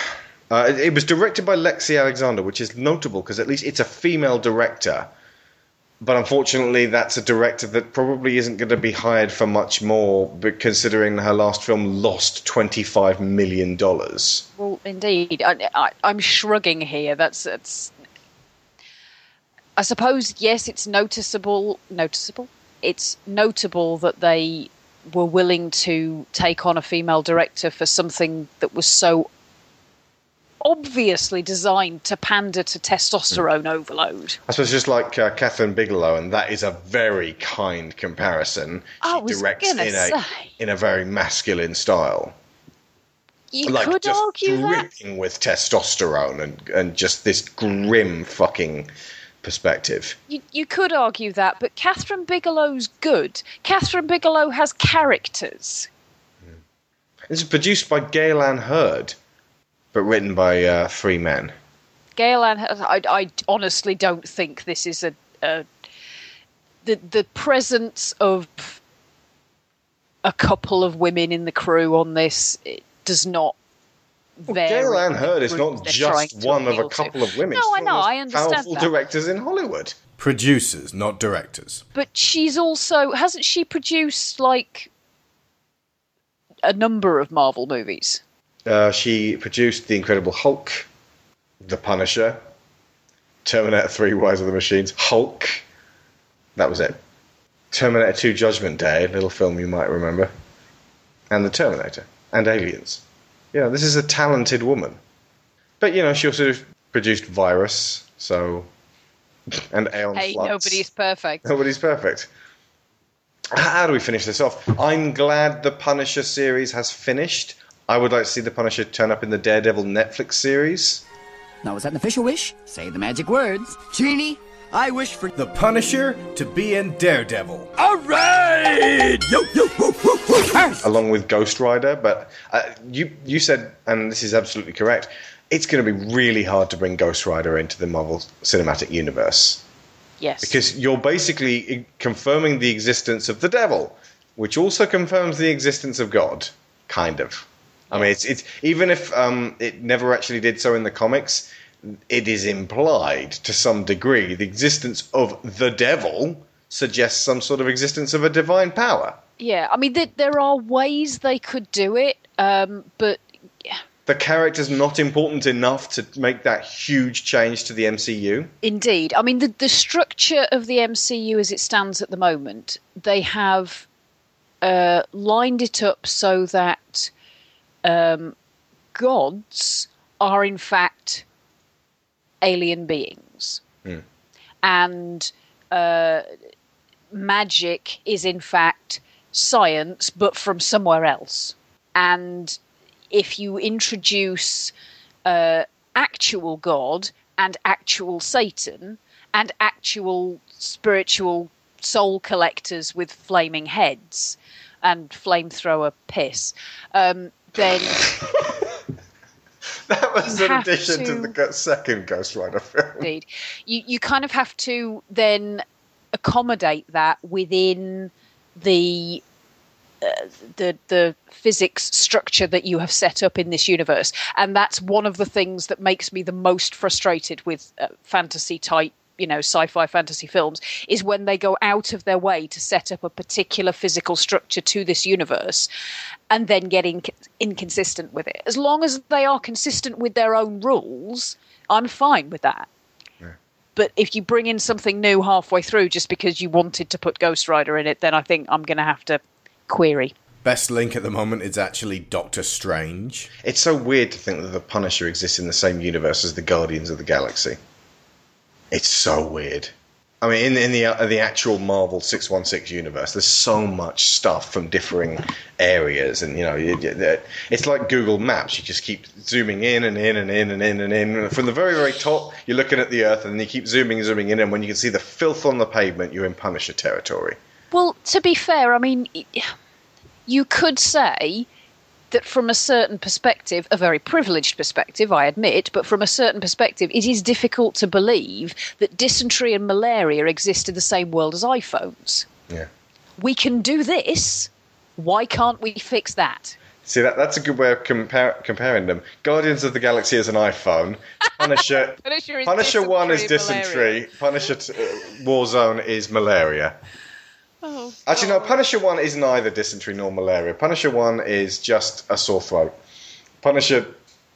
Uh, it, it was directed by Lexi Alexander, which is notable because at least it's a female director. But unfortunately, that's a director that probably isn't going to be hired for much more, but considering her last film lost $25 million. Well, indeed, I, I, I'm shrugging here. That's that's. I suppose yes, it's noticeable. Noticeable. It's notable that they were willing to take on a female director for something that was so obviously designed to pander to testosterone overload. I suppose just like uh, Kathryn Bigelow, and that is a very kind comparison. She I was directs in a say. in a very masculine style. You like could just argue that. dripping with testosterone and, and just this grim fucking perspective. You, you could argue that, but Kathryn Bigelow's good. Kathryn Bigelow has characters. This is produced by Gale Anne Hurd, but written by uh, three men. Gale Anne, I, I honestly don't think this is a, a the the presence of a couple of women in the crew on this it does not. Vary Gale Anne Hurd is not just one of a appeal to. couple of women. No, She's I one know, of the I most understand Powerful that. directors in Hollywood. Producers, not directors. But she's also hasn't she produced like a number of Marvel movies? Uh, she produced The Incredible Hulk, The Punisher, Terminator 3 Rise of the Machines, Hulk. That was it. Terminator 2 Judgment Day, a little film you might remember. And The Terminator. And Aliens. You know, this is a talented woman. But, you know, she also produced Virus, so. And Aeon hey, Flux. nobody's perfect. Nobody's perfect. How do we finish this off? I'm glad the Punisher series has finished. I would like to see the Punisher turn up in the Daredevil Netflix series. Now, is that an official wish? Say the magic words. Genie, I wish for The Punisher to be in Daredevil. All right! Yo, yo, woo, woo, woo. along with Ghost Rider. But uh, you you said, and this is absolutely correct, it's going to be really hard to bring Ghost Rider into the Marvel Cinematic Universe Yes. because you're basically confirming the existence of the devil, which also confirms the existence of God, kind of. I mean, it's it's even if um, it never actually did so in the comics, it is implied to some degree. The existence of the devil suggests some sort of existence of a divine power. Yeah, I mean, there, there are ways they could do it, um, but the character's not important enough to make that huge change to the MCU. Indeed. I mean, the, the structure of the MCU as it stands at the moment, they have uh, lined it up so that um, gods are, in fact, alien beings. Hmm. And uh, magic is, in fact, science, but from somewhere else. And if you introduce uh, actual God and actual Satan and actual spiritual soul collectors with flaming heads and flamethrower piss, um, then That was an addition to, to- the second Ghost Rider film. indeed, you you kind of have to then accommodate that within the the the physics structure that you have set up in this universe, and that's one of the things that makes me the most frustrated with uh, fantasy type. You know, sci-fi fantasy films is when they go out of their way to set up a particular physical structure to this universe, and then get inc- inconsistent with it. As long as they are consistent with their own rules, I'm fine with that. But if you bring in something new halfway through just because you wanted to put Ghost Rider in it, then I think I'm going to have to query. Best link at the moment is actually Doctor Strange. It's so weird to think that the Punisher exists in the same universe as the Guardians of the Galaxy. It's so weird. I mean, in, in the uh, the actual Marvel six one six universe, there's so much stuff from differing areas, and you know, you- you- it's like Google Maps. You just keep zooming in and in and in and in and in. From the very very top, you're looking at the Earth, and then you keep zooming, and zooming in, and when you can see the filth on the pavement, you're in Punisher territory. Well, to be fair, I mean, you could say that from a certain perspective, a very privileged perspective, I admit, but from a certain perspective, it is difficult to believe that dysentery and malaria exist in the same world as iPhones. Yeah. We can do this. Why can't we fix that? See that that's a good way of compar- comparing them. Guardians of the Galaxy is an iPhone. Punisher Punisher is Punisher one is dysentery dysentery. Punisher t- uh, Warzone is malaria. Oh, Actually, no. Punisher one is neither dysentery nor malaria. Punisher one is just a sore throat. Punisher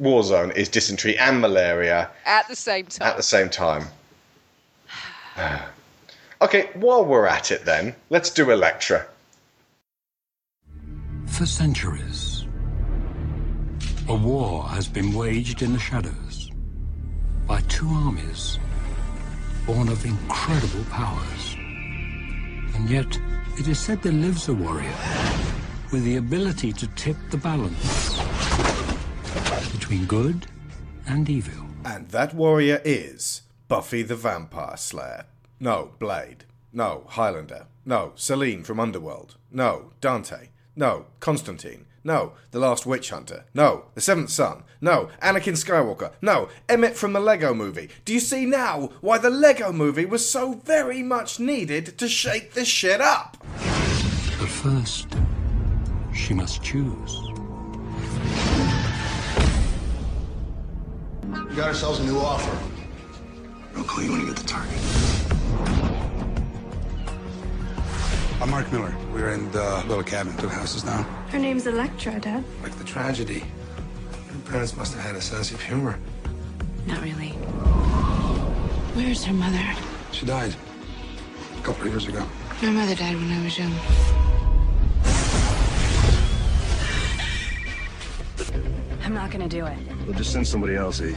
Warzone is dysentery and malaria At the same time. at the same time. okay, while we're at it, then let's do Elektra. For centuries, a war has been waged in the shadows by two armies born of incredible powers. And yet, it is said there lives a warrior with the ability to tip the balance between good and evil. And that warrior is Buffy the Vampire Slayer. No, Blade. No, Highlander. No, Selene from Underworld. No, Dante. No, Constantine. No. The Last Witch Hunter? No. The Seventh Son? No. Anakin Skywalker? No. Emmett from the Lego movie? Do you see now why the Lego movie was so very much needed to shake this shit up? But first, she must choose. We got ourselves a new offer. I'll call you when you get the target. I'm Mark Miller. We're in the little cabin. Two houses down. Her name's Elektra, Dad. Like the tragedy. Her parents must have had a sense of humor. Not really. Where's her mother? She died a couple of years ago. My mother died when I was young. I'm not gonna do it. We'll just send somebody else, eh?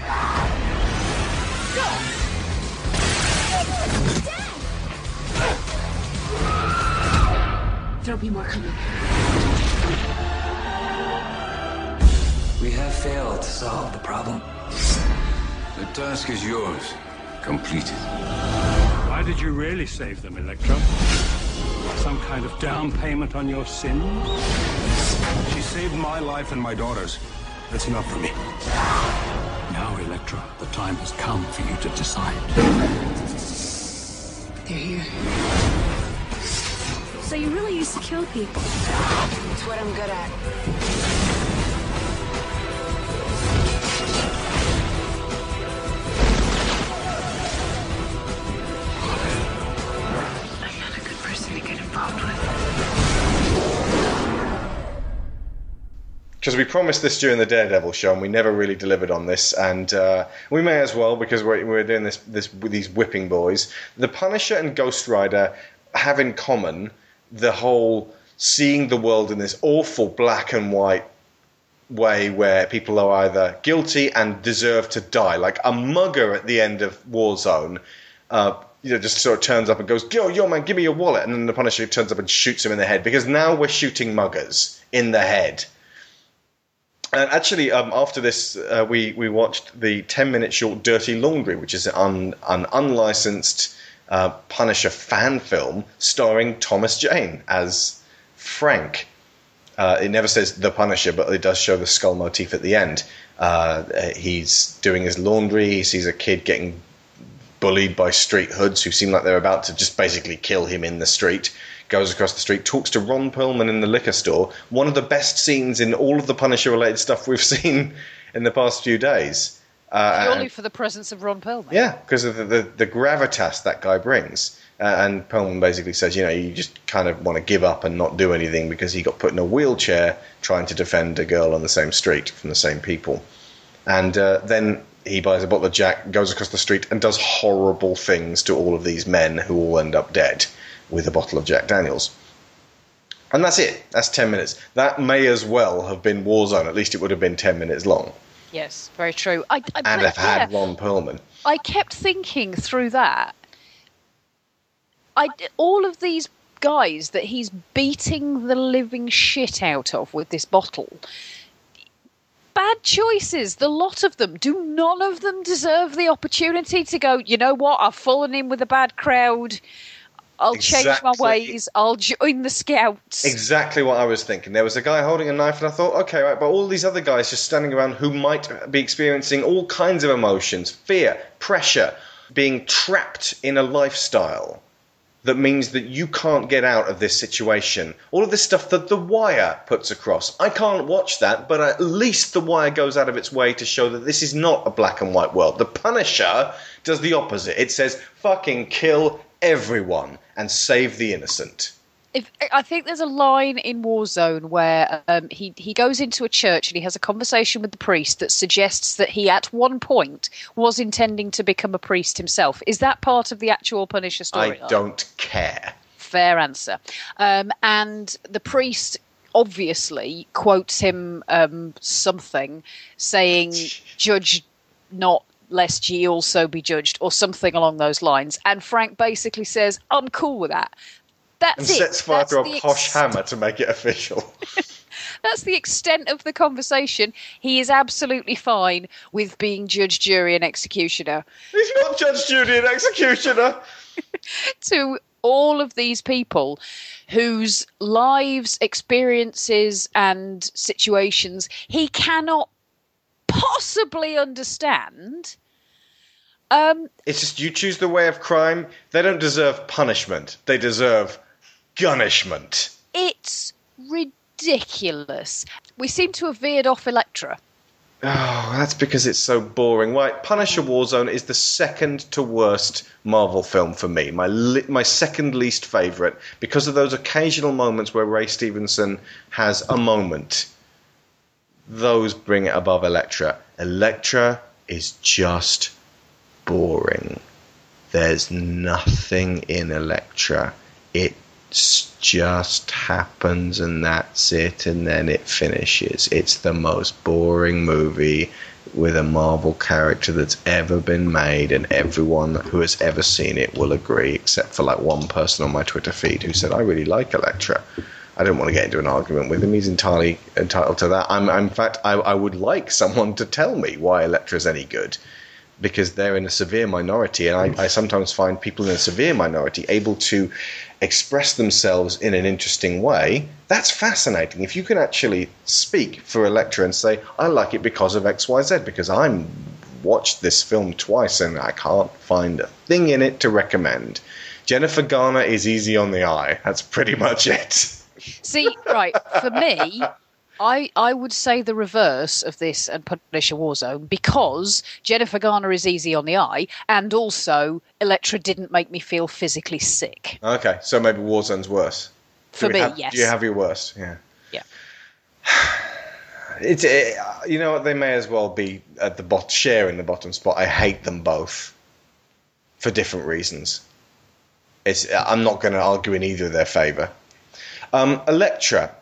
E. There'll be more coming. We have failed to solve the problem. The task is yours. Completed. Why did you really save them, Elektra? Some kind of down payment on your sins? She saved my life and my daughter's. That's enough for me. Now, Elektra, the time has come for you to decide. They're here. So you really used to kill people? It's what I'm good at. I'm not a good person to get involved with. because we promised this during the Daredevil show, and we never really delivered on this, and uh, we may as well because we're, we're doing this this with these whipping boys. The Punisher and Ghost Rider have in common the whole seeing the world in this awful black and white way where people are either guilty and deserve to die, like a mugger at the end of Warzone. Uh, you know, just sort of turns up and goes, "Yo, yo, man, give me your wallet," and then the Punisher turns up and shoots him in the head because now we're shooting muggers in the head. And actually, um, after this, uh, we we watched the ten minute short "Dirty Laundry," which is an an unlicensed uh, Punisher fan film starring Thomas Jane as Frank. Uh, it never says the Punisher, but it does show the skull motif at the end. Uh, he's doing his laundry. He sees a kid getting bullied by street hoods who seem like they're about to just basically kill him in the street. Goes across the street, talks to Ron Perlman in the liquor store. One of the best scenes in all of the Punisher related stuff we've seen in the past few days. Uh, Purely for the presence of Ron Perlman. yeah, because of the, the, the gravitas that guy brings. Uh, and Perlman basically says, you know, you just kind of want to give up and not do anything because he got put in a wheelchair trying to defend a girl on the same street from the same people. And uh, then he buys a bottle of Jack, goes across the street, and does horrible things to all of these men who all end up dead with a bottle of Jack Daniels. And that's it. That's 10 minutes. That may as well have been Warzone. At least it would have been 10 minutes long. Yes, very true. I, I and have had yeah, Ron Perlman. I kept thinking through that. I all of these guys that he's beating the living shit out of with this bottle. Bad choices, the lot of them. Do none of them deserve the opportunity to go, you know what, I've fallen in with a bad crowd. I'll change my ways. I'll join the scouts. Exactly what I was thinking. There was a guy holding a knife, and I thought, okay, right, but all these other guys just standing around who might be experiencing all kinds of emotions fear, pressure, being trapped in a lifestyle that means that you can't get out of this situation. All of this stuff that The Wire puts across. I can't watch that, but at least The Wire goes out of its way to show that this is not a black and white world. The Punisher does the opposite. It says, fucking kill everyone and save the innocent. if I think there's a line in Warzone where um, he he goes into a church and he has a conversation with the priest that suggests that he at one point was intending to become a priest himself. Is that part of the actual Punisher story? I don't care. Fair answer. Um, and the priest obviously quotes him um, something saying, "Judge not." Lest ye also be judged, or something along those lines. And Frank basically says, "I'm cool with that." That's and it. sets fire That's to a ex- posh hammer to make it official. That's the extent of the conversation. He is absolutely fine with being judge, jury, and executioner. He's not judge, jury, and executioner. to all of these people whose lives, experiences, and situations he cannot possibly understand. Um, It's just you choose the way of crime. They don't deserve punishment. They deserve gunishment. it's ridiculous. We seem to have veered off Elektra. Oh, that's because it's so boring. Why? Punisher Warzone is the second to worst Marvel film for me. My li- my second least favorite because of those occasional moments where Ray Stevenson has a moment. Those bring it above Elektra. Elektra is just boring. There's nothing in Elektra. It just happens and that's it, and then it finishes. It's the most boring movie with a Marvel character that's ever been made, and everyone who has ever seen it will agree, except for like one person on my Twitter feed who said, I really like Elektra. I don't want to get into an argument with him. He's entirely entitled to that. I'm, I'm in fact, I, I would like someone to tell me why Elektra's any good because they're in a severe minority, and I, I sometimes find people in a severe minority able to express themselves in an interesting way. That's fascinating. If you can actually speak for Elektra and say, "I like it because of X, Y, Z," because I'm watched this film twice and I can't find a thing in it to recommend. Jennifer Garner is easy on the eye. That's pretty much it. See, right, for me, I, I would say the reverse of this and Punisher Warzone because Jennifer Garner is easy on the eye, and also Elektra didn't make me feel physically sick. Okay, so maybe Warzone's worse. For me, have, yes. Do you have your worst? Yeah. Yeah. It's it, you know what they may as well be at the bot sharing the bottom spot. I hate them both for different reasons. It's I'm not going to argue in either of their favour. Um, Elektra,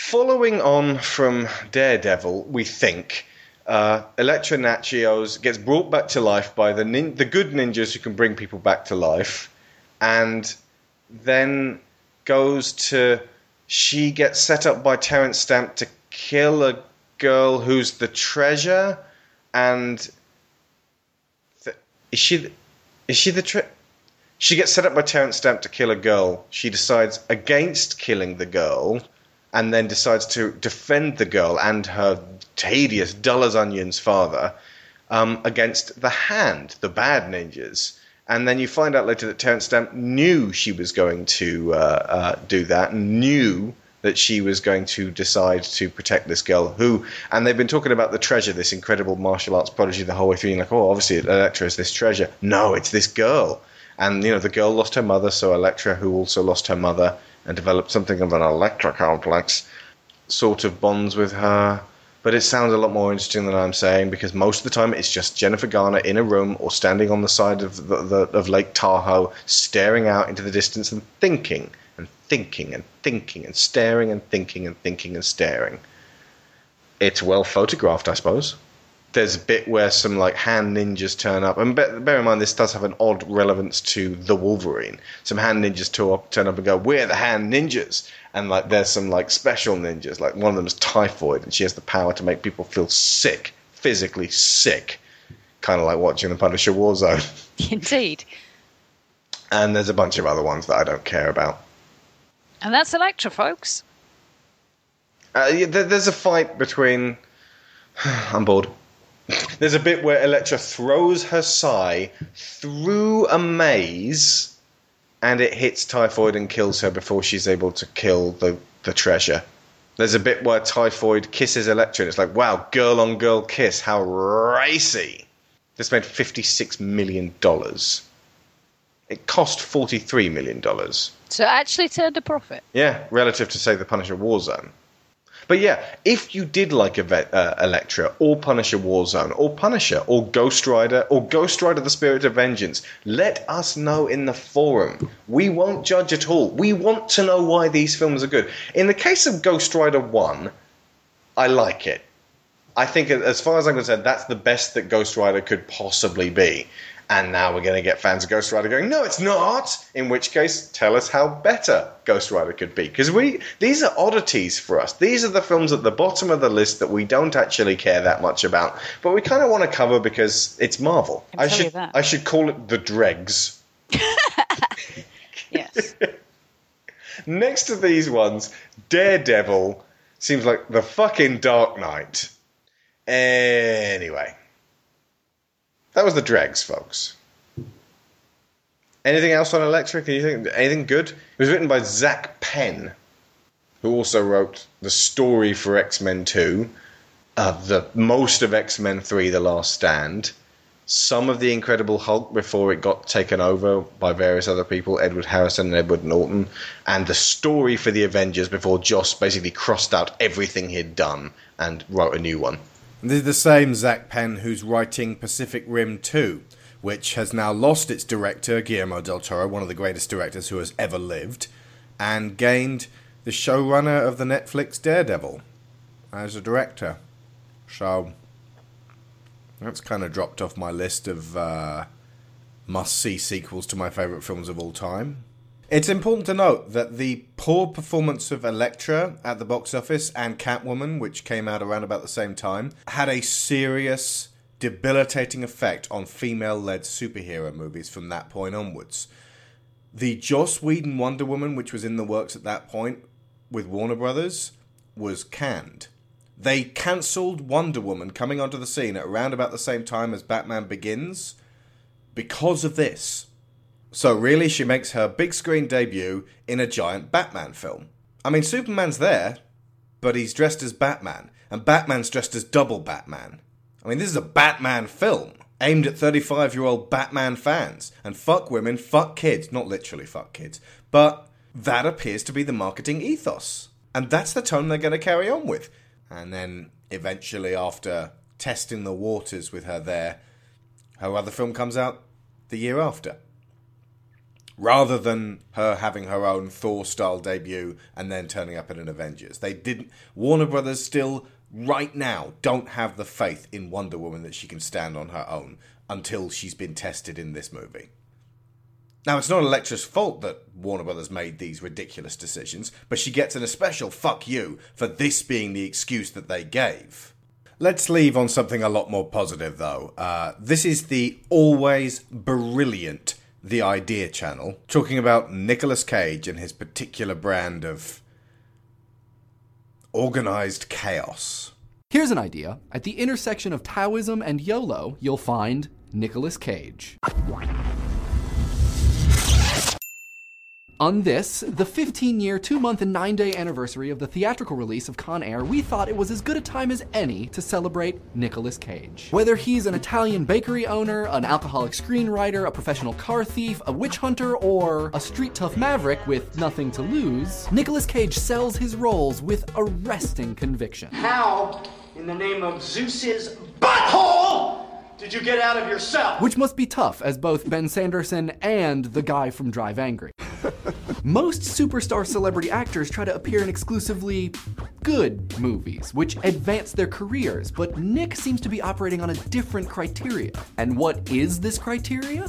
following on from Daredevil, we think uh, Elektra Natchios gets brought back to life by the nin- the good ninjas who can bring people back to life, and then goes to she gets set up by Terence Stamp to kill a girl who's the treasure, and th- is she is she the tre- she gets set up by Terence Stamp to kill a girl. She decides against killing the girl, and then decides to defend the girl and her tedious, dull as onions father um, against the Hand, the bad ninjas. And then you find out later that Terence Stamp knew she was going to uh, uh, do that, and knew that she was going to decide to protect this girl. Who, and they've been talking about the treasure, this incredible martial arts prodigy, the whole way through. You're like, oh, obviously Elektra is this treasure. No, it's this girl. And you know, the girl lost her mother, so Elektra, who also lost her mother and developed something of an Elektra complex, sort of bonds with her. But it sounds a lot more interesting than I'm saying because most of the time it's just Jennifer Garner in a room or standing on the side of the, the of Lake Tahoe, staring out into the distance and thinking and thinking and thinking and staring and thinking and thinking and staring. It's well photographed, I suppose. There's a bit where some like hand ninjas turn up, and bear, bear in mind this does have an odd relevance to the Wolverine. Some hand ninjas turn up, turn up and go, "We're the hand ninjas," and like there's some like special ninjas. Like one of them is typhoid, and she has the power to make people feel sick, physically sick, kind of like watching the Punisher Warzone. Indeed. And there's a bunch of other ones that I don't care about. And that's Elektra, folks. Uh, yeah, there, there's a fight between. I'm bored. There's a bit where Elektra throws her sai through a maze, and it hits Typhoid and kills her before she's able to kill the, the treasure. There's a bit where Typhoid kisses Elektra and it's like, wow, girl on girl kiss, how racy! This made $56 million. It cost $43 million. So it actually turned a profit. Yeah, relative to say the Punisher Warzone. But yeah, if you did like uh, Elektra or Punisher Warzone or Punisher or Ghost Rider or Ghost Rider: The Spirit of Vengeance, let us know in the forum. We won't judge at all. We want to know why these films are good. In the case of Ghost Rider One, I like it. I think, as far as I'm concerned, that's the best that Ghost Rider could possibly be. And now we're going to get fans of Ghost Rider going, no, it's not. In which case, tell us how better Ghost Rider could be, because we these are oddities for us. These are the films at the bottom of the list that we don't actually care that much about, but we kind of want to cover because it's Marvel. can I should. I should call it the dregs. Yes. Next to these ones, Daredevil seems like the fucking Dark Knight. Anyway, that was the dregs, folks. Anything else on Electric? Anything, anything good? It was written by Zak Penn, who also wrote the story for X Men 2, uh, the most of X Men 3, The Last Stand, some of the Incredible Hulk before it got taken over by various other people, Edward Harrison and Edward Norton, and the story for the Avengers before Joss basically crossed out everything he'd done and wrote a new one. This is the same Zak Penn who's writing Pacific Rim 2, which has now lost its director, Guillermo del Toro, one of the greatest directors who has ever lived, and gained the showrunner of the Netflix Daredevil as a director. So, that's kind of dropped off my list of uh, must see sequels to my favourite films of all time. It's important to note that the poor performance of Elektra at the box office and Catwoman, which came out around about the same time, had a serious, debilitating effect on female led superhero movies from that point onwards. The Joss Whedon Wonder Woman, which was in the works at that point with Warner Brothers, was canned. They cancelled Wonder Woman coming onto the scene at around about the same time as Batman Begins because of this. So, really, she makes her big screen debut in a giant Batman film. I mean, Superman's there, but he's dressed as Batman, and Batman's dressed as double Batman. I mean, this is a Batman film aimed at 35 year old Batman fans. And fuck women, fuck kids. Not literally fuck kids, but that appears to be the marketing ethos. And that's the tone they're going to carry on with. And then eventually, after testing the waters with her there, her other film comes out the year after rather than her having her own Thor style debut and then turning up in an Avengers. They didn't. Warner Brothers still, right now, don't have the faith in Wonder Woman that she can stand on her own until she's been tested in this movie. Now, it's not Elektra's fault that Warner Brothers made these ridiculous decisions, but she gets an especial fuck you for this being the excuse that they gave. Let's leave on something a lot more positive, though. Uh, this is the always brilliant the Idea channel, talking about Nicolas Cage and his particular brand of organized chaos. Here's an idea. At the intersection of Taoism and YOLO, you'll find Nicolas Cage. On this, the 15 year, 2 month, and 9 day anniversary of the theatrical release of Con Air, we thought it was as good a time as any to celebrate Nicolas Cage. Whether he's an Italian bakery owner, an alcoholic screenwriter, a professional car thief, a witch hunter, or a street tough maverick with nothing to lose, Nicolas Cage sells his roles with arresting conviction. How, in the name of Zeus's butthole, did you get out of your cell? Which must be tough as both Ben Sanderson and the guy from Drive Angry. Most superstar celebrity actors try to appear in exclusively good movies, which advance their careers, but Nick seems to be operating on a different criteria. And what is this criteria?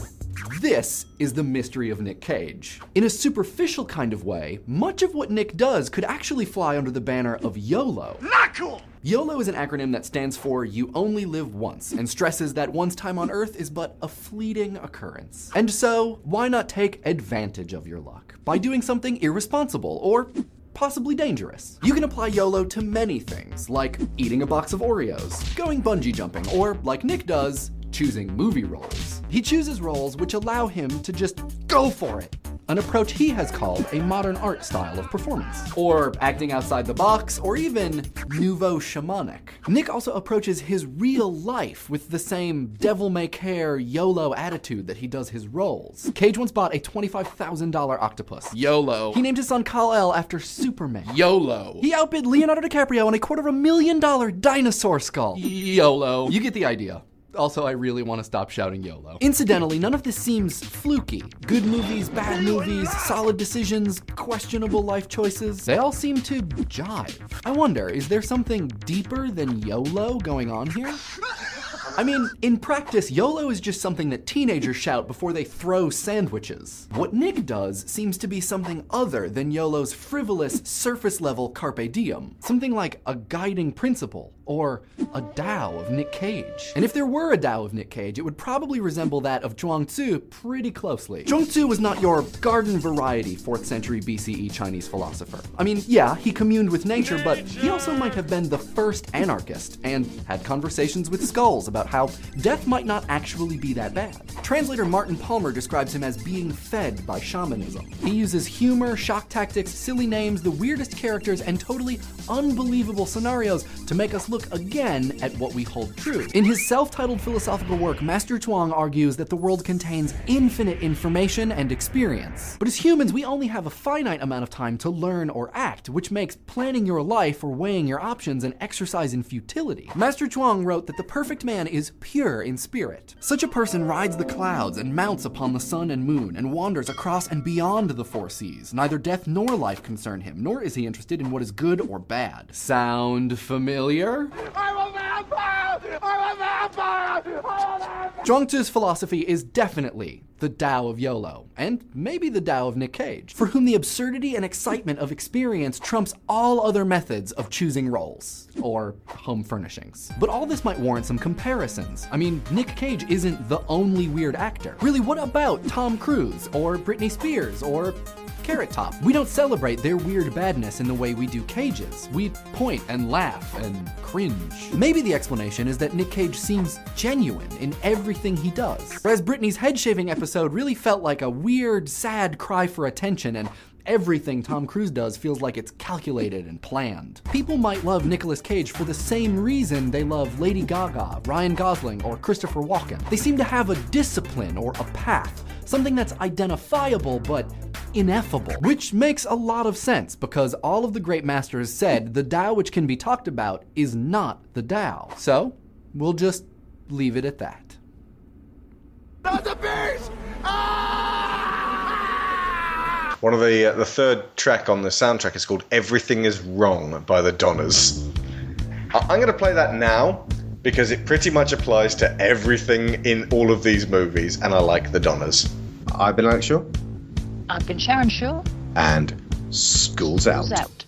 This is the mystery of Nick Cage. In a superficial kind of way, much of what Nick does could actually fly under the banner of YOLO. Not cool! YOLO is an acronym that stands for You Only Live Once and stresses that one's time on Earth is but a fleeting occurrence. And so, why not take advantage of your luck by doing something irresponsible or possibly dangerous? You can apply YOLO to many things, like eating a box of Oreos, going bungee jumping, or, like Nick does, choosing movie roles. He chooses roles which allow him to just go for it. An approach he has called a modern art style of performance, or acting outside the box, or even nouveau shamanic. Nick also approaches his real life with the same devil may care YOLO attitude that he does his roles. Cage once bought a $25,000 octopus. YOLO. He named his son Kal-El after Superman. YOLO. He outbid Leonardo DiCaprio on a quarter of a million dollar dinosaur skull. YOLO. You get the idea. Also, I really want to stop shouting YOLO. Incidentally, none of this seems fluky. Good movies, bad movies, solid decisions, questionable life choices, they all seem to jive. I wonder, is there something deeper than YOLO going on here? I mean, in practice, YOLO is just something that teenagers shout before they throw sandwiches. What Nick does seems to be something other than YOLO's frivolous, surface level carpe diem. Something like a guiding principle, or a Tao of Nick Cage. And if there were a Tao of Nick Cage, it would probably resemble that of Zhuang Tzu pretty closely. Zhuang Tzu was not your garden variety 4th century BCE Chinese philosopher. I mean, yeah, he communed with nature, but he also might have been the first anarchist and had conversations with skulls about how death might not actually be that bad. Translator Martin Palmer describes him as being fed by shamanism. He uses humor, shock tactics, silly names, the weirdest characters, and totally unbelievable scenarios to make us look again at what we hold true. In his self titled philosophical work, Master Chuang argues that the world contains infinite information and experience. But as humans, we only have a finite amount of time to learn or act, which makes planning your life or weighing your options an exercise in futility. Master Chuang wrote that the perfect man is pure in spirit. Such a person rides the clouds and mounts upon the sun and moon and wanders across and beyond the four seas. Neither death nor life concern him, nor is he interested in what is good or bad. Sound familiar? I'm a vampire! I'm a vampire! I'm a vampire! Zhuang philosophy is definitely the Tao of YOLO, and maybe the Tao of Nick Cage, for whom the absurdity and excitement of experience trumps all other methods of choosing roles or home furnishings. But all this might warrant some comparisons. I mean, Nick Cage isn't the only weird actor. Really, what about Tom Cruise or Britney Spears or Carrot Top. We don't celebrate their weird badness in the way we do Cage's. We point and laugh and cringe. Maybe the explanation is that Nick Cage seems genuine in everything he does. Whereas Britney's head shaving episode really felt like a weird, sad cry for attention and Everything Tom Cruise does feels like it's calculated and planned. People might love Nicolas Cage for the same reason they love Lady Gaga, Ryan Gosling, or Christopher Walken. They seem to have a discipline or a path, something that's identifiable but ineffable. Which makes a lot of sense because all of the great masters said the Tao which can be talked about is not the Tao. So, we'll just leave it at that. Not the beast! One of the uh, the third track on the soundtrack is called "Everything Is Wrong" by the Donnas. I- I'm going to play that now because it pretty much applies to everything in all of these movies, and I like the Donnas. I've been Alex Shaw, I've been Sharon Shaw. and School's Out. Who's out?